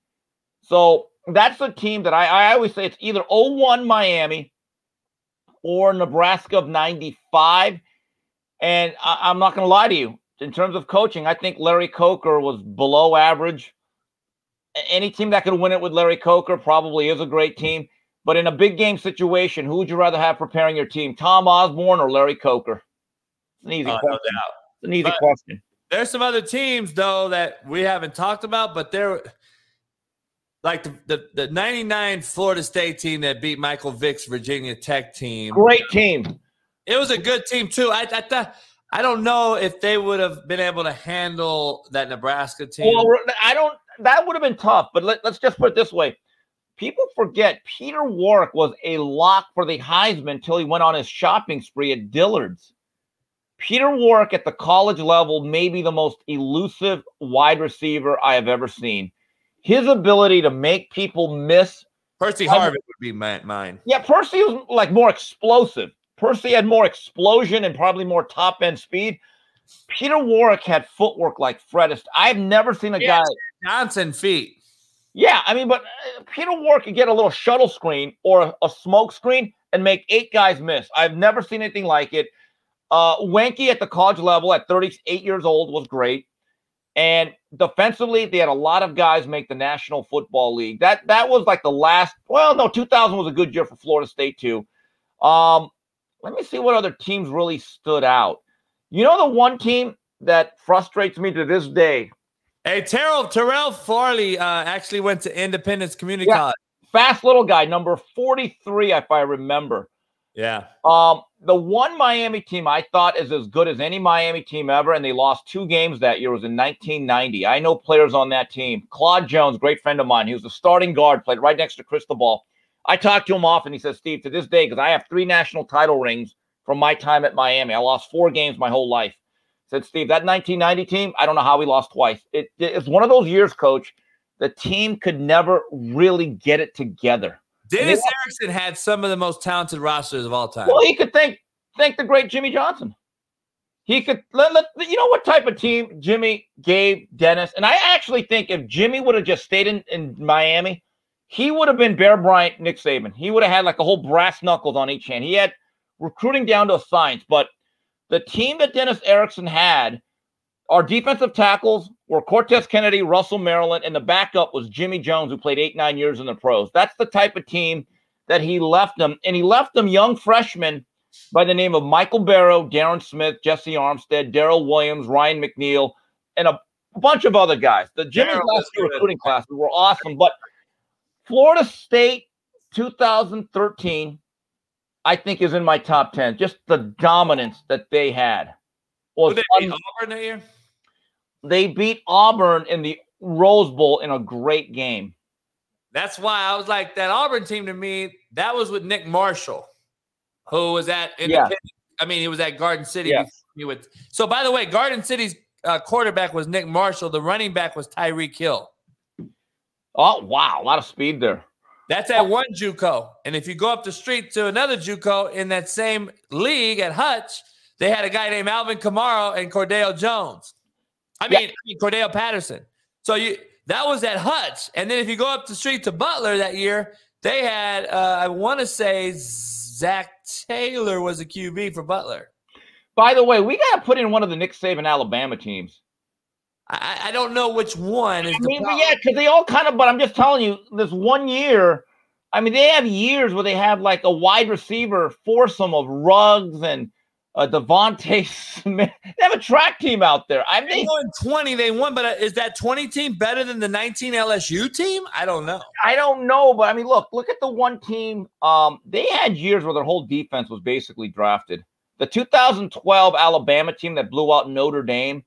So that's a team that I, I always say it's either 01 Miami or Nebraska of 95. And I, I'm not going to lie to you. In terms of coaching, I think Larry Coker was below average. Any team that could win it with Larry Coker probably is a great team. But in a big game situation, who would you rather have preparing your team, Tom Osborne or Larry Coker? It's an easy uh, no question. doubt. It's an easy But- question. There's some other teams though that we haven't talked about, but they're like the, the, the 99 Florida State team that beat Michael Vick's Virginia Tech team. Great team. It was a good team too. I I, thought I don't know if they would have been able to handle that Nebraska team. Well, I don't. That would have been tough. But let, let's just put it this way: people forget Peter Warrick was a lock for the Heisman until he went on his shopping spree at Dillard's. Peter Warrick at the college level may be the most elusive wide receiver I have ever seen. His ability to make people miss. Percy Harvin would be my, mine. Yeah, Percy was like more explosive. Percy had more explosion and probably more top end speed. Peter Warrick had footwork like Fred. I've never seen a guy. Johnson feet. Yeah, I mean, but uh, Peter Warrick could get a little shuttle screen or a, a smoke screen and make eight guys miss. I've never seen anything like it. Uh, Weinke at the college level at 38 years old was great. And defensively, they had a lot of guys make the National Football League. That that was like the last. Well, no, 2000 was a good year for Florida State too. Um, let me see what other teams really stood out. You know, the one team that frustrates me to this day Hey, Terrell Terrell Farley uh, actually went to Independence Community Yeah. College. fast little guy, number 43, if I remember. Yeah. Um, the one Miami team I thought is as good as any Miami team ever, and they lost two games that year was in 1990. I know players on that team. Claude Jones, great friend of mine. He was the starting guard, played right next to Cristobal. I talked to him often. He says, Steve, to this day, because I have three national title rings from my time at Miami. I lost four games my whole life. Said Steve, that 1990 team, I don't know how we lost twice. It, it's one of those years, coach. The team could never really get it together. Dennis Erickson had some of the most talented rosters of all time. Well, he could thank thank the great Jimmy Johnson. He could let, let you know what type of team Jimmy gave Dennis, and I actually think if Jimmy would have just stayed in, in Miami, he would have been Bear Bryant, Nick Saban. He would have had like a whole brass knuckles on each hand. He had recruiting down to a science, but the team that Dennis Erickson had, our defensive tackles were Cortez Kennedy, Russell Maryland, and the backup was Jimmy Jones, who played eight, nine years in the pros. That's the type of team that he left them, and he left them young freshmen by the name of Michael Barrow, Darrin Smith, Jessie Armstead, Daryl Williams, Ryan McNeil, and a bunch of other guys. The Jimmy's last good. recruiting classes were awesome, but Florida State 2013, I think, is in my top 10. Just the dominance that they had. Was Who they un- Auburn that year? They beat Auburn in the Rose Bowl in a great game. That's why I was like that Auburn team to me. That was with Nick Marshall, who was at Independent. I mean, he was at Garden City. He would- so, by the way, Garden City's uh, quarterback was Nick Marshall. The running back was Tyreek Hill. Oh wow, a lot of speed there. That's at one JUCO. And if you go up the street to another JUCO in that same league at Hutch, they had a guy named Alvin Kamara and Cordell Jones. I Yeah. mean, I mean, Cordell Patterson. So you that was at Hutch. And then if you go up the street to Butler that year, they had uh, I want to say Zach Taylor was a QB for Butler. By the way, we got to put in one of the Nick Saban Alabama teams. I, I don't know which one is I mean, yeah, because they all kind of. But I'm just telling you, this one year. I mean, they have years where they have like a wide receiver foursome of Ruggs and uh, DeVonta Smith. They have a track team out there. I They mean, won 20, they won, but uh, is that 20 team better than the 19 LSU team? I don't know. I don't know, but I mean, look, look at the one team. Um, they had years where their whole defense was basically drafted. The 2012 Alabama team that blew out Notre Dame.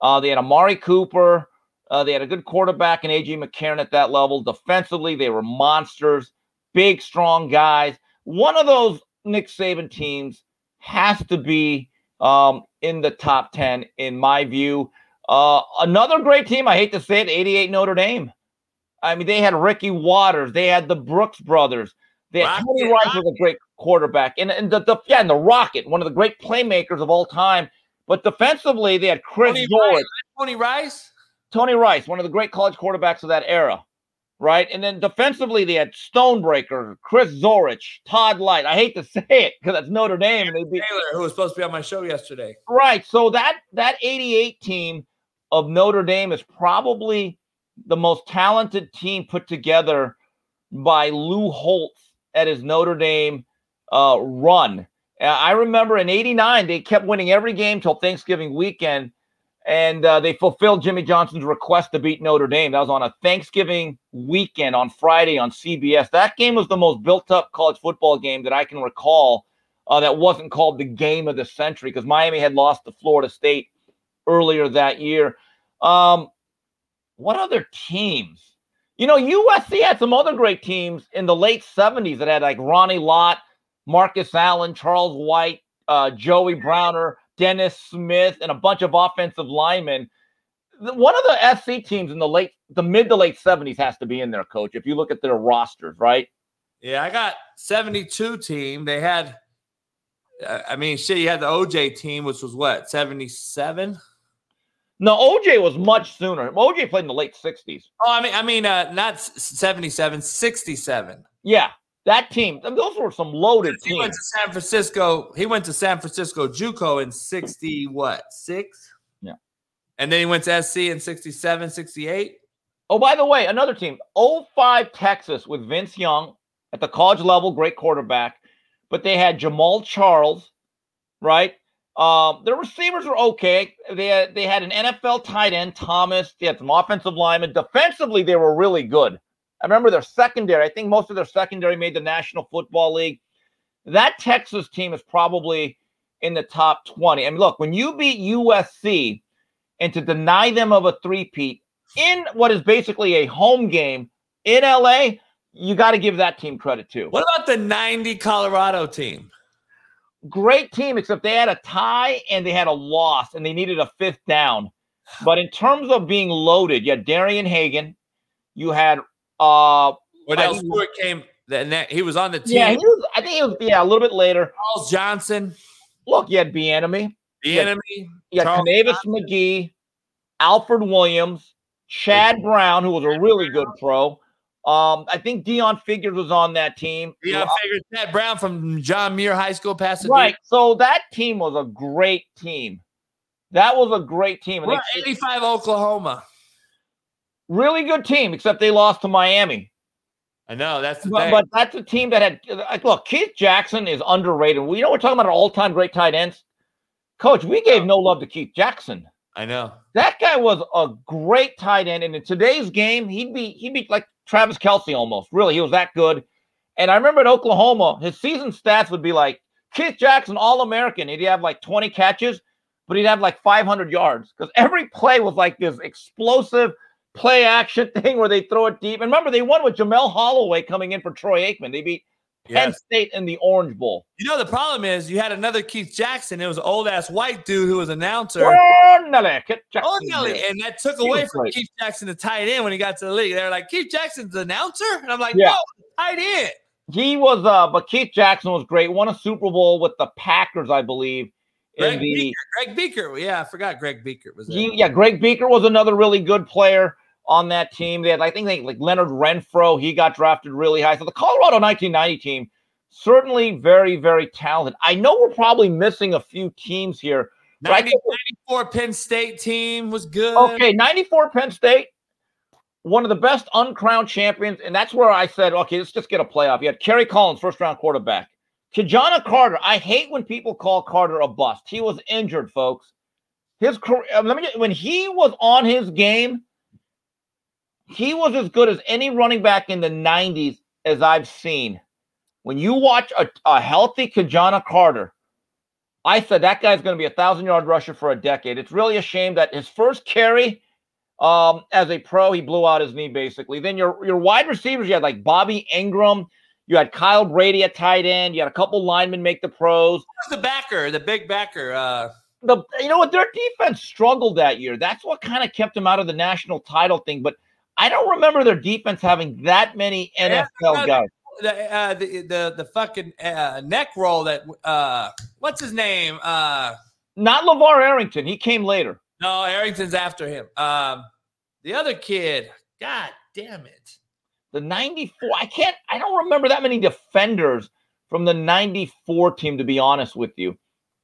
Uh, they had Amari Cooper. Uh, they had a good quarterback and AJ McCarron at that level. Defensively, they were monsters, big, strong guys. One of those Nick Saban teams has to be um, in the top 10, in my view. Uh, another great team, I hate to say it, 88 Notre Dame. I mean, they had Ricky Watters, they had the Brooks brothers, they had Rocket, Tony Rice was a great quarterback, and, and the, the yeah, and the Rocket, one of the great playmakers of all time. But defensively, they had Chris Tony Rice, Tony Rice? Tony Rice, one of the great college quarterbacks of that era, right? And then defensively, they had Stonebreaker, Chris Zorich, Todd Lyght. I hate to say it because that's Notre Dame, and they beat Taylor, who was supposed to be on my show yesterday. Right. So that that 88 team of Notre Dame is probably the most talented team put together by Lou Holtz at his Notre Dame uh, run. Uh, I remember in 89, they kept winning every game till Thanksgiving weekend, and uh, they fulfilled Jimmy Johnson's request to beat Notre Dame. That was on a Thanksgiving weekend on Friday on CBS. That game was the most built up college football game that I can recall uh, that wasn't called the game of the century because Miami had lost to Florida State earlier that year. Um, what other teams? You know, USC had some other great teams in the late 70s that had like Ronnie Lott, Marcus Allen, Charles White, uh, Joey Browner, Dennis Smith, and a bunch of offensive linemen. One of the SC teams in the late, the mid to late 70s has to be in there, coach, if you look at their rosters, right? Yeah, I got 72 team. They had, uh, I mean, shit, you had the OJ team, which was what, 77? No, OJ was much sooner. OJ played in the late 60s. Oh, I mean, I mean, uh, not s- 77, 67. Yeah, that team. and Those were some loaded He went teams. to San Francisco. He went to San Francisco JUCO in 60, what, six? Yeah. And then he went to SC in 67, 68. Oh, by the way, another team. 05 Texas with Vince Young at the college level, great quarterback. But they had Jamaal Charles, right? Um, their receivers were okay. They had, they had an NFL tight end, Thomas. They had some offensive linemen. Defensively, they were really good. I remember their secondary. I think most of their secondary made the National Football League. That Texas team is probably in the top 20. I mean, look, when you beat USC and to deny them of a three-peat in what is basically a home game in LA, you got to give that team credit too. What about the 90 Colorado team? Great team, except they had a tie and they had a loss and they needed a fifth down. But in terms of being loaded, you had Darian Hagan, you had uh Odell Stewart came, ne- he was on the team. yeah, he was, I think it was yeah, a little bit later. Charles Johnson, Look, you had Bieniemy, the enemy. you had Kanavis McGhee, Alfred Williams, Chad Brown, who was a really good pro. Um, I think Deon Figures was on that team. Deon Figures, Chad Brown from John Muir High School, Pasadena. Right. So that team was a great team. That was a great team. And We're 85 Oklahoma. Really good team, except they lost to Miami. I know that's the But, thing. but that's a team that had like, look, Keith Jackson is underrated. We you know we're talking about our all-time great tight ends. Coach, we gave no love to Keith Jackson. I know. That guy was a great tight end, and in today's game, he'd be he'd be like Travis Kelce almost. Really, he was that good. And I remember at Oklahoma, his season stats would be like Keith Jackson, All American. He'd have like 20 catches, but he'd have like 500 yards because every play was like this explosive play action thing where they throw it deep. And remember, they won with Jamelle Holloway coming in for Troy Aikman. They beat Penn Yes. State in the Orange Bowl. You know the problem is you had another Keith Jackson. It was an old ass white dude who was announcer. Ornelas, Kit Jackson. Oh, Nelly, and that took away from. Keith Jackson to tight end when he got to the league. They were like, Keith Jackson's announcer, and I'm like, Yeah. no, tight end. He was, uh, but Keith Jackson was great. Won a Super Bowl with the Packers, I believe. Greg the Beaker. Greg Beaker. Yeah, I forgot Greg Beaker was there. he, yeah, Greg Beaker was another really good player on that team. They had, I think, they like Leonard Renfro. He got drafted really high. So the Colorado 1990 team certainly very, very talented. I know we're probably missing a few teams here. but 90, think- 94 Penn State team was good. Okay, 94 Penn State, one of the best uncrowned champions. And that's where I said, okay, let's just get a playoff. You had Kerry Collins, first round quarterback. Ki-Jana Carter, I hate when people call Carter a bust. He was injured, folks. His career, uh, let me when he was on his game, he was as good as any running back in the 90s as I've seen. When you watch a, a healthy Ki-Jana Carter, I said that guy's going to be a thousand yard rusher for a decade. It's really a shame that his first carry um, as a pro, he blew out his knee basically. Then your your wide receivers, you had like Bobby Engram, you had Kyle Brady at tight end, you had a couple linemen make the pros. Who's the backer, the big backer? Uh, The you know what their defense struggled that year. That's what kind of kept them out of the national title thing. But I don't remember their defense having that many NFL guys. the, uh, the the the fucking uh, neck roll that uh, what's his name? Uh, Not LaVar Arrington. He came later. no, Arrington's after him. Um, the other kid, God damn it. The 94, I can't, I don't remember that many defenders from the 94 team, to be honest with you.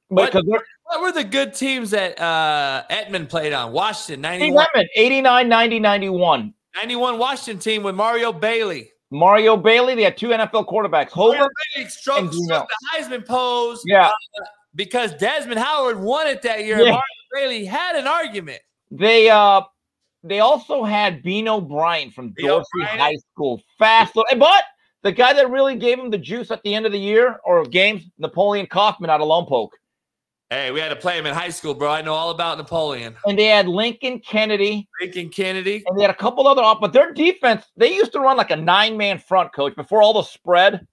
What- What were the good teams that uh, Emtman played on? Washington, Steve 91, 89, 90, 91. 91 Washington team with Mario Bailey. Mario Bailey, they had two NFL quarterbacks. Hobert, Bailey struck, and struck the Heisman pose yeah. because Desmond Howard won it that year. Yeah. Mario Bailey had an argument. They uh they also had Beno Bryant from Dorsey. High School. Fast little- but the guy that really gave him the juice at the end of the year or games, Napoleon Kaufman out of Lompoc. Hey, we had to play him in high school, bro. I know all about Napoleon. And they had Lincoln Kennedy. Lincoln Kennedy. and they had a couple other off, but their defense, they used to run like a nine man front coach before all the spread.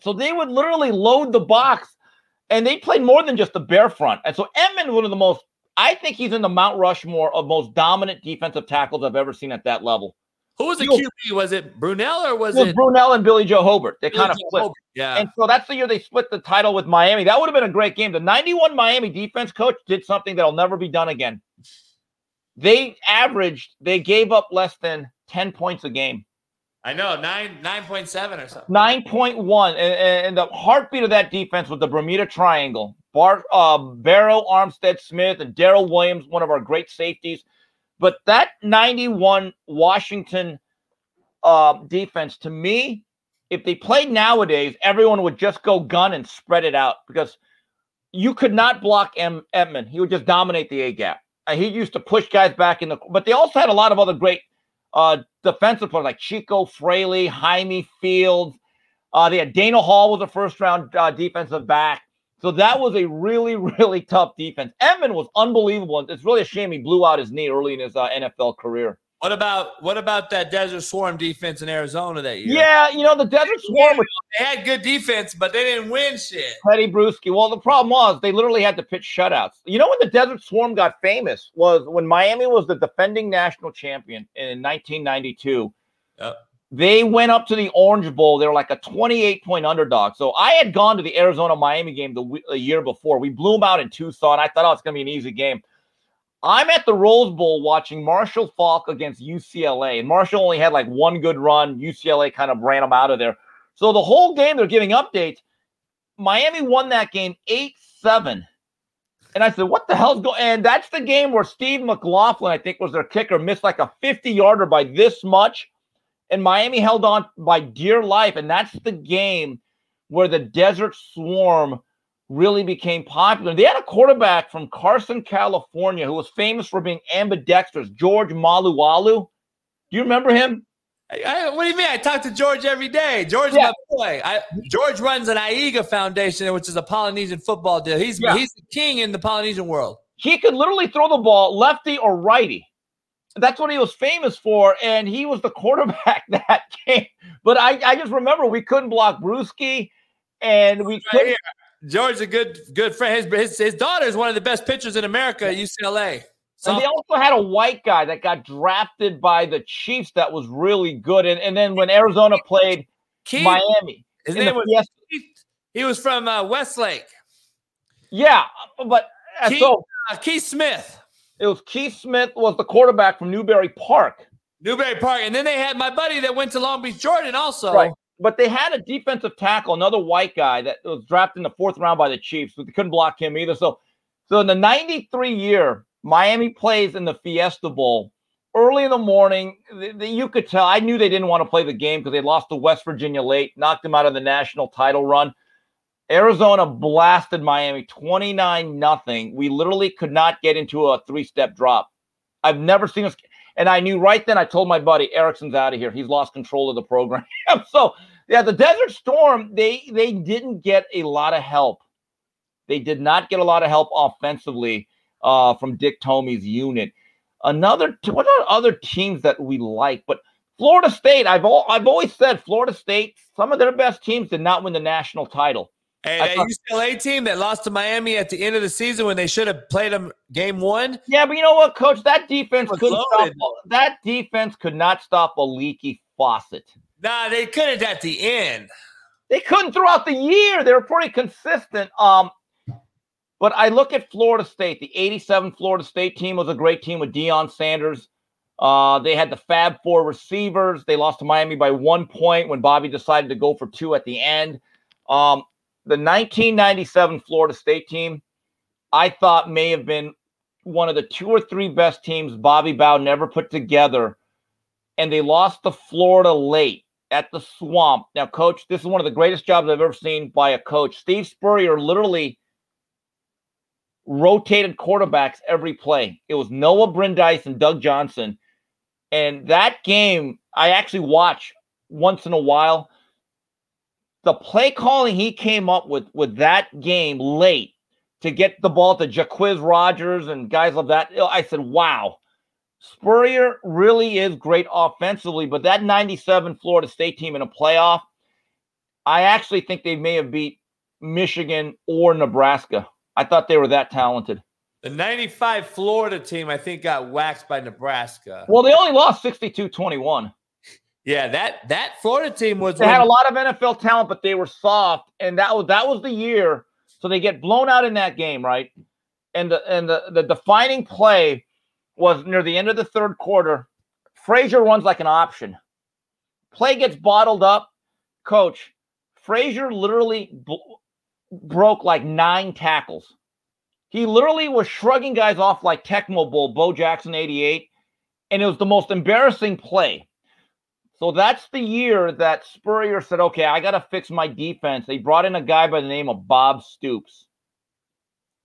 So they would literally load the box and they played more than just the bear front. And so Emtman, one of the most, I think he's in the Mount Rushmore of most dominant defensive tackles I've ever seen at that level. Who was the. QB? Was it Brunell or was It was it Brunell and Billy Joe Hobert. They kind of Joe flipped. Hobert? Yeah. And so that's the year they split the title with Miami. That would have been a great game. The 91 Miami defense coach did something that'll never be done again. They averaged, they gave up less than 10 points a game. I know nine nine point seven or something. 9.1. And, and the heartbeat of that defense was the Bermuda Triangle. Bar, uh, Barrow, Armstead, Smith, and Daryl Williams, one of our great safeties. But that 91 Washington uh, defense, to me, if they played nowadays, everyone would just go gun and spread it out because you could not block M- Emtman. He would just dominate the A gap. Uh, he used to push guys back in the, but they also had a lot of other great uh, defensive players like Chico Fraley, Jaime Fields. Uh, they had Dana Hall was a first round uh, defensive back. So that was a really, really tough defense. Emtman was unbelievable. and It's really a shame he blew out his knee early in his uh, NFL career. What about what about that Desert Swarm defense in Arizona that year? Yeah, you know, the Desert Swarm They had good defense, but they didn't win shit. Tedy Bruschi. Well, the problem was they literally had to pitch shutouts. You know when the Desert Swarm got famous was when Miami was the defending national champion in 1992. Yep. They went up to the Orange Bowl. They were like a 28 point underdog. So I had gone to the Arizona Miami game the, the year before. We blew them out in Tucson. I thought, oh, it's going to be an easy game. I'm at the Rose Bowl watching Marshall Faulk against UCLA. And Marshall only had like one good run. UCLA kind of ran them out of there. So the whole game, they're giving updates. Miami won that game 8 7. And I said, what the hell's going And that's the game where Steve McLaughlin, I think, was their kicker, missed like a 50 yarder by this much. And Miami held on by dear life. And that's the game where the Desert Swarm really became popular. They had a quarterback from Carson, California, who was famous for being ambidextrous, George Malauulu. Do you remember him? I, I- what do you mean? I talk to George every day. George, Yeah. my boy. I, George runs an AIGA Foundation, which is a Polynesian football deal. He's Yeah. he's the king in the Polynesian world. He could literally throw the ball lefty or righty. That's what he was famous for, and he was the quarterback that game. But I, I just remember we couldn't block Bruschi, and we couldn't. George's a good good friend. His, his, his daughter is one of the best pitchers in America at UCLA. And they also had a white guy that got drafted by the Chiefs that was really good. And, and then when Arizona played Keith, Miami, his name was Fiesta- Keith. He was from uh, Westlake. yeah, but uh, Keith, so uh, Keith Smith, it was Keith Smith was the quarterback from Newbury Park. Newbury Park, and then they had my buddy that went to Long Beach, Jordan, also. Right. But they had a defensive tackle, another white guy that was drafted in the fourth round by the Chiefs, but they couldn't block him either. So, so in the '93 year, Miami plays in the Fiesta Bowl early in the morning. th- th- You could tell. I knew they didn't want to play the game because they lost to West Virginia late, knocked them out of the national title run. Arizona blasted Miami 29 nothing. We literally could not get into a three step drop. I've never seen us. And I knew right then, I told my buddy, Erickson's out of here. He's lost control of the program. so, yeah, the Desert Storm, they they didn't get a lot of help. They did not get a lot of help offensively uh, from Dick Tomey's unit. Another, what are other teams that we like? But Florida State, I've all, I've always said Florida State, some of their best teams did not win the national title. That UCLA team that lost to Miami at the end of the season when they should have played them game one. Yeah, but you know what, Coach? That defense couldn't stop. That defense could not stop a leaky faucet. Nah, they couldn't at the end. They couldn't throughout the year. They were pretty consistent. Um, but I look at Florida State. The '87 Florida State team was a great team with Deion Sanders. Uh, they had the Fab Four receivers. They lost to Miami by one point when Bobby decided to go for two at the end. Um, the 1997 Florida State team, I thought may have been one of the two or three best teams Bobby Bowden ever put together. And they lost to Florida late at the swamp. Now, coach, this is one of the greatest jobs I've ever seen by a coach. Steve Spurrier literally rotated quarterbacks every play. It was Noah Brindise and Doug Johnson. And that game, I actually watch once in a while. The play calling he came up with with that game late to get the ball to Jacquizz Rodgers and guys of that, I said, wow. Spurrier really is great offensively, but that 97 Florida State team in a playoff, I actually think they may have beat Michigan or Nebraska. I thought they were that talented. The 95 Florida team, I think, got waxed by Nebraska. Well, they only lost 62 21. Yeah, that that Florida team was They had a lot of NFL talent, but they were soft, and that was that was the year. So they get blown out in that game, right? And the and the, the defining play was near the end of the third quarter. Frazier runs like an option. Play gets bottled up. Coach, Frazier literally bl- broke like nine tackles. He literally was shrugging guys off like Tecmo Bowl, Bo Jackson 88, and it was the most embarrassing play. So that's the year that Spurrier said, okay, I got to fix my defense. They brought in a guy by the name of Bob Stoops,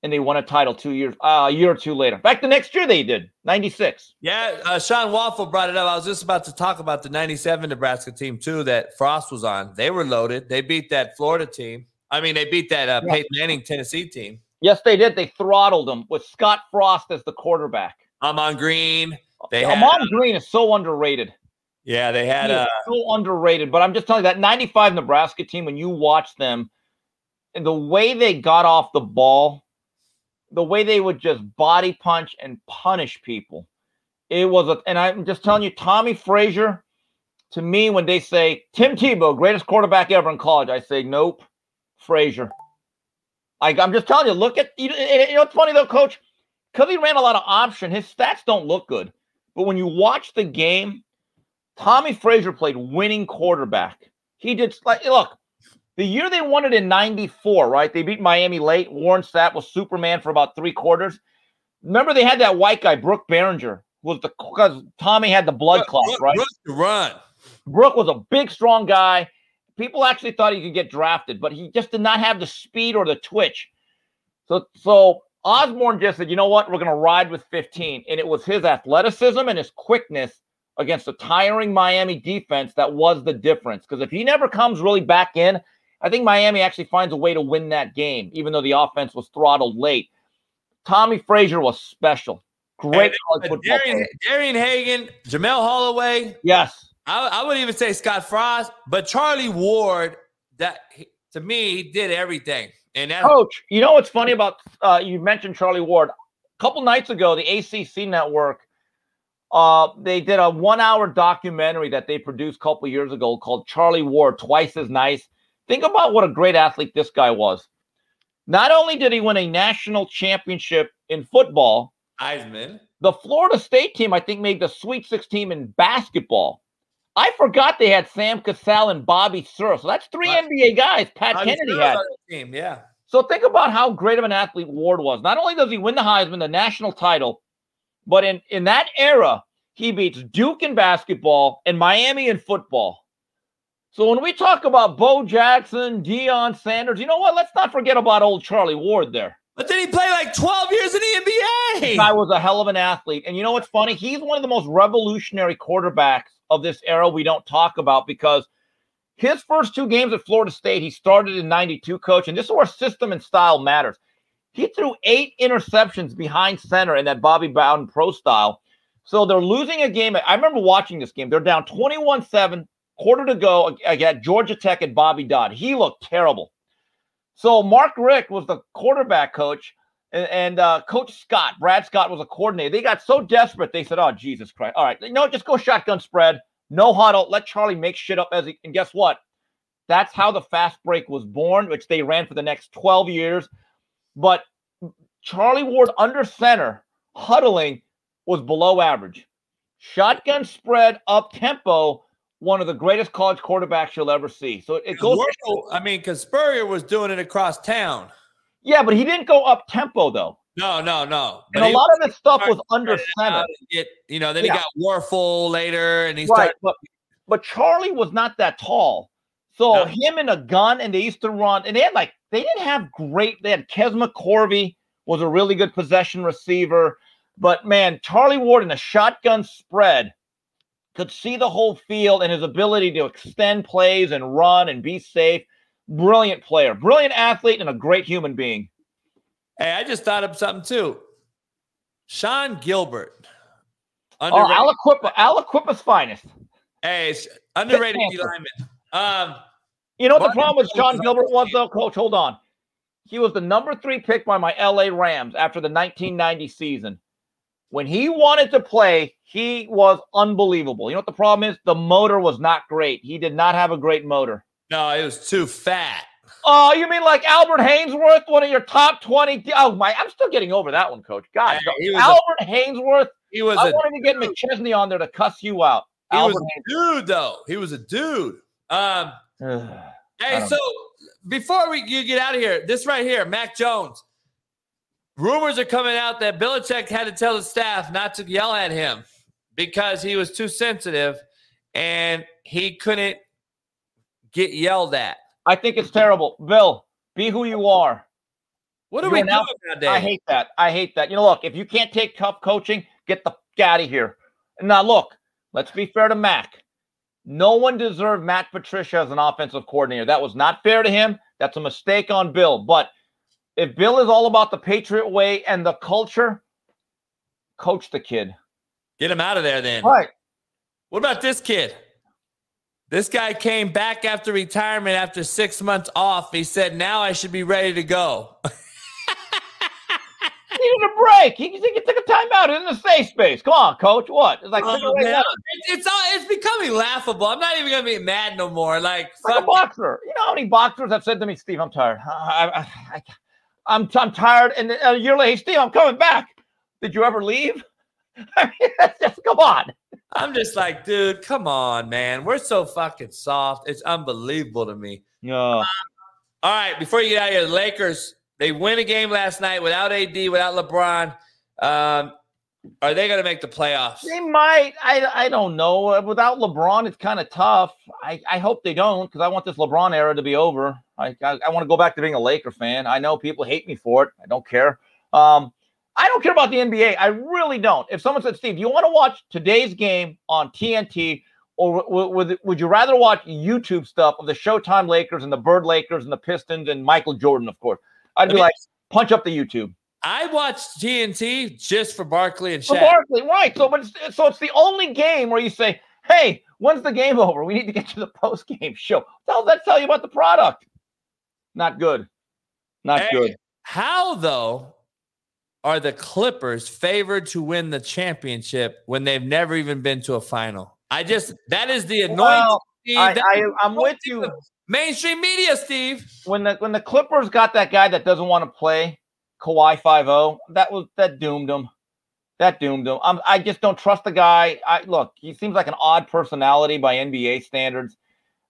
and they won a title two years, uh, a year or two later. In fact, the next year they did, 96. Yeah, uh, Sean Waffle brought it up. I was just about to talk about the 97 Nebraska team, too, that Frost was on. They were loaded. They beat that Florida team. I mean, they beat that uh, Yeah. Peyton Manning Tennessee team. Yes, they did. They throttled them with Scott Frost as the quarterback. Ahman Green. They had, Ahman Green is so underrated. Yeah, they had is uh, so underrated. But I'm just telling you that 95 Nebraska team, when you watch them and the way they got off the ball, the way they would just body punch and punish people, it was a. And I'm just telling you, Tommie Frazier, to me, when they say Tim Tebow, greatest quarterback ever in college, I say nope, Frazier. I, I'm just telling you, look at you, you know what's funny though, Coach, because he ran a lot of option, his stats don't look good. But when you watch the game, Tommie Frazier played winning quarterback. He did like look, the year they won it in 94, right? They beat Miami late. Warren Sapp was Superman for about three quarters. Remember, they had that white guy, Brook Berringer, was the because Tommie had the blood clot, Brook- right? Brook run. Brook was a big, strong guy. People actually thought he could get drafted, but he just did not have the speed or the twitch. So, so Osborne just said, "You know what? We're going to ride with 15," and it was his athleticism and his quickness against a tiring Miami defense that was the difference. Because if he never comes really back in, I think Miami actually finds a way to win that game, even though the offense was throttled late. Tommie Frazier was special. Great football. Darian. Darian Hagan, Jamelle Holloway. Yes. I, I would even say Scott Frost, but Charlie Ward. That to me, he did everything, and that Coach, you know what's funny about uh, you mentioned Charlie Ward. A couple nights ago, the ACC network uh, they did a one-hour documentary that they produced a couple years ago called Charlie Ward, Twice as Nice. Think about what a great athlete this guy was. Not only did he win a national championship in football, Heisman. the Florida State team, I think, made the Sweet 16 in basketball. I forgot they had Sam Cassell and Bobby Sura. So that's three. NBA guys. Pat Bobby Kennedy had. team. Yeah, So think about how great of an athlete Ward was. Not only does he win the Heisman, the national title, but in, in that era, he beats Duke in basketball and Miami in football. So when we talk about Bo Jackson, Deion Sanders, you know what? Let's not forget about old Charlie Ward there. but then he played like twelve years in the NBA. guy was a hell of an athlete. And you know what's funny? He's one of the most revolutionary quarterbacks of this era we don't talk about because his first two games at Florida State, he started in 92, coach. And this is where system and style matters. He threw eight interceptions behind center in that Bobby Bowden pro style. So they're losing a game. I remember watching this game. They're down 21 7, quarter to go. Got Georgia Tech and Bobby Dodd. He looked terrible. So Mark Richt was the quarterback coach and, and uh, Coach Scott, Brad Scott was a coordinator. They got so desperate, they said, "Oh Jesus Christ! All right, you know, just go shotgun spread, no huddle, let Charlie make shit up as he." And guess what? That's how the fast break was born, which they ran for the next twelve years. But Charlie Ward under center, huddling, was below average. Shotgun spread, up tempo, one of the greatest college quarterbacks you'll ever see. So it goes. Wardle- I mean, because Spurrier was doing it across town. Yeah, but he didn't go up tempo though. No, no, no. And a he lot of his stuff was under center. Get, you know, then Yeah. he got Wuerffel later, and he Right, started. but but Charlie was not that tall. So No. him and a gun, and they used to run, and they had like they didn't have great. They had Kez McCorvey was a really good possession receiver, but man, Charlie Ward in a shotgun spread could see the whole field and his ability to extend plays and run and be safe. Brilliant player, brilliant athlete, and a great human being. Hey, I just thought of something too. Sean Gilbert, Oh, underrated. Aliquippa, Aliquippa's finest. hey, underrated lineman. Um, You know what the problem with John Gilbert was, though, Coach? Hold on. He was the number three pick by my LA Rams after the 1990 season. When he wanted to play, he was unbelievable. You know what the problem is? The motor was not great. He did not have a great motor. no, it was too fat. Oh, you mean like Albert Haynesworth, one of your top 20? Oh, my. I'm still getting over that one, Coach. God, Hey, he a- Albert Haynesworth. He was I wanted to get McChesney on there to cuss you out. he was a dude though. He was a dude. Um, Hey, so before we you get out of here, this right here, Mac Jones. Rumors are coming out that Belichick had to tell the staff not to yell at him because he was too sensitive and he couldn't get yelled at. I think it's terrible. Bill, be who you are. What do You're we an do alpha- nowadays? I hate that. I hate that. You know, look, if you can't take tough coaching, get the f- out of here. Now, look, let's be fair to Mac. No one deserved Matt Patricia as an offensive coordinator. That was not fair to him. That's a mistake on Bill. But if Bill is all about the Patriot way and the culture, coach the kid. Get him out of there then. All right. What about this kid? This guy came back after retirement after six months off. He said, Now I should be ready to go. Needed a break. He, he took a timeout in the safe space. Come on, coach. What? It's like, Oh, letter. Uh, it's, it's all it's becoming laughable. I'm not even gonna be mad no more. Like, like a boxer. You know how many boxers have said to me, Steve, I'm tired. I, I, I, am I'm tired. And a year later, hey, Steve, I'm coming back. Did you ever leave? I mean, that's just come on. I'm just like, dude, come on, man. We're so fucking soft. It's unbelievable to me. Yeah. All right, before you get out of here, the Lakers, they win a game last night without AD, without LeBron. Um, are they gonna make the playoffs? They might. I, I don't know. Uh, Without LeBron, it's kind of tough. I, I hope they don't because I want this LeBron era to be over. I, I, I want to go back to being a Laker fan. I know people hate me for it. I don't care. Um, I don't care about the NBA. I really don't. If someone said, Steve, do you want to watch today's game on TNT or w- w- would you rather watch YouTube stuff of the Showtime Lakers and the Bird Lakers and the Pistons and Michael Jordan, of course? I'd Let be me- like, punch up the YouTube. I watched TNT just for Barkley and For Barkley, right? So, but it's, so it's the only game where you say, "Hey, when's the game over? We need to get to the post game show." What that tell you about the product? Not good. Not Hey, good. How though are the Clippers favored to win the championship when they've never even been to a final? I just that is the annoying. Well, I, I, I'm with you. Mainstream media, Steve. When the when the Clippers got that guy that doesn't want to play Kawhi 5 that was that doomed him. That doomed him. I'm, I just don't trust the guy. I look, he seems like an odd personality by NBA standards.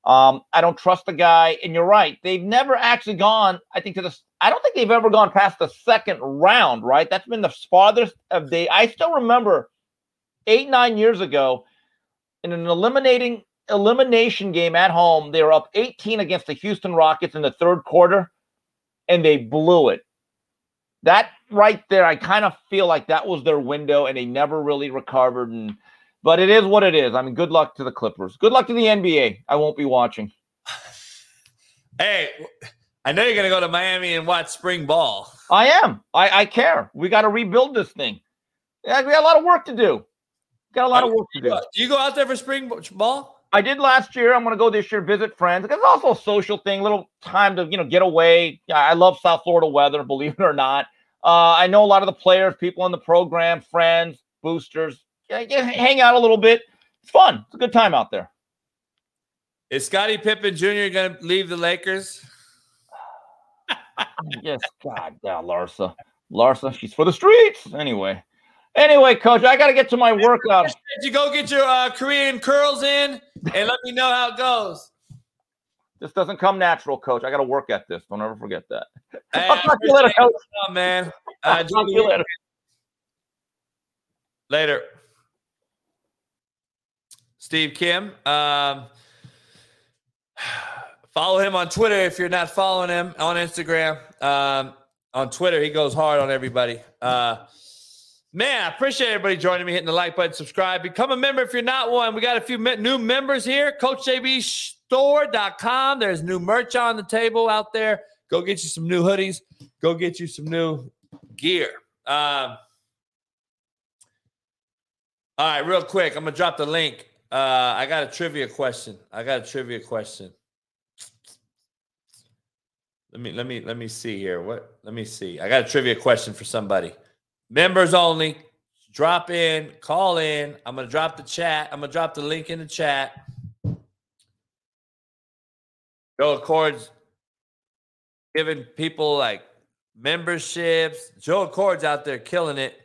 Um, I don't trust the guy. And you're right. They've never actually gone, I think, to the I don't think they've ever gone past the second round, right? That's been the farthest of they I still remember eight, nine years ago in an eliminating elimination game at home, they were up 18 against the Houston Rockets in the third quarter, and they blew it. That right there, I kind of feel like that was their window, and they never really recovered. And but it is what it is. I mean, good luck to the Clippers. Good luck to the NBA. I won't be watching. Hey, I know you're gonna go to Miami and watch spring ball. I am. I, I care. We got to rebuild this thing. Yeah, we got a lot of work to do. Got a lot of work to do. Do you go out there for spring ball? I did last year. I'm going to go this year, visit friends. It's also a social thing, little time to you know get away. I love South Florida weather, believe it or not. Uh, I know a lot of the players, people in the program, friends, boosters. Yeah, yeah, hang out a little bit. It's fun. It's a good time out there. Is Scottie Pippen Jr. gonna leave the Lakers? yes, God, yeah, Larsa, Larsa, she's for the streets. Anyway, anyway, coach, I got to get to my workout. You go get your uh, Korean curls in and let me know how it goes? This doesn't come natural, coach. I got to work at this. Don't ever forget that. Hey, I'll talk to you later, coach. it, man. Uh, I'll talk to you later. Later. Steve Kim. Um, follow him on Twitter if you're not following him on Instagram. Um, on Twitter, he goes hard on everybody. Uh, man, I appreciate everybody joining me, hitting the like button, subscribe. Become a member if you're not one. We got a few new members here. CoachJBStore.com. There's new merch on the table out there. Go get you some new hoodies. Go get you some new gear. Um, all right, real quick, I'm gonna drop the link. Uh, I got a trivia question. I got a trivia question. Let me let me let me see here. What? Let me see. I got a trivia question for somebody. Members only. Drop in, call in. I'm gonna drop the chat. I'm gonna drop the link in the chat. Joe Accords giving people like memberships. Joe Accords out there killing it.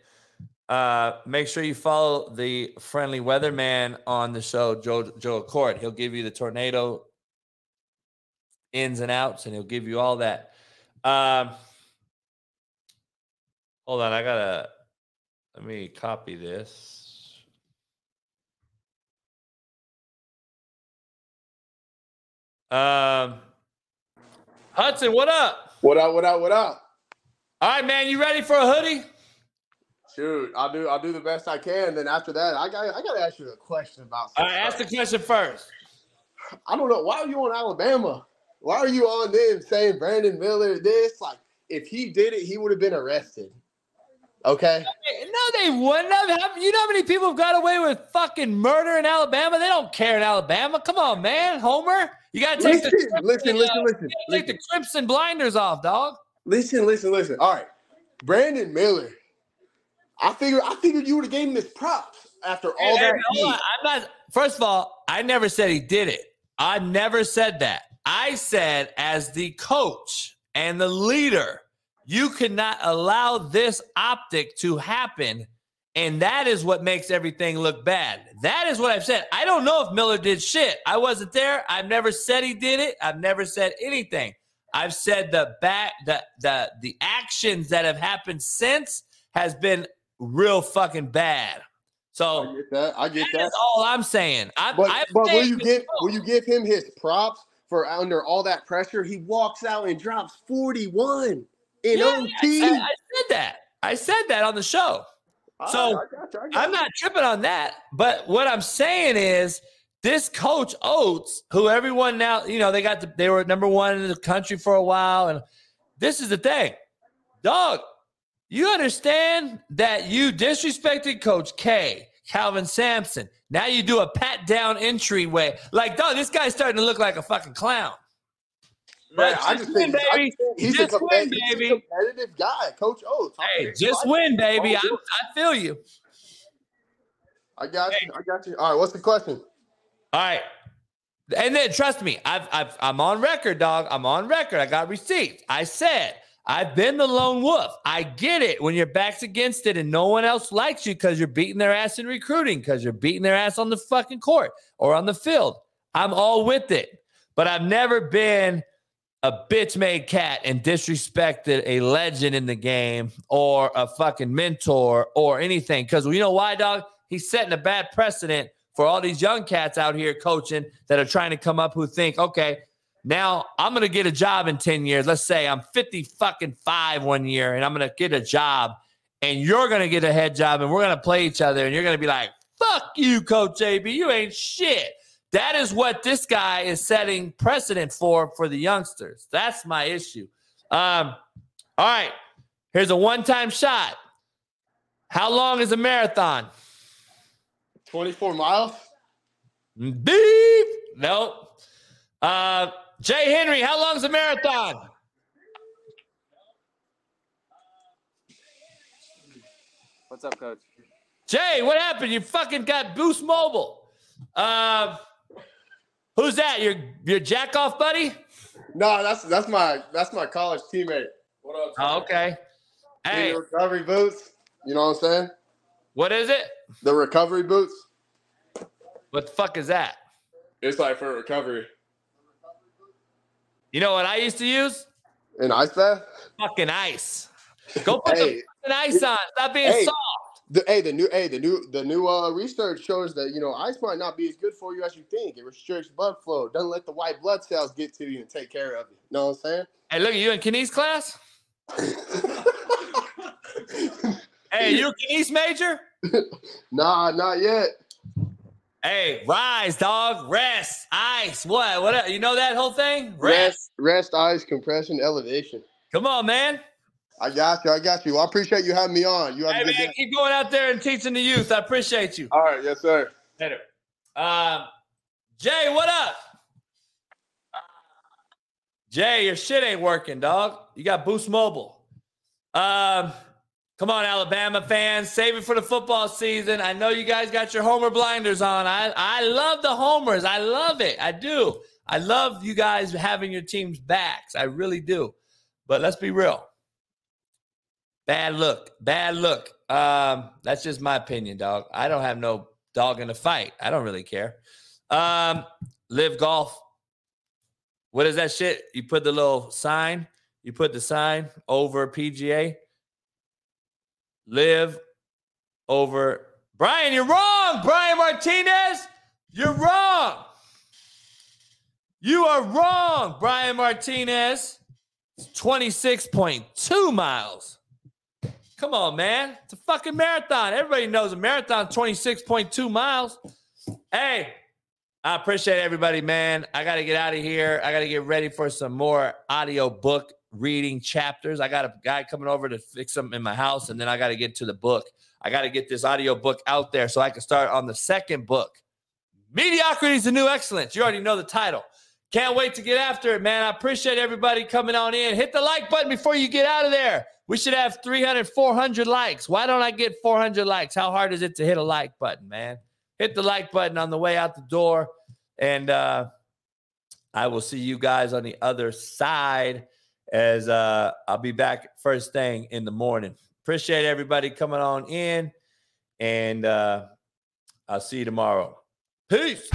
Uh, make sure you follow the friendly weatherman on the show, Joe Joe Accord. He'll give you the tornado ins and outs, and he'll give you all that. Um, hold on, I gotta let me copy this. Um, Hudson, what up? What up? What up? What up? All right, man, you ready for a hoodie? Shoot, I'll do. I'll do the best I can. Then after that, I got. I got to ask you a question about. All some ask the question first. I don't know. Why are you on Alabama? Why are you on them saying Brandon Miller this? Like, if he did it, he would have been arrested. Okay. No, they wouldn't have. You know how many people have got away with fucking murder in Alabama? They don't care in Alabama. Come on, man, Homer. You gotta take Listen, the listen, listen, listen, uh, gotta take the crimson blinders off, dog. Listen, listen, listen. All right, Brandon Miller. I figured. I figured you would have gave him his props after all Hey, that. hey, on. I'm not. First of all, I never said he did it. I never said that. I said as the coach and the leader, you cannot allow this optic to happen. And that is what makes everything look bad. That is what I've said. I don't know if Miller did shit. I wasn't there. I've never said he did it. I've never said anything. I've said the back the the the actions that have happened since has been real fucking bad. So I get that. I get that. that's all I'm saying. I'm, But I'm but will you give will you give him his props for under all that pressure? He walks out and drops 41 in Yeah, OT. I, said, I said that. I said that on the show. Ah, so I got you, I got I'm you. not tripping on that. But what I'm saying is this coach Oats, who everyone now, you know, they got the, they were number one in the country for a while. And this is the thing. Dog, You understand that you disrespected Coach K, Kelvin Sampson. Now you do a pat down entryway. Like, dog, this guy's starting to look like a fucking clown. But I just win, think baby. just he's, Just a win, competitive, he's a baby. competitive guy, Coach O. Hey, just I- win, baby. I, I feel you. I got you. I got you. All right, what's the question? All right. And then trust me, I've, I've I'm on record, dog. I'm on record. I got receipts. I said I've been the lone wolf. I get it when your back's against it and no one else likes you because you're beating their ass in recruiting, because you're beating their ass on the fucking court or on the field. I'm all with it. But I've never been a bitch made cat and disrespected a legend in the game or a fucking mentor or anything. Because you know why, dog? He's setting a bad precedent for all these young cats out here coaching that are trying to come up who think, okay, now I'm gonna get a job in 10 years. Let's say I'm 50 fucking five one year and I'm gonna get a job and you're gonna get a head job and we're gonna play each other and you're gonna be like, fuck you, Coach AB, you ain't shit. That is what this guy is setting precedent for for the youngsters. That's my issue. Um, all right, here's a one-time shot. How long is a marathon? 24 miles? Beep. Nope. Uh, Jay Henry, how long's a marathon? What's up, coach? Jay, what happened? You fucking got Boost Mobile. Uh, who's that? Your your jack off buddy? No, that's that's my that's my college teammate. What up? Oh, okay. Hey, The recovery boots. You know what I'm saying? what is it? The recovery boots. What the fuck is that? It's like for recovery. You know what I used to use? An ice bath? Fucking ice. Go put Hey. the fucking ice on. Stop being Hey. soft. The, hey, the new hey, the new the new uh research shows that you know ice might not be as good for you as you think. It restricts blood flow, doesn't let the white blood cells get to you and take care of you. Know what I'm saying? Hey, look at you in Kenny's class. hey, you a Kenny's major? Nah, not yet. Hey, rise, dog. Rest, ice. What? What? You know that whole thing? Rest, rest, ice, compression, elevation. Come on, man. I got you. I got you. Well, I appreciate you having me on. You have Hey, a good man, day. keep going out there and teaching the youth. I appreciate you. All right, yes, sir. Later. Um, Jay, what up? Jay, your shit ain't working, dog. You got Boost Mobile. Um, come on, Alabama fans, save it for the football season. I know you guys got your homer blinders on. I I love the homers. I love it. I do. I love you guys having your team's backs. I really do. But let's be real. Bad look. Bad look. Um, that's just my opinion, dog. I don't have no dog in the fight. I don't really care. Um, LIV golf. What is that shit? You put the little sign, you put the sign over PGA. Live over Brian, you're wrong. Brian Martinez, you're wrong. You are wrong, Brian Martinez. It's 26.2 miles. Come on, man. It's a fucking marathon. Everybody knows a marathon 26.2 miles. Hey, I appreciate everybody, man. I got to get out of here. I got to get ready for some more audio book reading chapters. I got a guy coming over to fix something in my house, and then I got to get to the book. I got to get this audio book out there so I can start on the second book. Mediocrity is the new excellence. You already know the title. Can't wait to get after it, man. I appreciate everybody coming on in. Hit the like button before you get out of there. We should have 300, 400 likes. Why don't I get 400 likes? How hard is it to hit a like button, man? Hit the like button on the way out the door. And uh, I will see you guys on the other side as uh, I'll be back first thing in the morning. Appreciate everybody coming on in. And uh, I'll see you tomorrow. Peace.